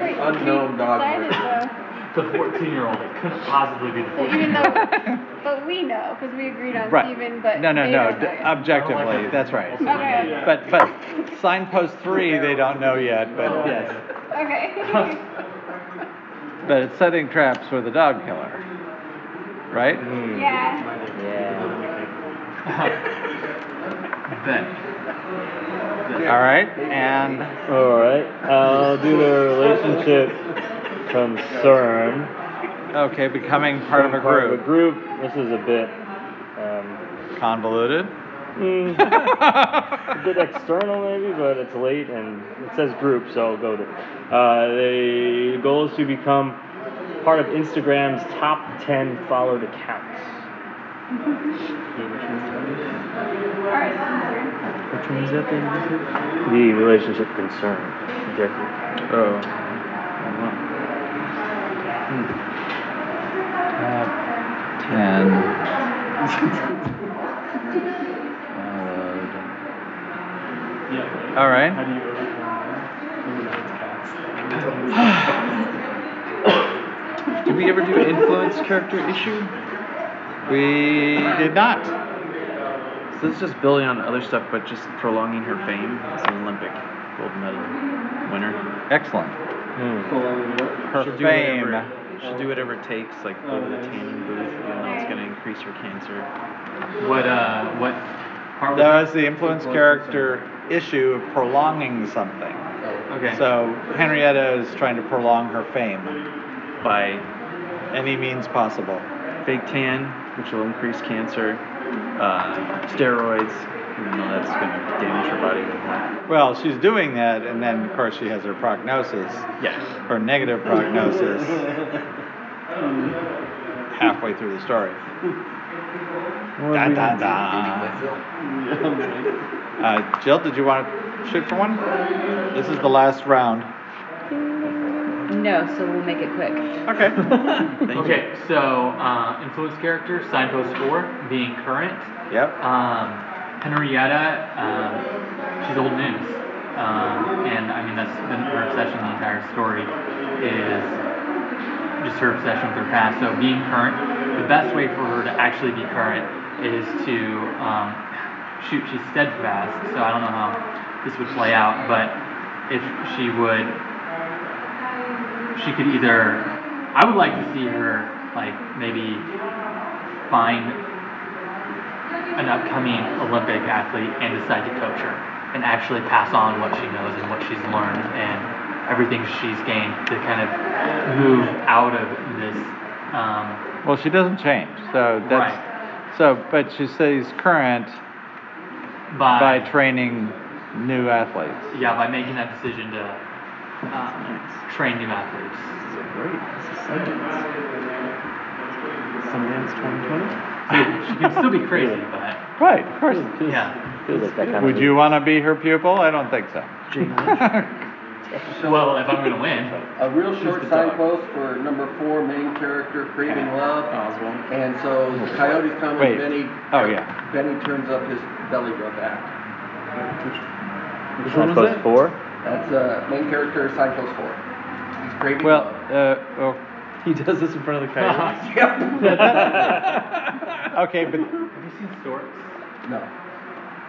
Wait, Unknown dog decided murderer. though. The 14 year old. It couldn't possibly be the So 14 even year though, old. but we know, because we agreed on Right. Steven, but no, no, they no. d- know yet. objectively, that's right. Okay. But but signpost three, they don't know yet. But yes, Okay. but it's setting traps for the dog killer, right? Hmm. yeah. Yeah. Ben. All right, and All right. I'll do the relationship concern. okay, becoming part of a Part of a group, group. This is a bit. Um, convoluted. mm, a bit external maybe, but it's late and it says group, so I'll go with it. Uh, the goal is to become part of Instagram's top 10 followed accounts. Alright, concern. Which one is that thing? The relationship concern. Objective. Oh. Hmm. Top ten. All right. Did we ever do influence character issue? We did not. So this is just building on other stuff, but just prolonging her fame as an Olympic gold medal winner. Excellent. Hmm. Her she'll do fame. Whatever, she'll do whatever it takes, like go to the tanning booth, even though it's gonna increase her cancer. What, uh, what part That was the influence character issue of prolonging something. Okay. So Henrietta is trying to prolong her fame, By any means possible. fake tan, which will increase cancer, uh, steroids, even though that's gonna damage her body even. Well, she's doing that, and then of course she has her prognosis, Yeah. her negative prognosis, halfway through the story. Dun, dun, dun. Uh, Jill, did you want to shoot for one? This is the last round. No, so we'll make it quick. Okay. Thank you. Okay, so uh, influence character, signpost four, being current. Yep. Um, Henrietta, um, she's old news, um, and I mean that's been her obsession the entire story is just her obsession with her past. So being current, the best way for her to actually be current is to um, shoot. She's steadfast, so I don't know how this would play out, but if she would she could either I would like to see her like maybe find an upcoming Olympic athlete and decide to coach her and actually pass on what she knows and what she's learned and everything she's gained to kind of move out of this um, Well, she doesn't change, so that's Right. so. But she stays current by, by training new athletes. yeah by making that decision to um, train new athletes. This is a great. This is Sundance. Sundance 2020? she can still be crazy, but Right, of course. yeah. Feels like that kind Would of you want to be her pupil? I don't think so. Jane Well, if I'm gonna win. A real short signpost for number four, main character, craving love. Oswald. And so the coyotes come Wait. and Benny. Oh, yeah. Benny turns up his belly rub act. Which one was Signpost it? four. That's, uh, main character, signpost four. He's craving Well, love. uh, well, He does this in front of the coyotes. Yep. okay, but Have you seen storks? No.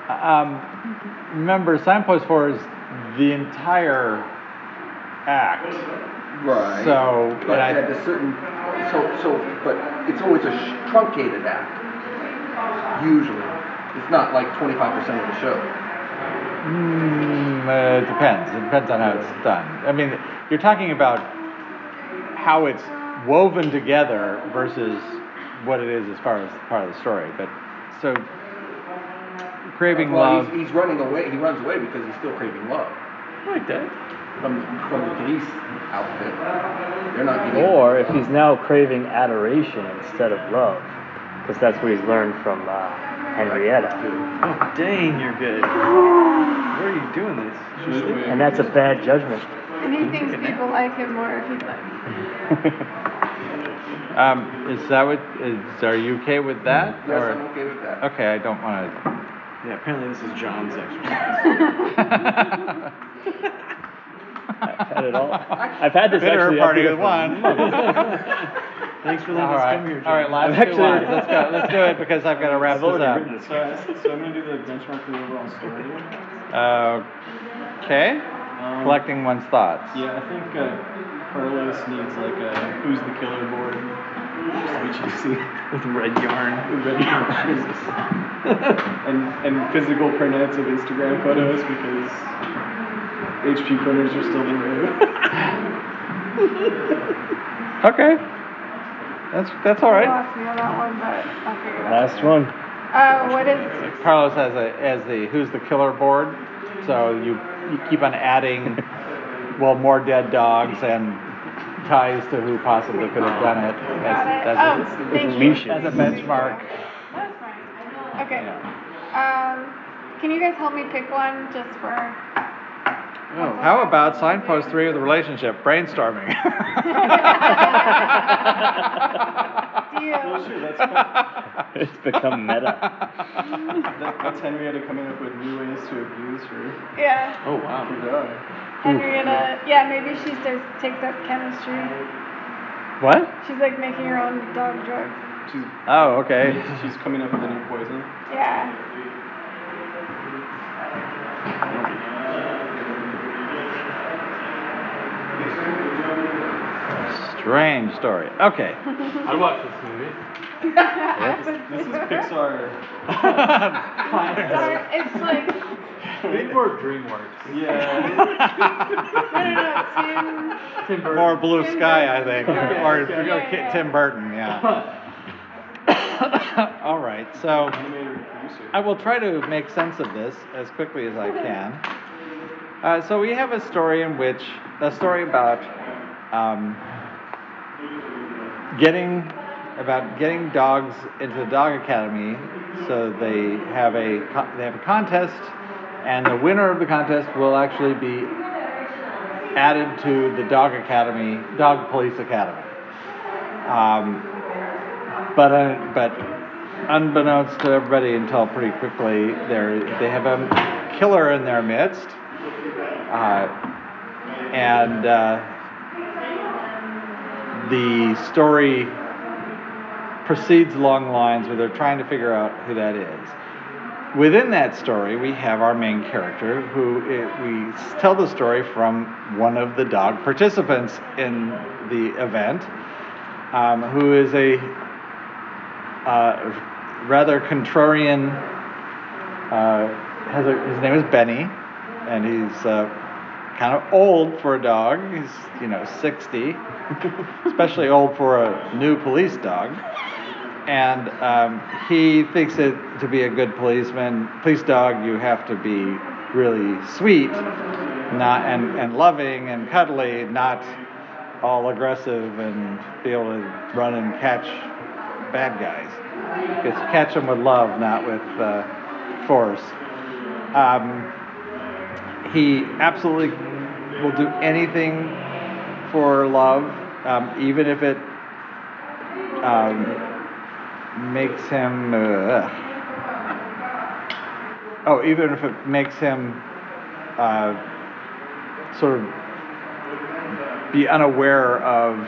Um, remember, signpost four is the entire act. Right. So, But and I- at a certain, so, so, but it's always a sh- truncated act. Usually. It's not like twenty-five percent of the show. Mm, uh, it depends. It depends on how it's done. I mean, you're talking about how it's woven together versus what it is as far as part of the story. But so, craving Well, love. He's, he's running away, he runs away because he's still craving love. Like that. From, from the police outfit. They're not giving. Or if he's now craving adoration instead of love, because that's what he's learned from uh, Henrietta, Oh, dang, you're good. Where are you doing this? You should sleep. and that's a bad judgment. And he thinks people like him more if he's like. Um, is that what? Is, are you okay with that? Yes, or- I'm okay with that. Okay, I don't want to. Yeah, apparently this is John's exercise. to. I've had it all. I've had this Bitter actually. party with for one. Months. Thanks for letting All us right, come here, John. all right. Last I've two actually- lines. Let's go. Let's do it because I've got to wrap I've this already up. this. So, I- so I'm gonna do the benchmark for the overall story. Uh, okay. Um, Collecting one's thoughts. Yeah, I think uh, Carlos needs like a who's the killer board. Just to be cheesy. With red yarn. With red yarn. and and physical printouts of Instagram photos because HP printers are still the move. Okay. That's that's all right. Lost me on that one, but I'll figure it out. Last one. Uh, what is, Carlos has a as the who's the killer board, so you you keep on adding, well, more dead dogs and ties to who possibly could have done it got it? as, Oh, as, thank a, you. as a benchmark. That's fine. Okay. Um, can you guys help me pick one just for? Oh, how about signpost three of the relationship brainstorming? Deal. sure, that's fine. It's become meta. That, that's Henrietta coming up with new ways to abuse her, Yeah. Oh, wow. her dog. Henrietta. Yeah, maybe she starts takes up chemistry. what? She's like making her own dog drugs. She's Oh, okay. she's coming up with a new poison. Yeah. Strange story. Okay. I watched this movie. This is Pixar. Sorry, it's like Think more DreamWorks. Yeah. no, no, no, Tim. Tim Burton. More blue Tim sky, I think, Yeah, or, yeah, or yeah, Ki- yeah. Tim Burton. Yeah. All right. So. Animator and producer. I will try to make sense of this as quickly as I can. Uh, so we have a story in which a story about um, getting about getting dogs into the dog academy. So they have a they have a contest, and the winner of the contest will actually be added to the dog academy, dog police academy. Um, but uh, but unbeknownst to everybody until pretty quickly, they they have a killer in their midst, and uh, the story proceeds along lines where they're trying to figure out who that is. Within that story, we have our main character, who uh, we tell the story from one of the dog participants in the event, um, who is a uh, rather contrarian. Uh, a, his name is Benny, and he's uh, kind of old for a dog. He's you know 60, especially old for a new police dog. And um, he thinks it to be a good policeman, police dog, you have to be really sweet, not and, and loving and cuddly, not all aggressive and be able to run and catch bad guys. It's catch them with love, not with uh, force. Um, he absolutely will do anything for love, um, even if it um, makes him. Uh, oh, even if it makes him uh, sort of be unaware of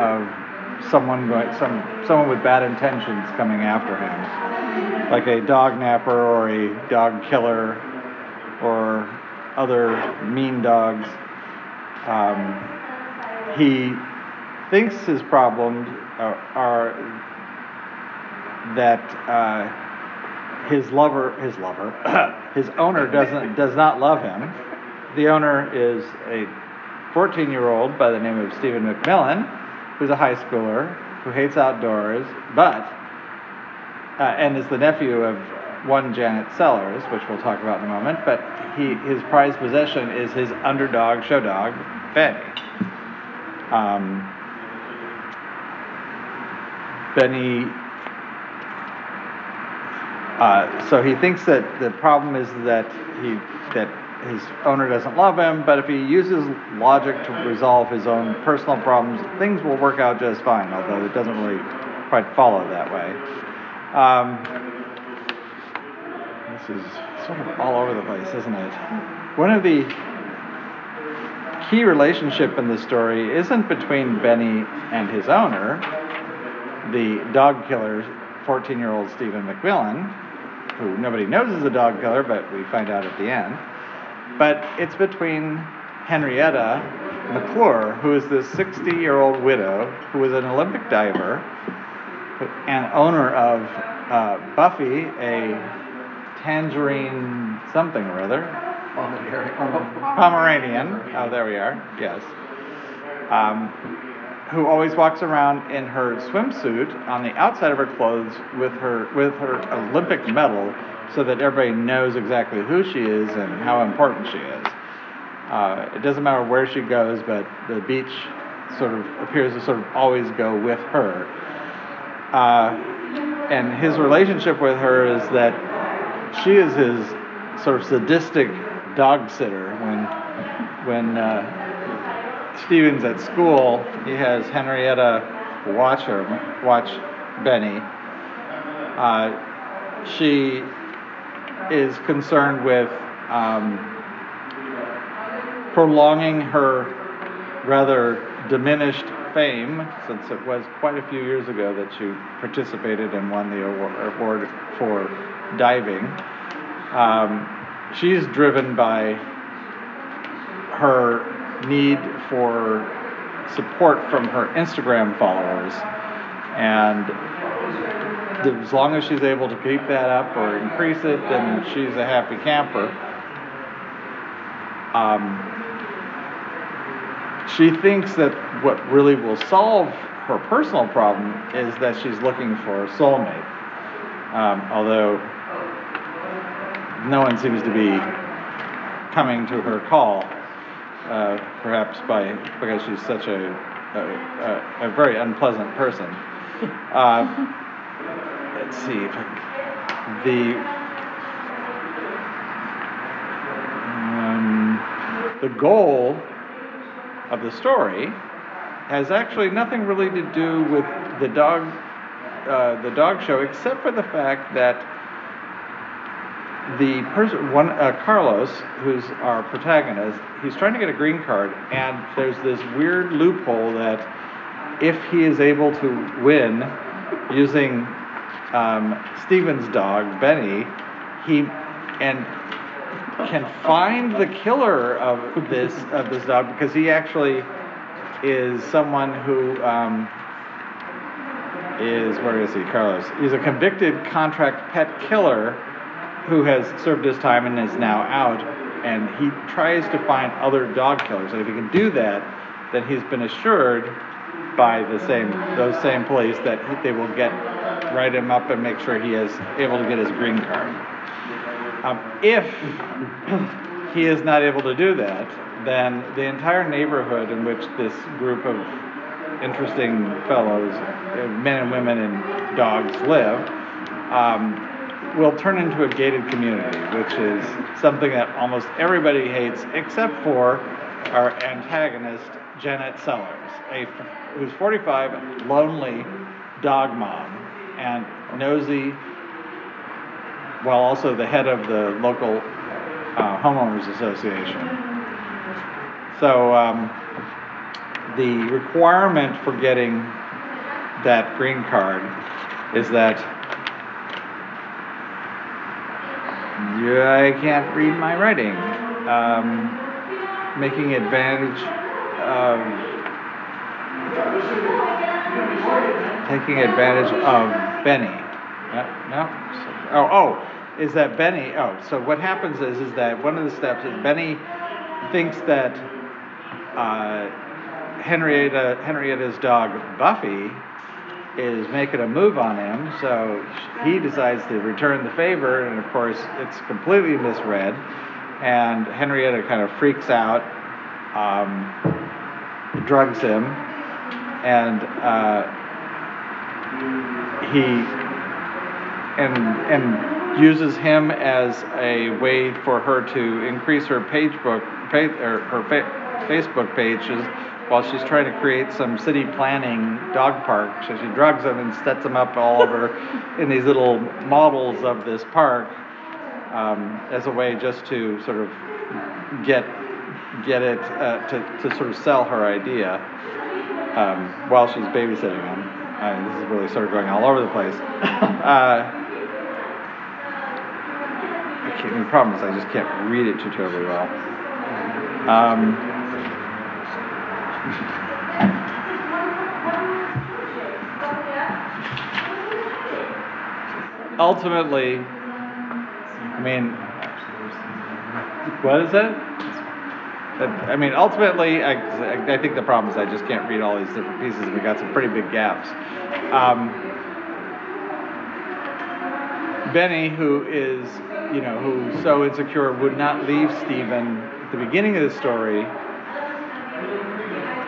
of someone going some someone with bad intentions coming after him, like a dog napper or a dog killer other mean dogs. Um, he thinks his problems are, are that uh, his lover, his lover, his owner doesn't does not love him. The owner is a 14-year-old by the name of Stephen McMillan, who's a high schooler who hates outdoors, but uh, and is the nephew of one Janet Sellers, which we'll talk about in a moment. But he his prized possession is his underdog show dog, Benny. Um, Benny. Uh, so he thinks that the problem is that he that his owner doesn't love him, but if he uses logic to resolve his own personal problems, things will work out just fine. Although it doesn't really quite follow that way. Um, is sort of all over the place, isn't it? One of the key relationship in the story isn't between Benny and his owner, the dog killer, 14-year-old Stephen McMillan, who nobody knows is a dog killer, but we find out at the end. But it's between Henrietta McClure, who is this 60-year-old widow who was an Olympic diver and owner of uh, Buffy, a tangerine something or other, Pomeranian. Oh, there we are. Yes. Um, who always walks around in her swimsuit on the outside of her clothes with her with her Olympic medal, so that everybody knows exactly who she is and how important she is. Uh, it doesn't matter where she goes, but the beach sort of appears to sort of always go with her. Uh, and his relationship with her is that she is his sort of sadistic dog sitter when when uh, Steven's at school. He has Henrietta watch her, watch Benny. Uh, she is concerned with um, prolonging her rather diminished fame, since it was quite a few years ago that she participated and won the award for diving. Um, she's driven by her need for support from her Instagram followers. And as long as she's able to keep that up or increase it, then she's a happy camper. Um, she thinks that what really will solve her personal problem is that she's looking for a soulmate. Um, although no one seems to be coming to her call, uh, perhaps by because she's such a a, a, a very unpleasant person. Uh, let's see the um, the goal of the story has actually nothing really to do with the dog uh, the dog show except for the fact that the person, one uh, Carlos, who's our protagonist, he's trying to get a green card, and there's this weird loophole that if he is able to win using um, Steven's dog Benny, he and can find the killer of this of this dog because he actually is someone who um, is where is he, Carlos? He's a convicted contract pet killer who has served his time and is now out, and he tries to find other dog killers. And if he can do that, then he's been assured by the same those same police that they will get write him up and make sure he is able to get his green card. Um, if he is not able to do that, then the entire neighborhood in which this group of interesting fellows, uh, men and women and dogs live, um, will turn into a gated community, which is something that almost everybody hates except for our antagonist, Janet Sellers, a, who's 45, lonely dog mom, and nosy, while also the head of the local uh, homeowners association. So um, the requirement for getting that green card is that yeah, I can't read my writing. Um, making advantage of taking advantage of Benny. No. Oh, oh, is that Benny? Oh, so what happens is is that one of the steps is Benny thinks that uh, Henrietta Henrietta's dog Buffy is making a move on him, so he decides to return the favor, and of course it's completely misread, and Henrietta kind of freaks out, um, drugs him, and uh, he and and uses him as a way for her to increase her page book page, or her fa- Facebook pages while she's trying to create some city planning dog park. So she drugs them and sets them up all over in these little models of this park um, as a way just to sort of get get it uh, to, to sort of sell her idea um, while she's babysitting them. Uh, this is really sort of going all over the place. Uh, I the problem is I just can't read it too terribly well. Um, ultimately, I mean, what is? That- I mean, ultimately, I, I think the problem is I just can't read all these different pieces. We got some pretty big gaps. Um, Benny, who is, you know, who's so insecure, would not leave Stephen at the beginning of the story.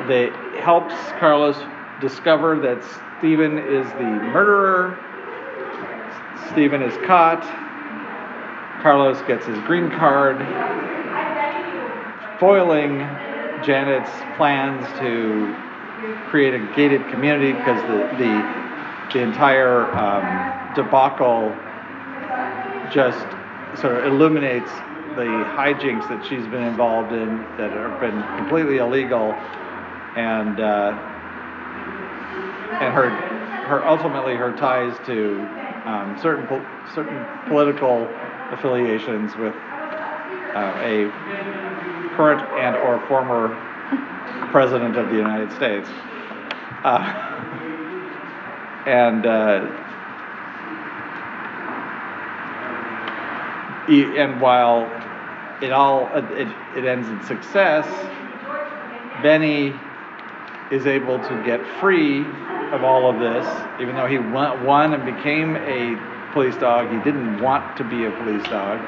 That helps Carlos discover that Stephen is the murderer. Stephen is caught. Carlos gets his green card, foiling Janet's plans to create a gated community because the, the, the entire um, debacle just sort of illuminates the hijinks that she's been involved in that have been completely illegal and uh, and her her ultimately her ties to um, certain pol- certain political affiliations with uh, a current and or former president of the United States. Uh, and uh, and while it all it, it ends in success, Benny is able to get free of all of this, even though he won, won and became a police dog. He didn't want to be a police dog,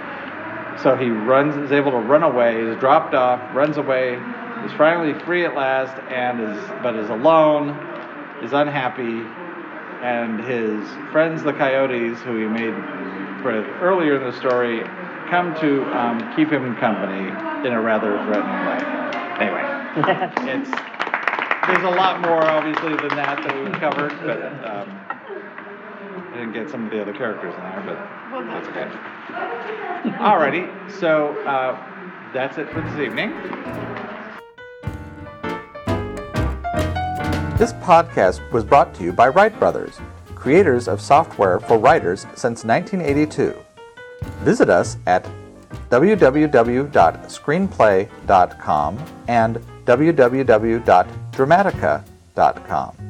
so he runs, is able to run away, is dropped off, runs away, is finally free at last, and is but is alone, is unhappy, and his friends, the coyotes, who he made earlier in the story, come to um, keep him company in a rather threatening way. Anyway, it's there's a lot more obviously than that that we've covered, but um, I didn't get some of the other characters in there, but that's okay. Alrighty, so uh, that's it for this evening. This podcast was brought to you by Write Brothers, creators of software for writers since 1982. Visit us at www.screenplay.com and www.dramatica.com.